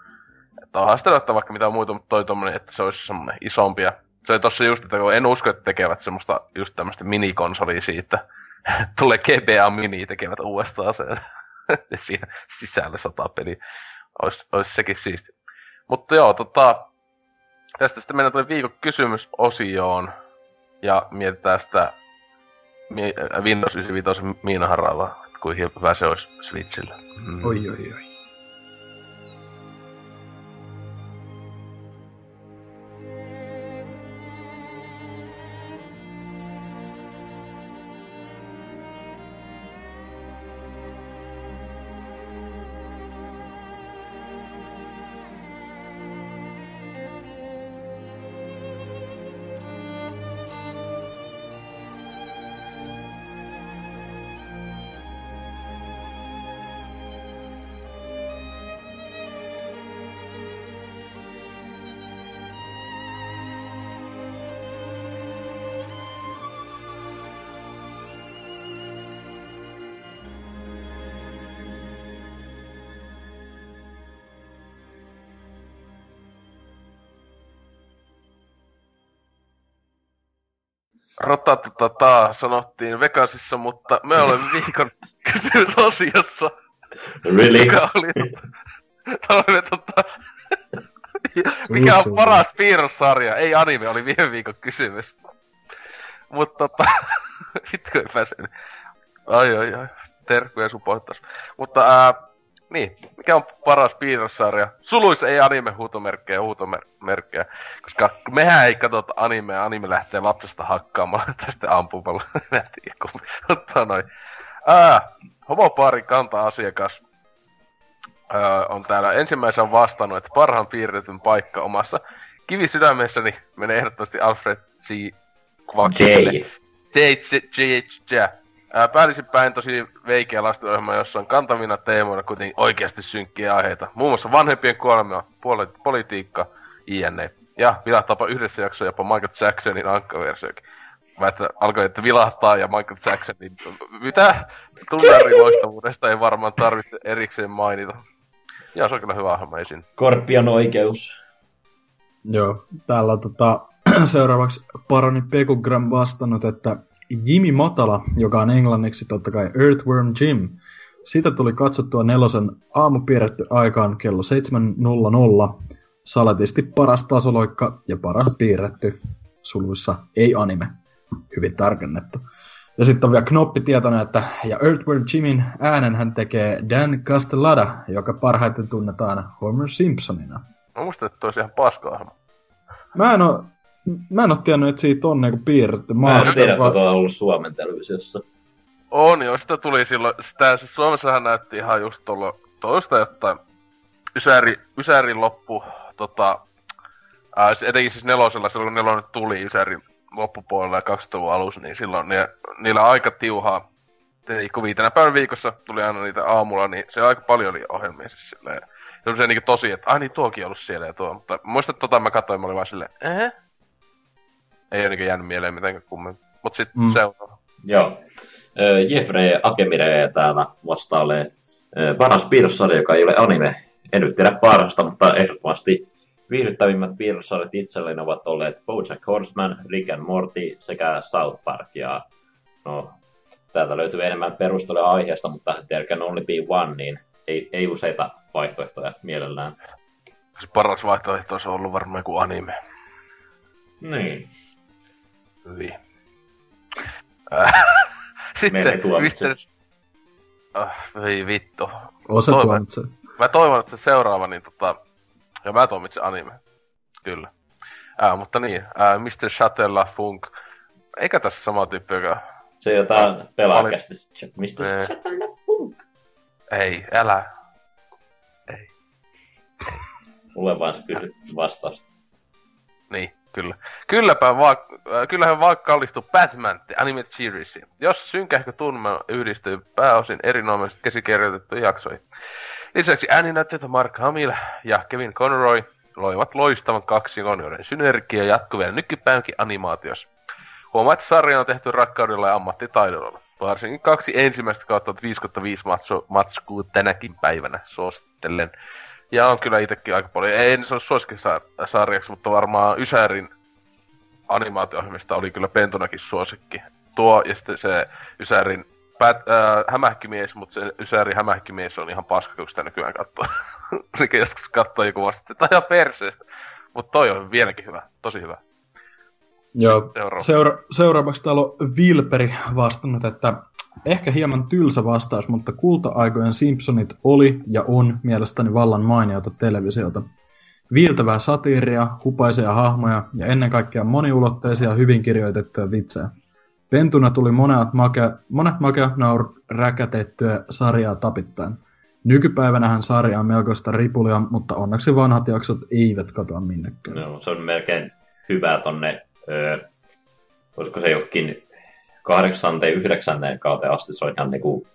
että onhan sitä vaikka mitä muuta, mutta toi tommonen, että se olisi semmoinen isompia. Se oli tossa just, että en usko, että tekevät semmoista just tämmöistä minikonsolia siitä, tulee GBA Mini tekevät uudestaan sen. siinä sisällä sata peli. Ois, ois sekin siisti. Mutta joo, tota, tästä sitten mennään tuonne viikon kysymysosioon. Ja mietitään sitä Windows 95 miinaharalla, että kuinka hyvä se olisi Switchillä. Mm. Oi, oi, oi. Sanottiin Vegasissa, mutta me olemme viikon kysymysosiossa. Really? Mikä oli, oli tota, mikä on paras piirrossarja? Ei anime, oli viime viikon kysymys. Mutta tota, vittu ei pääse. Ai ai ai, terkkuja supportas. Mutta ää, niin, mikä on paras piirrossarja? Suluissa ei anime huutomerkkejä huutomerkkejä, koska mehän ei katsota animea, anime lähtee lapsesta hakkaamaan tästä ampumalla. Mutta noin. Ää, homopaari kanta-asiakas ää, on täällä ensimmäisen vastannut, että parhaan piirretyn paikka omassa kivisydämessäni menee ehdottomasti Alfred C. J. J. J. J. J. Päällisinpäin tosi veikeä lastenohjelma, jossa on kantavina teemoina kuitenkin oikeasti synkkiä aiheita. Muun muassa vanhempien kuolemia, politiikka, jne. Ja vilahtaapa yhdessä jaksossa jopa Michael Jacksonin ankkaversiokin. Mä että alkoi, että vilahtaa ja Michael Jacksonin... Mitä? Tunnariloistavuudesta ei varmaan tarvitse erikseen mainita. Ja se on kyllä hyvä ohjelma esiin. Korpian oikeus. Joo, täällä on tota, seuraavaksi Paroni Pekugram vastannut, että Jimmy Matala, joka on englanniksi totta kai Earthworm Jim. Sitä tuli katsottua nelosen aamu piirretty aikaan kello 7.00. Saletisti paras tasoloikka ja paras piirretty. Suluissa ei anime. Hyvin tarkennettu. Ja sitten on vielä Knoppi tietoinen, että ja Earthworm Jimin äänen hän tekee Dan Castellada, joka parhaiten tunnetaan Homer Simpsonina. Mä muistan, että olisi ihan paska Mä en oo Mä en oo tiennyt, että siitä on niinku piirretty. Mä, en tiedä, että on ollut Suomen televisiossa. On joo, sitä tuli silloin, sitä siis Suomessahan näytti ihan just tuolla toista jotain Ysäri, Ysärin loppu, tota, ää, etenkin siis nelosella, silloin kun nelonen tuli Ysärin loppupuolella ja 2000 alussa, niin silloin ne, niillä aika tiuhaa, kun viitenä päivän viikossa tuli aina niitä aamulla, niin se aika paljon oli ohjelmia siis silleen. semmoisia niinku tosi, että ai niin tuokin on ollut siellä ja tuo. Mutta muistan, että tota mä katsoin, mä olin vaan silleen, eh? Ei ole niinku jäänyt mieleen mitenkään kummemmin. Mut sit Mm. seuraava. Joo. Jeffrey Akemire täällä vastailee paras piirrossarja, joka ei ole anime. En nyt tiedä parasta, mutta ehdottomasti viihdyttävimmät piirrossarjat itselleen ovat olleet BoJack Horseman, Rick and Morty sekä South Park. Ja no, täältä löytyy enemmän perusteluja aiheesta, mutta there can only be one, niin ei, ei useita vaihtoehtoja mielellään. Se paras vaihtoehto olisi ollut varmaan joku anime. Niin. Hyvin. Äh, ei Sitten tuomitse. Mr. Ah, ei vittu. Osa Toivon. tuomitsee. Mä toivon, että se seuraava, niin tota... Ja mä tuomitsen anime. Kyllä. Ää, mutta niin, ää, Mr. Shatella Funk. Eikä tässä sama tyyppi, joka... Se jotain pelaakästi. Mistä Eh. se tällä funk? Ei, älä. Mulle vaan se kysy vastaus. Niin, kyllä. Kylläpä vaan, äh, kyllähän vaan kallistuu Batman The Animated Seriesiin. Jos synkähkö tunnelma yhdistyy pääosin erinomaisesti käsikirjoitettuihin jaksoihin. Lisäksi ääninäyttelijät Mark Hamill ja Kevin Conroy loivat loistavan kaksikon, joiden synergia jatkuu vielä nykypäivänkin animaatiossa. Huomaa, että sarja on tehty rakkaudella ja ammattitaidolla. Varsinkin kaksi ensimmäistä kautta 5 5 matso, matskua tänäkin päivänä suosittelen. Ja on kyllä itsekin aika paljon, ei se ole suosikkisarjaksi, mutta varmaan Ysärin animaatio-ohjelmista oli kyllä Pentunakin suosikki. Tuo ja sitten se Ysärin pät, äh, hämähäkkimies, mutta se Ysärin hämähäkkimies on ihan paska, kun sitä nykyään katsoo. Sekin joskus katsoo joku vasta, että ihan perseestä. Mutta toi on vieläkin hyvä, tosi hyvä. Joo. Seura- seuraavaksi täällä on Vilperi vastannut, että ehkä hieman tylsä vastaus, mutta kulta-aikojen Simpsonit oli ja on mielestäni vallan mainiota televisiota. Viiltävää satiiria, hupaisia hahmoja ja ennen kaikkea moniulotteisia hyvin kirjoitettuja vitsejä. Pentuna tuli monet makea, monet makea naur räkätettyä sarjaa tapittain. Nykypäivänähän sarja on melkoista ripulia, mutta onneksi vanhat jaksot eivät katoa minnekään. No, se on melkein hyvä tonne, öö, olisiko se johonkin kahdeksanteen, yhdeksänteen kauteen asti, se on ihan niinku,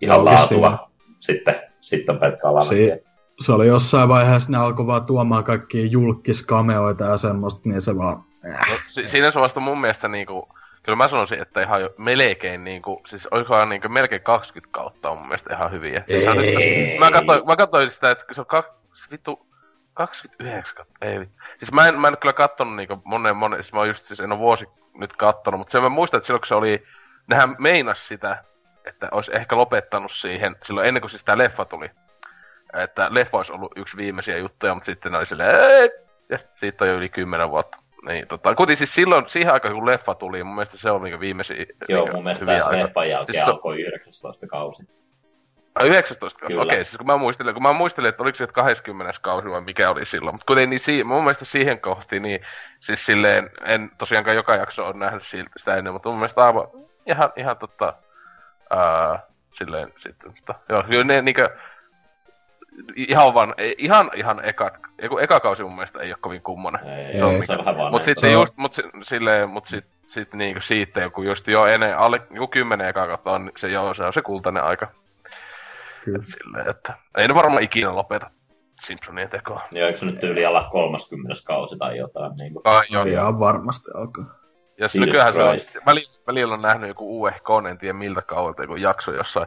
ihan Joo, laatua. Sitten, sitten on pelkkä alamäkiä. Se, se oli jossain vaiheessa, ne alkoi vaan tuomaan kaikkia julkiskameoita ja semmoista, niin se vaan... Äh. No, si- siinä se vasta mun mielestä niinku, kyllä mä sanoisin, että ihan jo melkein niinku, siis olikohan niinku melkein 20 kautta on mun mielestä ihan hyviä. Siis nyt, mä, katsoin, mä katsoin sitä, että se on kak, vittu 29 kautta, ei vittu. Siis mä en, mä en kyllä kattonut niinku monen monen, siis mä oon just siis en oo vuosi nyt kattonut, mutta se mä muistan, että silloin kun se oli, nehän meinas sitä, että olisi ehkä lopettanut siihen, silloin ennen kuin siis tää leffa tuli. Että leffa olisi ollut yksi viimeisiä juttuja, mutta sitten ne oli silleen, ja siitä on jo yli 10 vuotta. Niin, tota, kuitenkin siis silloin, siihen aikaan kun leffa tuli, mun mielestä se on niinku viimeisiä Joo, niinku mun mielestä leffan jälkeen Siis alkoi 19 kausi. Ai 19 kausi, Kyllä. okei, siis kun mä muistelin, kun mä muistelin, että oliko se että 20 kausi vai mikä oli silloin, mutta kuitenkin niin si- mun mielestä siihen kohti, niin siis silleen, en tosiaankaan joka jakso on nähnyt siltä sitä ennen, mutta mun mielestä aivan ihan, ihan tota, ää, silleen sitten, tota, joo, kyllä ne niinkö, ihan vaan, ei- ihan, ihan eka, eiku, eka kausi mun mielestä ei ole kovin kummonen. Ei, Se on se, niinku- on vähän vaan Mut sit se Joo. just, mut si, silleen, mut sit, sit niinku siitä joku just jo ennen, alle joku kymmenen eka kautta on se joo, se on se kultainen aika. Kyllä. Et silleen, että ei ne varmaan ikinä lopeta Simpsonien tekoa. Niin eikö se nyt tyyli alla 30 kausi tai jotain? Niin kuin. Ai joo. Ihan varmasti alkaa. Ja Jesus nykyään se on, välillä, välillä on nähnyt joku UEHK, en tiedä miltä kaudelta, joku jakso jossain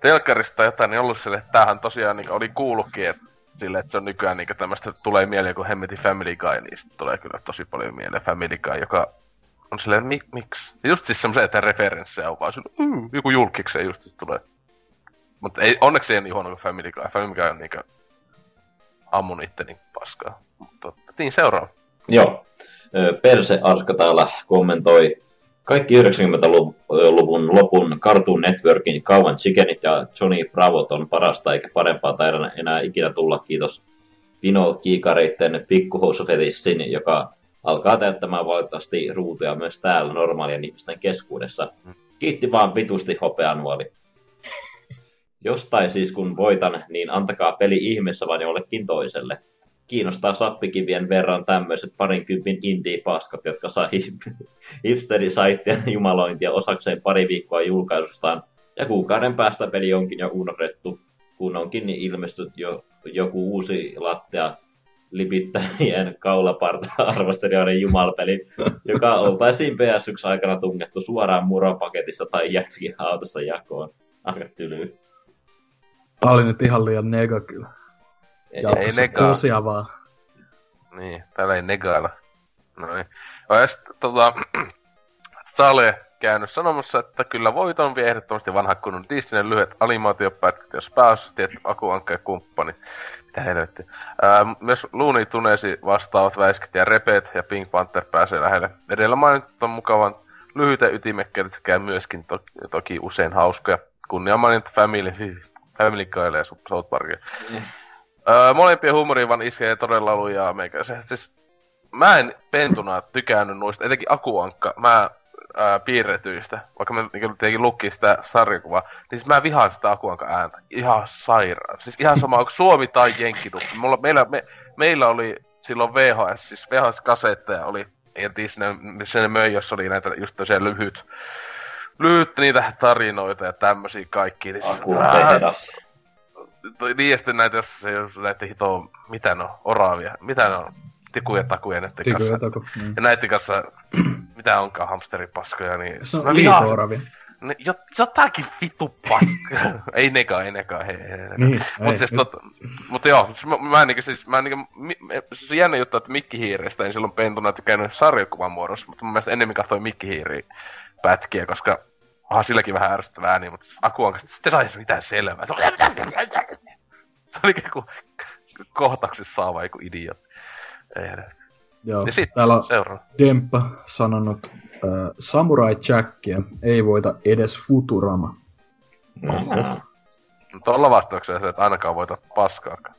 telkkarista tai jotain, niin ollut sille, että tämähän tosiaan niin oli kuullutkin, että sille, että se on nykyään niin tämmöistä, tulee mieleen joku hemmetin Family Guy, niin sitten tulee kyllä tosi paljon mieleen Family Guy, joka on silleen, mik, miksi? Ja just siis semmoisia, että referenssejä on vaan sille, mm, joku julkikseen just siis tulee. Mutta ei, onneksi ei ole niin huono kuin Family Guy. Family Guy on niinkö ammun itteni paskaa. Mutta niin seuraava. Joo. Perse Arska täällä kommentoi. Kaikki 90-luvun lopun Cartoon Networkin Kauan Chickenit ja Johnny Bravot on parasta eikä parempaa taida enää ikinä tulla. Kiitos Pino Kiikareitten pikkuhousufetissin, joka alkaa täyttämään valitettavasti ruutuja myös täällä normaalien ihmisten keskuudessa. Kiitti vaan vitusti hopeanuoli. Jostain siis kun voitan, niin antakaa peli ihmeessä vaan jollekin toiselle kiinnostaa sappikivien verran tämmöiset parinkympin indie-paskat, jotka sai hipsterisaittien jumalointia osakseen pari viikkoa julkaisustaan, ja kuukauden päästä peli onkin jo unohdettu. kun onkin niin ilmestynyt jo joku uusi lattea lipittäjien kaulaparta arvostelijoiden jumalpeli, joka oltaisiin PS1 aikana tungettu suoraan muropaketista tai Jätsikin autosta jakoon. Aika tyly. Tää oli nyt ihan liian nega kyllä. Ei, Jatkossa negaa. Tosia vaan. Niin, täällä ei negailla. No niin. Ja sitten tota, Sale käynyt sanomassa, että kyllä voiton vie ehdottomasti vanha kunnon Disneyn lyhyet animaatiopätkät, jos pääosassa tietty Akuankka ja kumppani. Mitä helvettiä. Myös Looney Tunesi vastaavat väisket ja repeet ja Pink Panther pääsee lähelle. Edellä mainitut on mukavan lyhyitä ytimekkeitä sekä myöskin toki, toki usein hauskoja. Kunnia mainita Family, Family Guylle ja South Parkia. Öö, molempien huumoriin vaan iskee todella lujaa meikä. Se, siis, mä en pentuna tykännyt noista, etenkin Akuankka, mä ää, piirretyistä, vaikka mä niin tietenkin lukkin sitä sarjakuvaa, niin siis mä vihaan sitä Akuanka ääntä. Ihan sairaan. Siis ihan sama, onko Suomi tai Jenkkiduppi. Mulla, meillä, me, meillä oli silloin VHS, siis VHS-kasetteja oli, ja Disney, missä ne möi, jossa oli näitä just tosiaan lyhyt, lyhyt niitä tarinoita ja tämmösiä kaikki. Niin, siis- Aku on tehdas. niin ja sitten näitä, jos se jos näitä hito, mitä ne on, oraavia, mitä ne on, tikuja takuja näiden Tiku kanssa. ja taku. Mm. Ja näiden kanssa, mitä onkaan hamsteripaskoja, niin... Se on vihaan- liito-oravia. Ne, jot, jotakin vitu paska. ei nekaan, ei nekaan, hei, hei, hei. Niin, Mut ei, siis tot, mut joo, siis mä, mä en niinku siis, mä en niinku, mi, se on jännä juttu, että Mikkihiirestä en silloin pentuna tykännyt sarjakuvan muodossa, mutta mun mielestä enemmän katsoin Mikkihiiriä pätkiä, koska onhan silläkin vähän ärsyttävää ääni, mutta Aku on kanssa, sitten saisi mitään selvää. Se oli, se oli joku kohtauksessa saava joku. Ei edes. Joo, Ja sit täällä on seuraava. Demppa sanonut, äh, Samurai Jackia ei voita edes Futurama. Mm. Tuolla vastauksella se, että ainakaan voita paskaakaan.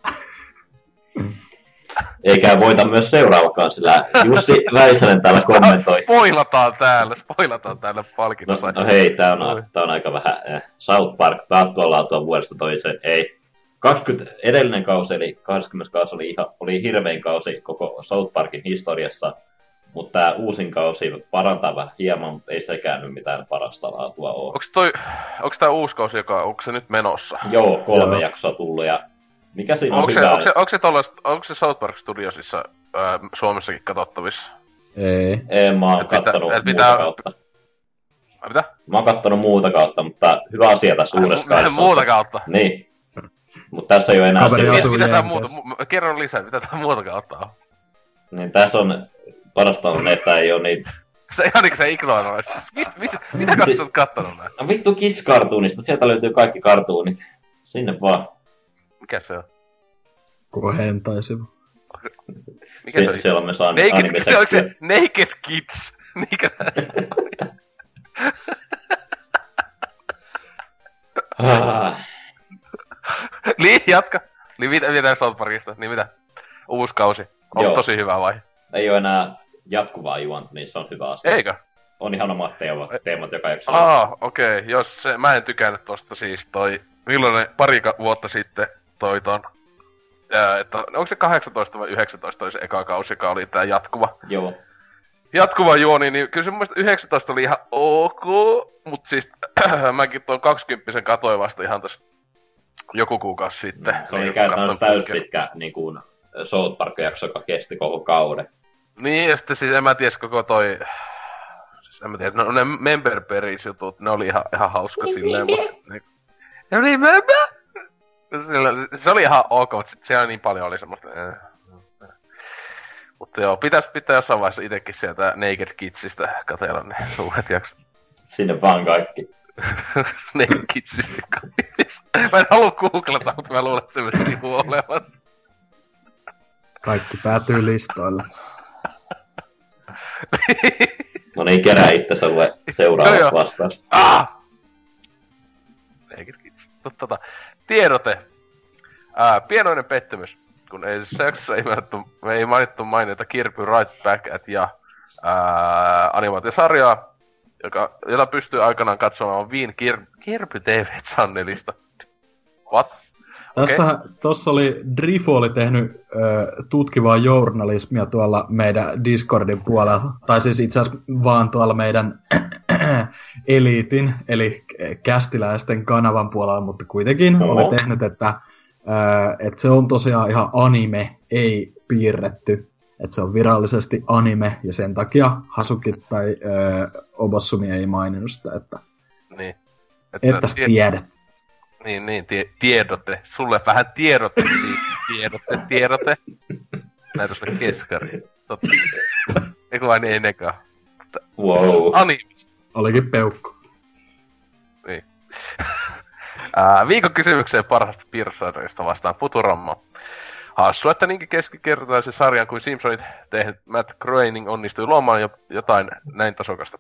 Eikä voita myös seuraavakaan, sillä Jussi Väisänen täällä kommentoi. Spoilataan täällä, spoilataan täällä No, palkinnossa. no hei, tää on, tää on aika vähän. eh, South Park taattua laatua vuodesta toiseen. Ei. 20, edellinen kausi, eli 20 kausi oli, ihan, oli hirvein kausi koko South Parkin historiassa. Mutta tämä uusin kausi parantaa vähän hieman, mutta ei sekään nyt mitään parasta laatua ole. Onks toi, onks tää uusi kausi, joka, onko se nyt menossa? Joo, kolme Joo. jaksoa tullut ja mikä siinä on Onko se, hyvä? onko se, onko se, onko se South Park Studiosissa ää, Suomessakin katsottavissa? Ei. Ei, mä oon Et kattonut muuta pitää- kautta. Ai mitä? Mä oon kattonut muuta kautta, mutta hyvä asia tässä uudessa kaudessa. Muuta kautta. Niin. Mutta tässä ei ole enää Kaveri se, asuu Mitä tää muuta, mu- kerro lisää, mitä tää muuta kautta on? niin tässä on parasta on, että ei ole niin... Se ihan niinku se ignoroi. Siis Mistä, mistä, mitä oot kattonut näin? No vittu Kiss Cartoonista, sieltä löytyy kaikki kartuunit. Sinne vaan. Mikä se on? Koko hentaisivu. Mikä se, Se, on? siellä on myös an- Naked, anime-sektio. se Naked Kids? Mikä se on? Ah, Niin, jatka. Niin mitä, mitä South Parkista? Niin mitä? Uusi kausi. On Joo. tosi hyvä vai? ei ole enää jatkuvaa juonta, niin se on hyvä asia. Eikö? On ihan omat teemat, teemat joka jakso. Aa, okei. Okay. Jos se, mä en tykännyt tosta siis toi, milloin ne pari vuotta sitten toi ton, ää, että onko se 18 vai 19 oli se eka kausi, joka oli tää jatkuva, Joo. jatkuva juoni, niin kyllä se mun mielestä 19 oli ihan ok, mut siis mäkin tuon 20 katoin vasta ihan tässä joku kuukausi sitten. Se oli Niin, käytännössä täyspitkä niin kuin South Park-jakso, joka kesti koko kauden. Niin, ja sitten siis en mä tiedä koko toi... Siis en mä tiedä, no ne member berries jutut, ne oli ihan, ihan hauska silleen, mutta... Ne, ne oli member! Sillä, se oli ihan ok, mutta sit siellä niin paljon oli semmoista... Eh. Mutta joo, pitäis pitää jossain vaiheessa itekin sieltä Naked Kidsistä katsella ne uudet jaksot. Sinne vaan kaikki. Naked Kidsistä kaikki. Mä en halua googlata, mutta mä luulen, että se myös sivu olemassa. Kaikki päätyy listoille. No niin, kerää itsensä lue seuraava vastaus. Ah! Naked Kids. Mutta Tota, tiedote. Ää, pienoinen pettymys, kun ei se jaksossa ei mainittu, ei mainittu mainita Kirby Right Back at ja ää, animaatiosarjaa, joka, jota pystyy aikanaan katsomaan Viin Kir, Kirby TV-channelista. What? Tässä tossa oli, Drifo oli tehnyt ö, tutkivaa journalismia tuolla meidän Discordin puolella, tai siis itse asiassa vaan tuolla meidän eliitin, eli kästiläisten kanavan puolella, mutta kuitenkin Oho. oli tehnyt, että, ää, että se on tosiaan ihan anime, ei piirretty. Että se on virallisesti anime, ja sen takia Hasuki tai ää, Obossumi ei maininnut sitä, että, Niin. että tie- tiedät. Niin, niin, tie, tiedote. Sulle vähän tiedote siitä. Tiedote, tiedote. Näitä sulle keskari. Totta. Eiku vain ei nekaan. Wow. Anime. Olikin peukku. Ää, viikon kysymykseen parhaasta piirrossarjasta vastaan Futurama. Hassu, että niinkin keskikertaisen sarjan kuin Simpsonit tehnyt Matt Groening onnistui luomaan jo jotain näin tasokasta.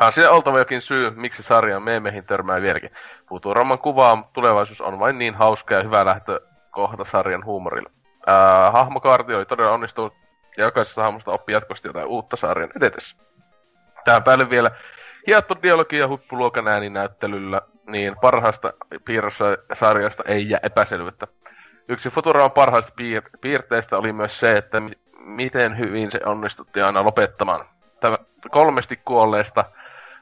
On siellä oltava jokin syy, miksi sarjan meemeihin törmää vieläkin. Futuraman kuvaa tulevaisuus on vain niin hauska ja hyvä lähtökohta sarjan huumorille. Ää, hahmokaarti oli todella onnistunut ja jokaisessa hahmosta oppi jatkuvasti jotain uutta sarjan edetessä. Tähän päälle vielä hiottu dialogi ja huippuluokan ääninäyttelyllä, niin parhaasta piirrossarjasta ei jää epäselvyyttä. Yksi Futuraman parhaista piir- piirteistä oli myös se, että mi- miten hyvin se onnistuttiin aina lopettamaan. Tämä kolmesti kuolleesta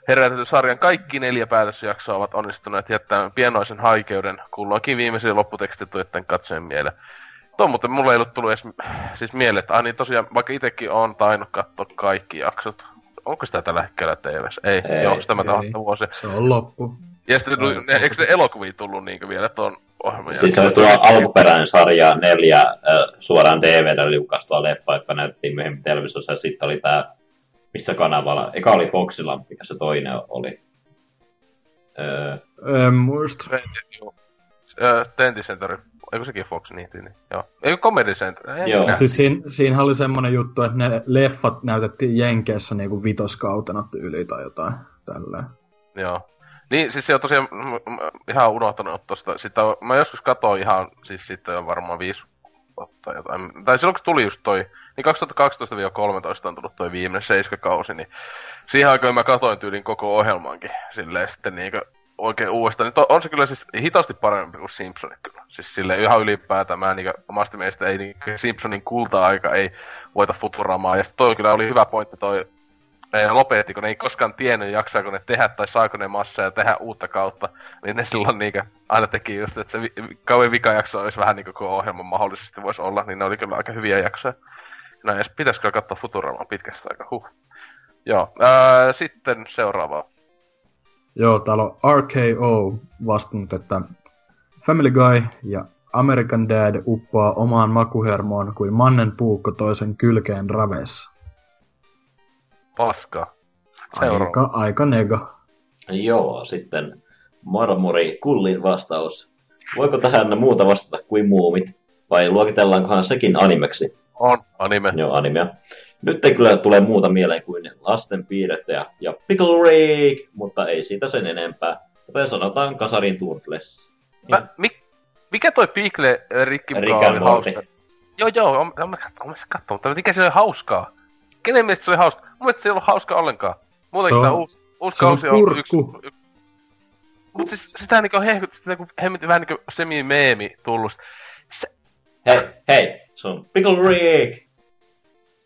herätetty sarjan kaikki neljä päätösjaksoa ovat onnistuneet jättämään pienoisen haikeuden kulloinkin viimeisiin lopputekstituitten katsojen mieleen. Tuo muuten mulle ei ollut tullut edes siis mieleen, että ah niin tosiaan, vaikka itekin on tainnut katsoa kaikki jaksot. Onko sitä tällä hetkellä TVssä? Ei, Ei, joo, sitä mä vuosia. Se on loppu. Ja sitten tuli, ne, eikö se elokuvia tullut niinkö vielä tuon ohjelman Siis se oli tuo alkuperäinen sarja, neljä äh, suoraan DVD liukastua leffa, jotka näyttiin myöhemmin televisiossa, ja sitten oli tää, missä kanavalla, eka oli Foxilla, mikä se toinen oli. Öö, En muista. Center, eikö sekin Fox niin, niin joo. Eikö Comedy Center? Ei, Joo. minä. Siis siinä, siinähän oli semmoinen juttu, että ne leffat näytettiin Jenkeissä niinku vitoskautena tyyli tai jotain tällä. Joo. Niin, siis se on tosiaan m- m- ihan unohtanut tosta. Sitä, mä joskus katsoin ihan, siis sitten on varmaan viisi vuotta jotain. Tai silloin kun tuli just toi, niin 2012-2013 on tullut toi viimeinen seiskakausi, niin siihen aikaan mä katsoin tyylin koko ohjelmankin silleen sitten niinkö oikein uudestaan. Niin on se kyllä siis hitaasti parempi kuin Simpsonit kyllä. Siis sille ihan ylipäätään mä niinkö omasta mielestä ei niinkö Simpsonin kulta-aika ei voita Futuramaa. Ja toi kyllä oli hyvä pointti toi lopetti, kun ne ei koskaan tiennyt, jaksaako ne tehdä tai saako ne massaa ja tehdä uutta kautta. Niin ne silloin niinkö aina teki just, että se vi- kauan vikajakso olisi vähän niin koko ohjelman mahdollisesti voisi olla, niin ne oli kyllä aika hyviä jaksoja. Näin, ja pitäisi kyllä katsoa Futuramaa pitkästä aikaa, huh. Joo, ää, sitten seuraava. Joo, täällä on RKO vastannut, että Family Guy ja American Dad uppoaa omaan makuhermoon kuin mannen puukko toisen kylkeen ravessa. Paskaa. Seuraava. Aika, aika nega. joo, sitten Marmori Kullin vastaus. Voiko tähän muuta vastata kuin muumit? Vai luokitellaankohan sekin animeksi? On anime. Joo, animea. Nyt ei kyllä tule muuta mieleen kuin lasten piirrettä ja Pickle Rick, mutta ei siitä sen enempää. Joten sanotaan Kasarin Turtles. Mä, mik, mikä toi Pikle Rikki mukaan Rick oli hauska? Joo, joo, on, on, on, katsoa, mutta mikä se oli hauskaa? Kenen mielestä se oli hauska? Mun mielestä se ei ollut hauskaa ollenkaan. Muutenkin Se tämä on- uusi, uusi se on kausi on yksi mutta siis sitä niinku hehkut, sitä niinku hemmetin vähän niinku semi-meemi tullut. Se, Hei, hei, se on Pickle Rick!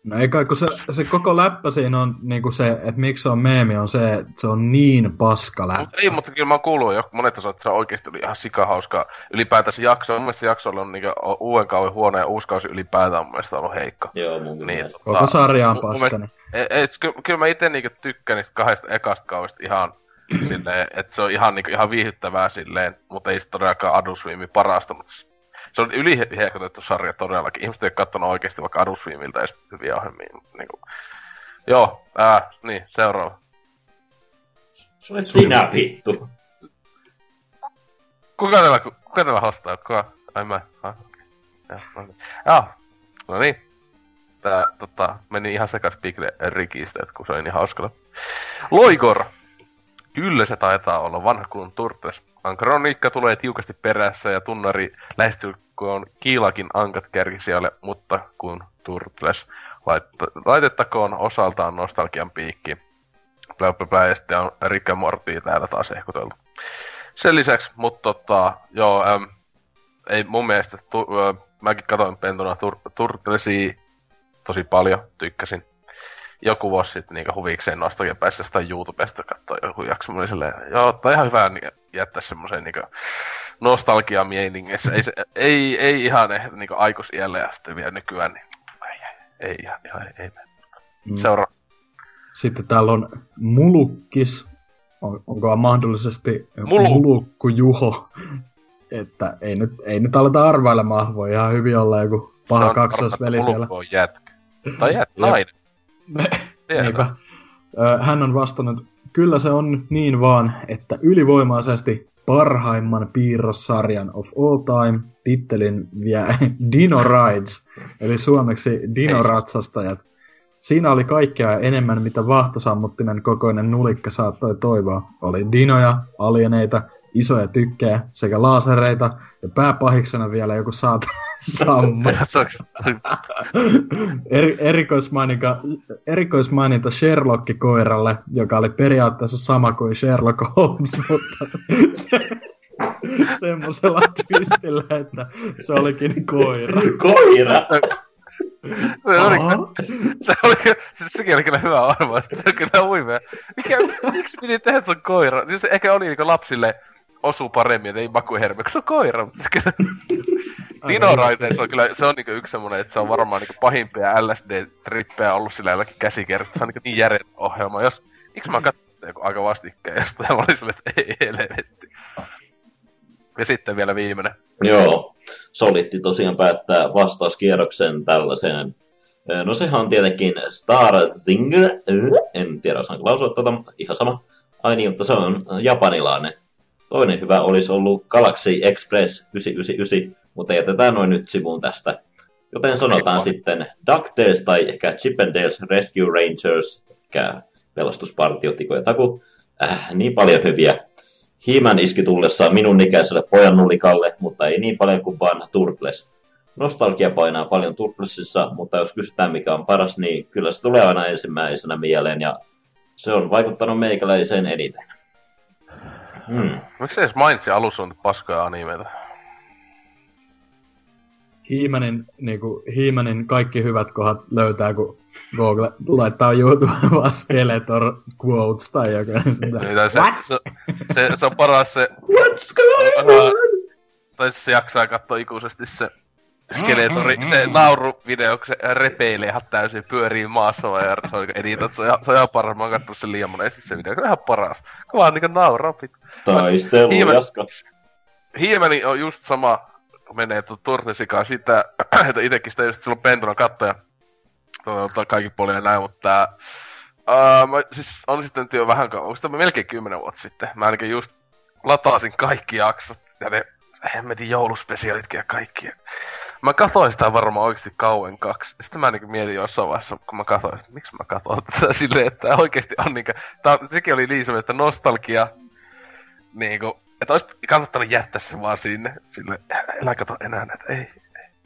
No ei kai, kun se, se koko läppä siinä on niinku se, että miksi se on meemi, on se, että se on niin paska läppä. Mut ei, mutta kyllä mä oon kuullut jo monet sanoo, että se oikeesti oli ihan sikahauskaa. Ylipäätään se jakso, mun mielestä se jakso on niinku uuden kauden huono ja uusi kausi ylipäätään on mun mielestä ollut heikko. Joo, mun Niin, mielestä. Koko sarja on mun- mun paska. mielestä- Ei, ei, ky, kyllä mä itse niinku tykkään niistä kahdesta ekasta kaudesta ihan silleen, että se on ihan niinku ihan viihdyttävää silleen, mutta ei se todellakaan Adult parasta, mutta se on ylihehkotettu sarja todellakin. Ihmiset ei ole kattonut oikeesti vaikka Adult Swimiltä edes hyviä ohjelmia. Niinku. Joo, ää, niin, seuraava. Se olet sinä vittu. Kuka täällä, kuka täällä hostaa? Kuka? Ai mä. Ah. Joo, no niin. Joo, no niin. Tää tota, meni ihan sekas Pikle Rikistä, että kun se oli niin hauskalla. Loikor! Kyllä se taitaa olla vanha kuin Turtles. Ankroniikka tulee tiukasti perässä ja tunnari lähestyy kun kiilakin ankat kärkisijalle, mutta kun Turtles laitta- laitettakoon osaltaan nostalgian piikki. Blä, blä, blä, ja sitten on Rick Morty täällä taas ehkuteltu. Sen lisäksi, mutta tota, joo, äm, ei mun mielestä, tu, ö, mäkin katsoin pentuna tur, Turtlesia tosi paljon, tykkäsin. joku vuosi sitten niin huvikseen nostalgian päässä jostain YouTubesta katsoa joku jakso. Olin silleen, joo, tai ihan hyvä niin jättää semmoisen niin nostalgia mieningissä. Ei, se, ei, ei ihan eh, niin aikuisiällä ja sitten vielä nykyään, niin ei, ei, ei ihan, ihan ei, ei Mm. Seuraava. Sitten täällä on Mulukkis. On, onko mahdollisesti Mulu. Mulukku Juho? Että ei nyt, ei nyt aleta arvailemaan. Voi ihan hyvin olla joku paha kaksoisveli siellä. on jätkä. Tai jät, nainen. Niinpä. Hän on vastannut, kyllä se on niin vaan, että ylivoimaisesti parhaimman piirrossarjan of all time tittelin vie Dino Rides, eli suomeksi Dino Ratsastajat. Siinä oli kaikkea enemmän, mitä vahtosammuttimen kokoinen nulikka saattoi toivoa. Oli dinoja, alieneita, isoja tykkejä sekä laasereita ja pääpahiksena vielä joku. Se on- Eri, erikoismaininta, erikoismaininta Sherlock-koiralle, joka oli periaatteessa sama kuin Sherlock Holmes, mutta se, semmoisella twistillä, että se olikin koira. Koira! se oli, se oli, siis sekin oli kyllä hyvä arvo, että se on kyllä huimea. Mikä, miksi piti tehdä, on koira? Siis se ehkä oli niinku lapsille osuu paremmin, että ei makuhermi, kun se on koira, mutta se kyllä... Dino Riders on kyllä, se on niinku yksi semmonen, että se on varmaan niinku pahimpia LSD-trippejä ollut sillä jollakin käsikertaa. Se on niinku niin järjen ohjelma. Jos, miksi mä katsoin joku aika vastikkeen jostain, ja mä olin silleen, että ei helvetti. Ja sitten vielä viimeinen. Joo, Solitti tosiaan päättää vastauskierroksen tällaiseen. No sehän on tietenkin Star Singer, en tiedä osaanko lausua tätä, mutta ihan sama. Ai niin, mutta se on japanilainen. Toinen hyvä olisi ollut Galaxy Express 999, mutta jätetään noin nyt sivuun tästä. Joten sanotaan Ei sitten DuckTales tai ehkä Chippendales Rescue Rangers, mikä pelastuspartio Tiko ja Taku. Äh, niin paljon hyviä. Hiiman iski tullessa minun ikäiselle pojan nulikalle, mutta ei niin paljon kuin vaan Turtles. Nostalgia painaa paljon Turtlesissa, mutta jos kysytään mikä on paras, niin kyllä se tulee aina ensimmäisenä mieleen ja se on vaikuttanut meikäläiseen eniten. Hmm. Miksi se edes mainitsi alussa on paskoja animeita? Hiimänin, niinku, Hiimänin kaikki hyvät kohdat löytää, kun Google laittaa YouTube vaan Skeletor quotes tai joku. Sitä. Niin, tai se, se, se, se, on paras se, What's going on? tai se jaksaa katsoa ikuisesti se Skeletori, se nauruvideo, kun se repeilee ihan täysin, pyörii maassa vai ja se on editat, se on ihan, se on ihan paras, mä oon kattonut sen liian monesti se video, se on ihan paras. Kun vaan niinku nauraa pitää. Taistelu, Hiimen- jaska. On just sama, menee tuon Turtlesikaan sitä, että itekin sitä just silloin pentuna kattoja tuota, kaikki puolin näin, mutta tää, mä, siis on sitten nyt jo vähän kauan, onko tämä melkein kymmenen vuotta sitten, mä ainakin just lataasin kaikki jaksot ja ne hemmetin jouluspesialitkin ja kaikki. Mä katsoin sitä varmaan oikeasti kauan kaksi. Sitten mä niinku mietin jossain vaiheessa, kun mä katsoin, että miksi mä katsoin tätä silleen, että tää oikeesti on niinku... Tää, sekin oli niin semmoinen, että nostalgia niinku, että olisi kannattanut jättää se vaan sinne, sille, älä kato enää näitä, ei.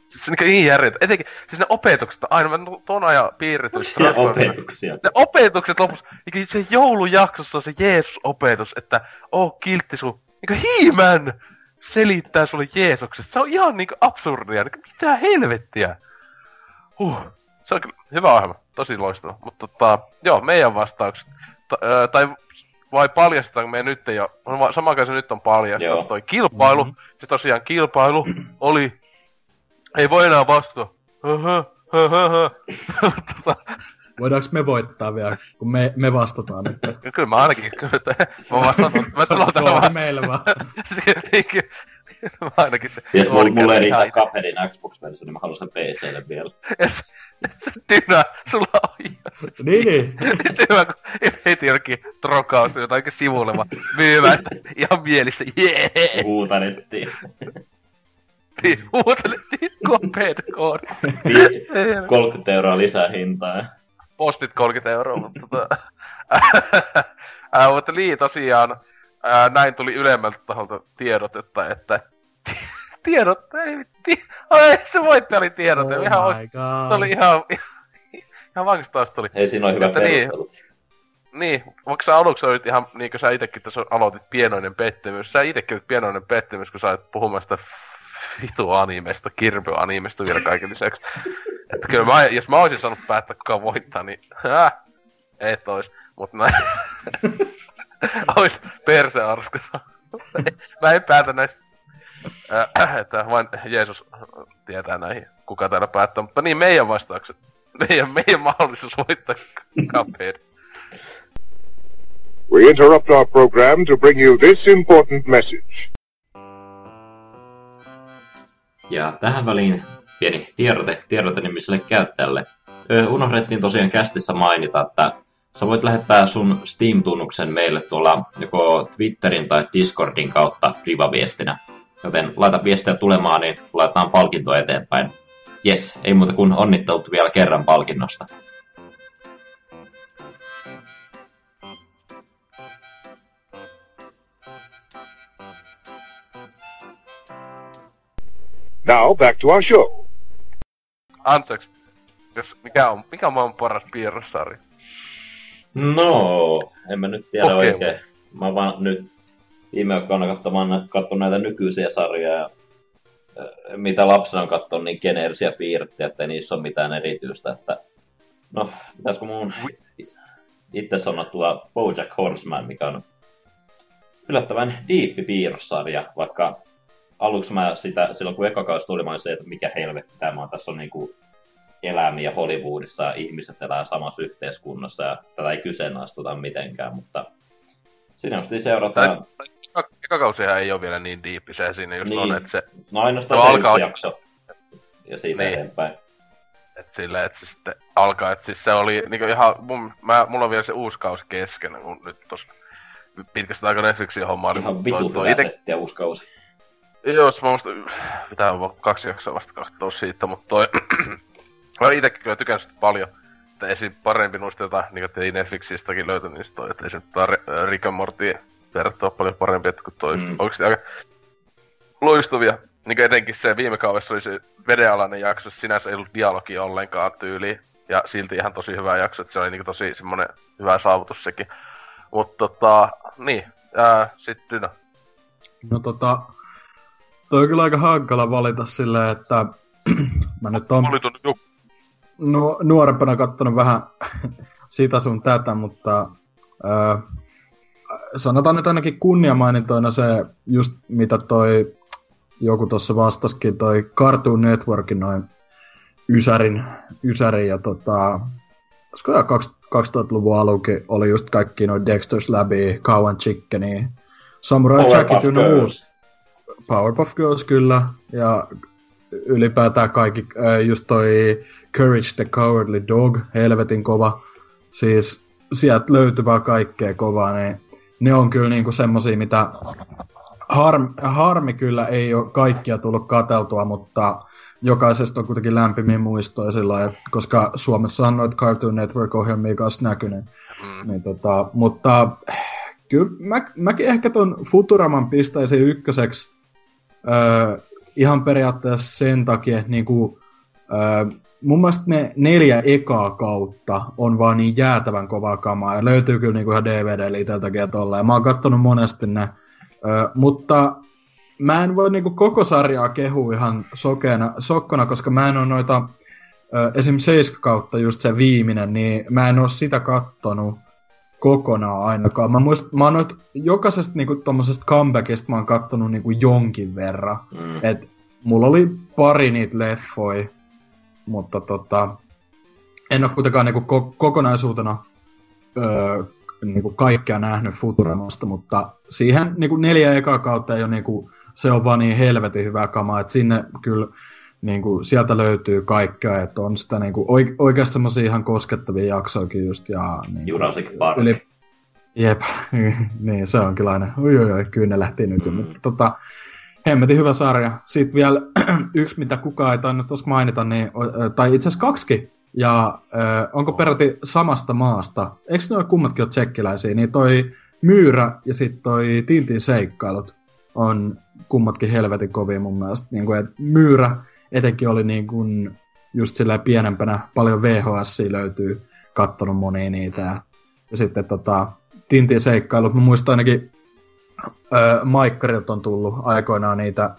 Siis se niinku niin järjettä, etenkin, siis ne opetukset, aina mä tuon ajan piirretys. Ja opetuksia. Ne opetukset lopussa, niinku se joulujaksossa on se Jeesus-opetus, että oo kiltti sun, niinku hiimän selittää sulle Jeesuksesta. Se on ihan niinku absurdia, niinku mitä helvettiä. Huh. Se on kyllä hyvä ohjelma, tosi loistava. Mutta tota, joo, meidän vastaukset. Ta- ö, tai vai paljastetaanko me nyt jo, va- sama kai se nyt on paljastettu, Joo. toi kilpailu, mm-hmm. se tosiaan kilpailu oli, ei voi enää vastata. Tota, Voidaanko me voittaa vielä, kun me, me vastataan nyt? Kyllä mä ainakin, kyllä, että mä vaan sanon, mä sanon Koodi vaan, meille vaan. Niinkin. mä ainakin se. Jos mulla, ei riitä Cupheadin Xbox-versio, niin mä haluan sen PClle vielä. Dynä, sulla on ihan Niin, niin. Sitten hyvä, kun heti jokin trokaus jotain sivulle vaan myymään sitä ihan mielissä. Jee! Huutanettiin. Niin, huutelettiin kopeet koodi. Vi- 30 euroa lisää hintaa. Postit 30 euroa, mutta tota... Ää, mutta niin, tosiaan, ää, näin tuli ylemmältä taholta tiedotetta, että tiedot, ei, ai, se voittaja oli tiedote, Oh ihan, my oikein, god. se oli ihan, ihan vankista taas tuli. Hei, siinä on hyvä Että niin. perustelut. Niin, vaikka sä aluksi olit ihan, niin kuin sä itekin tässä aloitit pienoinen pettymys, sä itekin olit pienoinen pettymys, kun sä olit puhumaan sitä vitu animesta, kirpy-animesta vielä kaiken lisäksi. Että kyllä mä, jos mä olisin saanut päättää kuka voittaa, niin häh, et ois. Mut mä ois perse arskassa. mä en päätä näistä. Äh, että vain Jeesus tietää näihin, kuka täällä päättää. Mutta niin, meidän vastaukset. Meidän, meidän mahdollisuus voittaa Cuphead. We interrupt our program to bring you this important message. Ja tähän väliin pieni tiedote, tiedote nimiselle käyttäjälle. Ö, unohdettiin tosiaan kästissä mainita, että sä voit lähettää sun Steam-tunnuksen meille tuolla joko Twitterin tai Discordin kautta privaviestinä. Joten laita viestiä tulemaan, niin laitetaan palkinto eteenpäin. Yes, ei muuta kuin onnittelut vielä kerran palkinnosta. Now back to our show. Anteeksi. Jos, mikä on, mikä on maailman paras piirrossarja? No, en mä nyt tiedä Pokemon. oikein. Mä vaan nyt viime aikoina katsomaan, katson näitä nykyisiä sarjoja mitä lapsena on katsonut, niin geneerisiä piirtejä, että niissä ole mitään erityistä. Että, no, pitäisikö mun itse sanoa tuo Bojack Horseman, mikä on yllättävän diippi piirrossarja, vaikka aluksi mä sitä, silloin kun eka kausi tuli, mä olin se, että mikä helvetti tämä on, tässä on niinku eläimiä Hollywoodissa ja ihmiset elää samassa yhteiskunnassa ja tätä ei kyseenalaisteta mitenkään, mutta siinä just Tai seurataan, eka, eka kausihan ei ole vielä niin diippi, se siinä just Niin. on, että se, no ainoastaan No, se alkaa- jakso ja siitä Niin. eteenpäin. että silleen, että se sitten alkaa, että siis se oli niinku ihan, mun, mä, mulla on vielä se uusi kausi kesken, kun nyt tossa pitkästä aikaa Netflixin hommaa. Ihan vitu hyvä ite, setti ja uusi kausi. Jos mä muista, pitää vaan kaksi jaksoa vasta katsoa siitä, mutta toi... mä itekin kyllä tykännyt sitä paljon. Että esim. parempi noista jotain, niin kuin ei Netflixistäkin löyty niistä toi, että esim. tää Ri- Rick and Morty verrattuna paljon parempi, että kun toi Mm. oikeesti aika loistavia. Niin kuin etenkin se viime kaudessa oli se vedenalainen jakso, sinänsä ei ollut dialogi ollenkaan tyyliin. Ja silti ihan tosi hyvä jakso, että se oli niin tosi semmonen hyvä saavutus sekin. Mutta tota, niin, ää, sit Dyna. No tota, toi on kyllä aika hankala valita silleen, että mä nyt on tuonne joku nu- nuorempana kattonut vähän sitä sun tätä, mutta öö, sanotaan nyt ainakin kunniamainintoina se, just mitä toi joku tuossa vastaskin, toi Cartoon Networkin noin Ysärin, Ysärin ja tota, olisiko tää kaks- 2000-luvun alukin oli just kaikki noin Dexter's Labi, Cow and Chickeni, Samurai Jackit ynnä. Powerpuff Girls kyllä, ja ylipäätään kaikki, just toi Courage the Cowardly Dog, helvetin kova. Siis sieltä löytyy vaan kaikkea kovaa, niin ne on kyllä niinku semmosia, mitä harmi, harmi kyllä ei ole kaikkia tullut kateltua, mutta jokaisesta on kuitenkin lämpimiä muistoja sillä lailla, koska Suomessa on noita Cartoon Network-ohjelmia kanssa näkynyt. Mm. Niin tota, mutta kyllä mä, mäkin ehkä ton Futuraman pistäisin ykköseksi öö, ihan periaatteessa sen takia, että niinku, öö, mun mielestä ne neljä ekaa kautta on vaan niin jäätävän kovaa kamaa ja löytyy kyllä niinku ihan DVD iteltäkin ja tolla. Ja mä oon kattonut monesti ne, öö, mutta mä en voi niinku koko sarjaa kehua ihan sokeena, sokkona, koska mä en oo noita ö, esim. 7 kautta just se viimeinen, niin mä en oo sitä kattonut kokonaan ainakaan. Mä, muist, mä oon noit, jokaisesta niinku tommosesta comebackista mä oon kattonut niinku jonkin verran. Mm. Et mulla oli pari niitä leffoja, mutta tota, en oo kuitenkaan niinku ko- kokonaisuutena öö, niinku kaikkea nähnyt Futuramasta, mutta siihen niinku neljä ekaa kautta ei ole niinku, se on vaan niin helvetin hyvää kamaa, että sinne kyllä niinku, sieltä löytyy kaikkea, että on sitä niinku, oik- oikeasti semmosia ihan koskettavia jaksoakin just ja niinku, Jurassic Park. Yli... Jep, niin se on kyllä aina, oi oi oi, kyynne lähti nyt, mm. mutta tota, hemmetin hyvä sarja. Sitten vielä yksi, mitä kukaan ei tainnut tuossa mainita, niin, tai itse asiassa kaksikin, ja ö, onko peräti samasta maasta, eikö ne ole kummatkin ole tsekkiläisiä, niin toi Myyrä ja sitten toi Tintin seikkailut on kummatkin helvetin kovia mun mielestä. Niin kuin, että Myyrä etenkin oli niin kuin, just sillä pienempänä, paljon VHS löytyy, kattonut monia niitä. Ja sitten tota, Tintin seikkailut, mä muistan ainakin öö, Maikkarilta on tullut aikoinaan niitä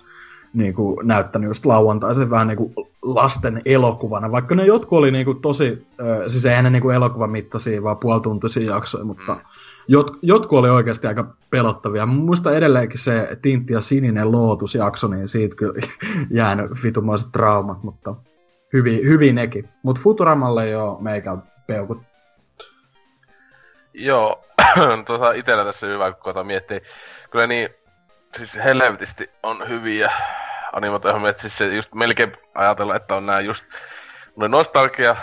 niin kuin, näyttänyt just lauantaisin vähän niin kuin lasten elokuvana, vaikka ne jotkut oli niinku tosi, ö, siis eihän ne niinku elokuvan mittaisia, vaan puolituntisia jaksoja, mutta mm. jot, jotkut oli oikeasti aika pelottavia. Muista edelleenkin se Tintti ja Sininen Lootus-jakso, niin siitä kyllä jäänyt vitumaiset traumat, mutta hyvin, hyvin nekin. Mutta Futuramalle jo meikä peukut. Joo, tuossa itellä tässä hyvä, kun miettii. Kyllä niin, siis helvetisti on hyviä animaatiohjelmia, että siis se just melkein ajatella, että on nämä just ne nostalgia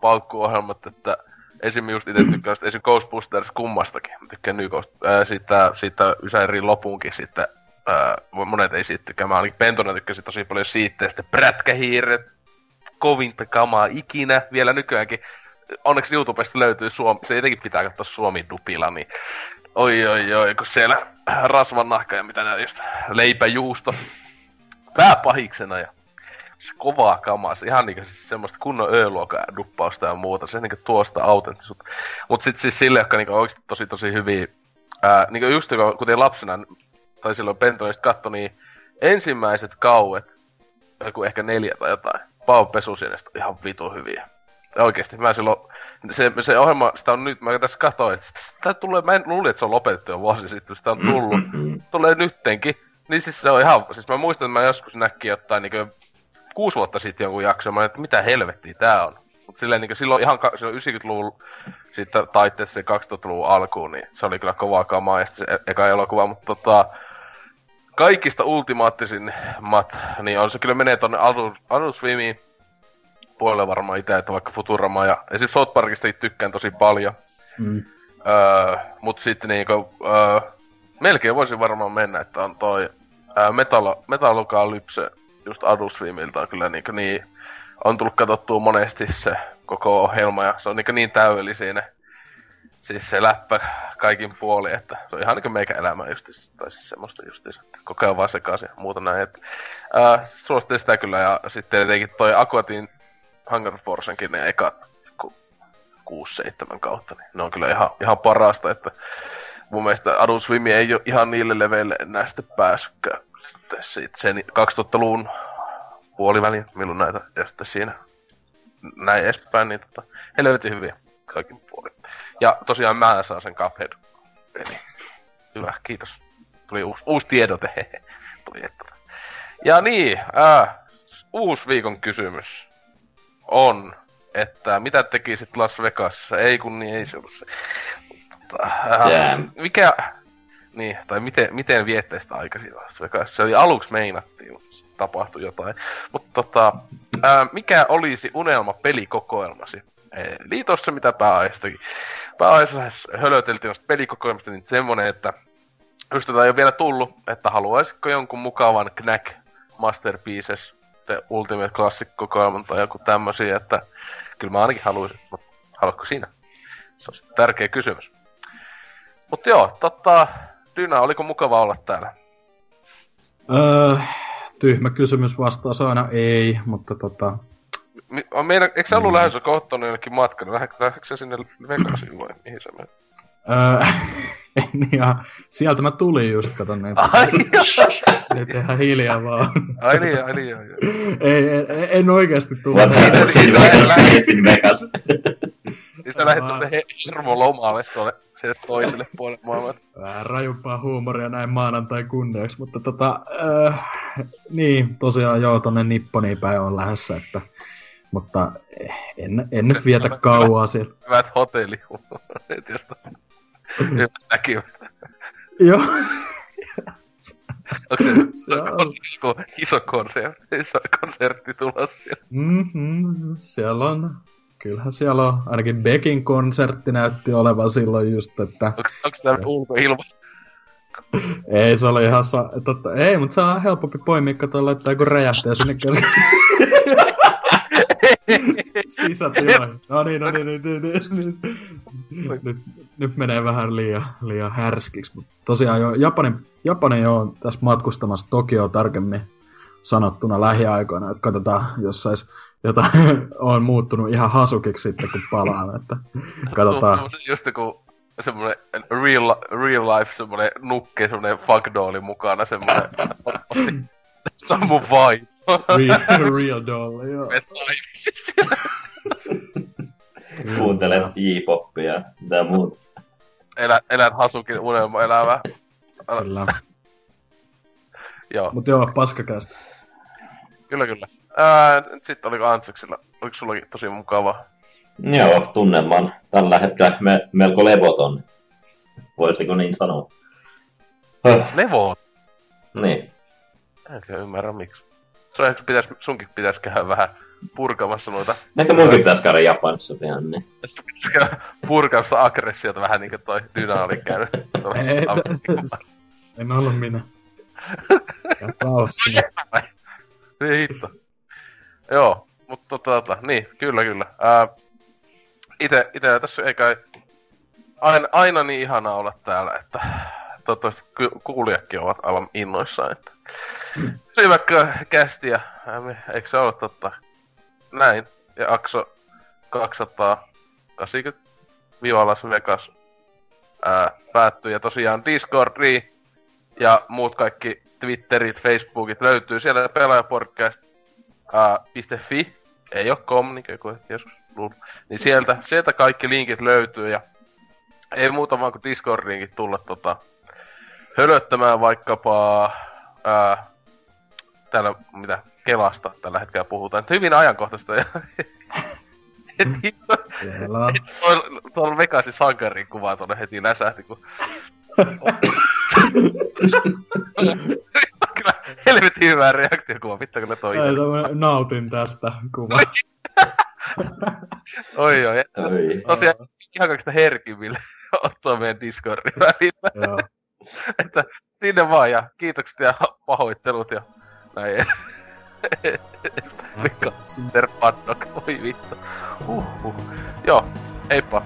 paukkuohjelmat, että esim. just itse tykkään esim. Ghostbusters kummastakin. Mä tykkään New Ghost, ää, siitä, siitä Ysärin lopunkin sitten, ää, monet ei siitä tykkää. Mä ainakin Pentona tykkäsin tosi paljon siitä, ja sitten Prätkähiiret, kovinta kamaa ikinä, vielä nykyäänkin. Onneksi YouTubesta löytyy Suomi, se jotenkin pitää katsoa Suomi dupila, niin oi oi oi, kun siellä rasvan nahka ja mitä just leipäjuusto pääpahiksena ja se kovaa kamaa, se ihan niinku siis semmoista kunnon ööluokan duppausta ja muuta, se niinku tuosta autenttisuutta. Mut sit siis sille, jotka niinku oikeesti tosi tosi hyviä, ää, niinku just kuten lapsena, tai silloin Pentonista katto, niin ensimmäiset kauet, joku ehkä neljä tai jotain, Pau Pesusienestä ihan vitu hyviä. Oikeesti, mä silloin, se, se ohjelma, sitä on nyt, mä tässä katsoin, että sitä tulee, mä en luuli, että se on lopetettu jo vuosi sitten, sitä on tullut, tulee nyttenkin. Niin siis se on ihan, siis mä muistan, että mä joskus näkki jotain niinku kuusi vuotta sitten jonkun jakson, mä että mitä helvettiä tää on. Mut silleen niinku silloin ihan silloin 90-luvun sitten taitteessa 2000-luvun alkuun, niin se oli kyllä kovaa kamaa ja sitten se eka elokuva, mutta tota, kaikista ultimaattisimmat, niin on se kyllä menee tonne Adult, Adult Swimiin puolelle varmaan itse, että vaikka Futurama ja esimerkiksi South Parkista tykkään tosi paljon. Mm. Öö, mut sitten niinku, öö, melkein voisin varmaan mennä, että on toi öö, Metalo, Metalukalypse just Adult Swimilta on kyllä niinku niin, on tullut katsottua monesti se koko ohjelma ja se on niinku niin täydellinen siis se läppä kaikin puolin, että se on ihan niinku meikä elämä just tai siis semmoista justiinsa, että koko ajan vaan sekaisin ja muuta näin, että ää, suosittelen sitä kyllä ja sitten tietenkin toi Aquatin Hunger Forcenkin ne ekat 6-7 kautta, niin ne on kyllä ihan, ihan parasta, että mun mielestä Adult Swim ei ole ihan niille leveille enää sitten päässytkään. Sitten siitä sen 2000-luvun puolivälin, milloin näitä, ja sitten siinä näin edespäin, niin tota, helvetin hyviä kaikin puolin. Ja tosiaan mä saan sen Cuphead. Eli hyvä, kiitos. Tuli uusi, uusi tiedote. Tuli että. Ja niin, ää, uusi viikon kysymys on, että mitä tekisit Las Vegasissa? Ei kun niin, ei se ollut se. Mutta, ää, Jää. mikä, niin, tai miten, miten vietteisit aikasi Las Vegasissa? Se oli aluksi meinattiin, mutta sitten tapahtui jotain. Mutta tota, ää, mikä olisi unelma pelikokoelmasi? Eli tossa mitä pääaistakin. Pääaiheessa hölöteltiin noista pelikokoelmista, niin semmonen, että just tätä ei ole vielä tullut, että haluaisitko jonkun mukavan Knack Masterpieces, The Ultimate Classic kokoelman tai joku tämmösiä, että kyllä mä ainakin haluaisin, mutta haluatko siinä? Se on sitten tärkeä kysymys. Mutta joo, tota, Dyna, oliko mukava olla täällä? Öö, tyhmä kysymys vastaus aina ei, mutta tota... Meidän, eikö sä ollut mm. lähdössä kohtaan jonnekin matkalle? Lähdekö sinne Vegasiin vai mihin sä menet? Öö, en ihan, sieltä mä tulin just, kato niin. Ai, Nyt ihan hiljaa vaan. ai niin, ai niin, ai niin. ei, en, en oikeasti tullut. What happens in Vegas? in Vegas. Niin sä lähdet semmosen he- hermolomalle tuolle sinne toiselle puolelle maailmaa. Vähän rajumpaa huumoria näin maanantai kunniaksi, mutta tota, öö, niin, tosiaan joo, tonne Nipponiin päin on lähdössä, että, mutta en, en nyt vietä kauaa siellä. Hyvät hotellihuumoreet, näkivät. Joo, Onko se Se on. joku iso konsertti, iso konsertti tulossa siellä? mm-hmm, siellä on, kyllähän siellä on, ainakin Beckin konsertti näytti olevan silloin just, että Onko, onko se ulkoilma? ei se oli ihan sa- totta, ei, mutta se on helpompi poimia, kato laittaa joku räjähtää sinne käsin. Sisätiloihin. No niin, no niin, nyt, nyt, nyt, nyt, nyt, nyt menee vähän liian, liian härskiksi, mutta tosiaan jo Japanin jo on tässä matkustamassa Tokio tarkemmin sanottuna lähiaikoina, että katsotaan, jos sais jotain on muuttunut ihan hasukiksi sitten, kun palaan, että katsotaan. Tuntuu Just joku semmonen real, real life semmonen nukke, semmonen fuckdooli mukana, semmonen... se on mun vibe. Real, real doll, joo. Kuuntelet J-poppia ja muuta. Elä, elät Hasukin unelmaelämää. Kyllä. Joo, Mut joo, paskakästä. kyllä kyllä. Ää, nyt sitten oliko Antseksilla, oliko sullakin tosi mukavaa? Joo, tunnelman tällä hetkellä me, melko levoton. Voisiko niin sanoa? Höh, Levo, niin. enkä ymmärrä miksi. Ehkä pitäis, sunkin pitäisi käydä vähän purkamassa noita, Ehkä munkin pitäisi käydä Japanissa pian, niin. käydä purkamassa aggressiota vähän niin kuin toi Dyna oli käynyt. Ei, en ollut minä. Ja. Niin hitto. Joo, mutta tota, tota, niin, kyllä kyllä. Ää, ite, ite tässä ei kai aina, aina niin ihanaa olla täällä, että toivottavasti ku- kuulijatkin ovat aivan innoissaan, että syväkkö kästiä, eikö se ole totta? Näin, ja Akso 280 Vivalas Vegas ää, päättyy, ja tosiaan Discordi ja muut kaikki Twitterit, Facebookit löytyy siellä .fi, ei oo com, niin kuin joskus luullut. Niin sieltä, sieltä kaikki linkit löytyy ja ei muuta vaan kuin Discordiinkin tulla tota, hölöttämään vaikkapa ää, täällä, mitä Kelasta tällä hetkellä puhutaan. Että hyvin ajankohtaista ja heti tuolla, tuolla Vegasin sankarin kuva tuonne heti läsähti, kun... kyllä helvetin hyvä reaktiokuva, vittu kyllä toi. Ei, nautin tästä kuva. Oi oi, Oi. tosiaan ihan kaikista herkimmille ottaa meidän Discordin välillä. Että sinne vaan ja kiitokset ja pahoittelut ja näin. Mikko Sinter Paddock, oi vittu. Huhhuh. Joo, heippa.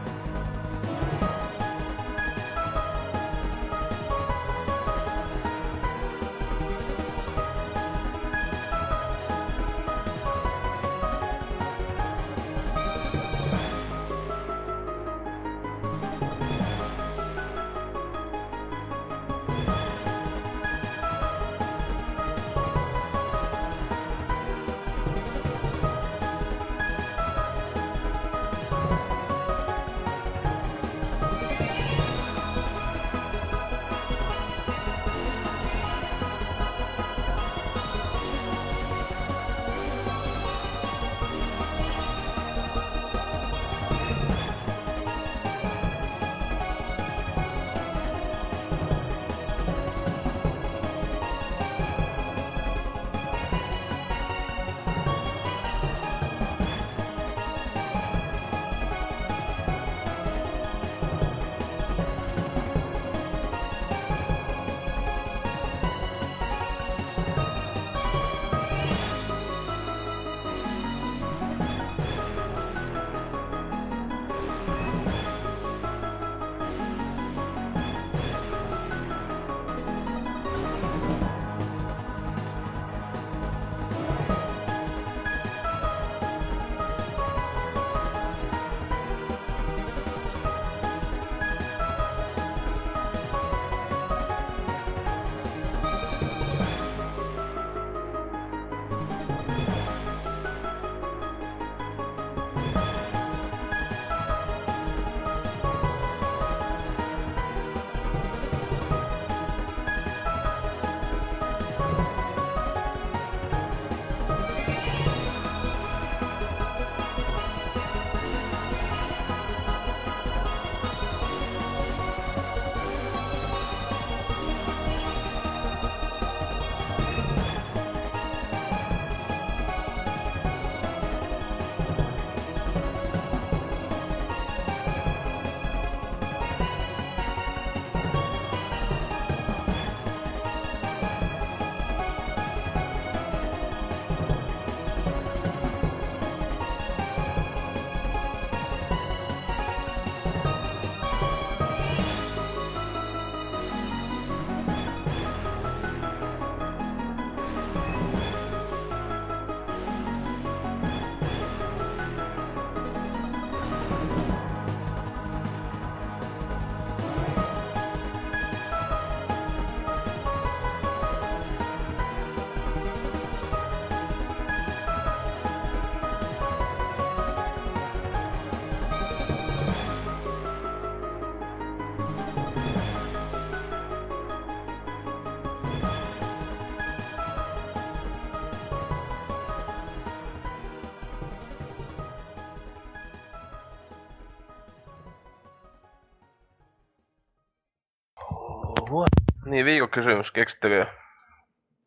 Niin, viikon kysymys, keksittekö?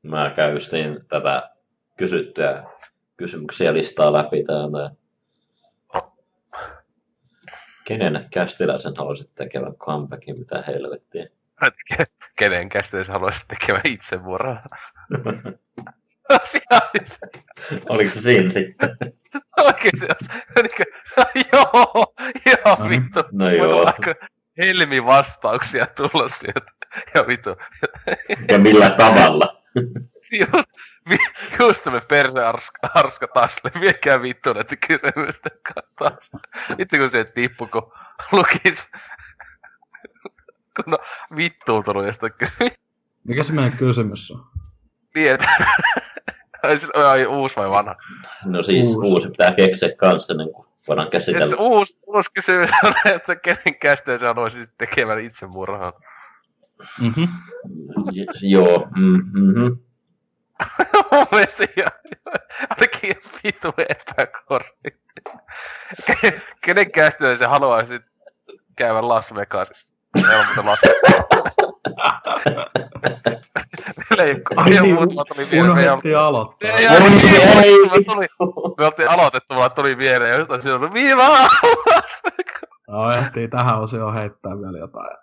Mä käystin tätä kysyttyä kysymyksiä listaa läpi täällä. Kenen kästiläisen haluaisit tekevän comebackin, mitä helvettiä? Ke- Kenen kästeessä haluaisit tekemään itsemurhaa? Oliko se siinä sitten? Oikeesti, niinkö, joo, joo, No vittu. No joo. helmi vastauksia tulla sieltä. Ja vittu, Ja millä tavalla? just, just me perse arska, arska taas, viekää vittu näitä kysymystä kattaa. Vittu kun se tippu, kun lukis. kun no vittuutunut jostain kysymystä. Mikä se meidän kysymys on? Niin. Ai siis, ai, uusi vai vanha? No siis Uusi. uusi, pitää keksiä kanssa ennen kuin voidaan Ja käsitellä. se uusi, uusi kysymys on, että kenen kästeessä haluaisit tekemään itsemurhaa? Mhm. J- Joo. Mm-hmm. Mun mielestä ihan, ainakin vitu epäkorri. Ke- Kenen kästiä sä haluaisit käydä Las Vegasissa? Meillä on muuten Las unohdettiin aloittaa. Me, oltiin aloitettu, mulla tuli viereen, ja jostain siinä on viiva Las Vegas. No ehtii tähän osioon heittää vielä jotain.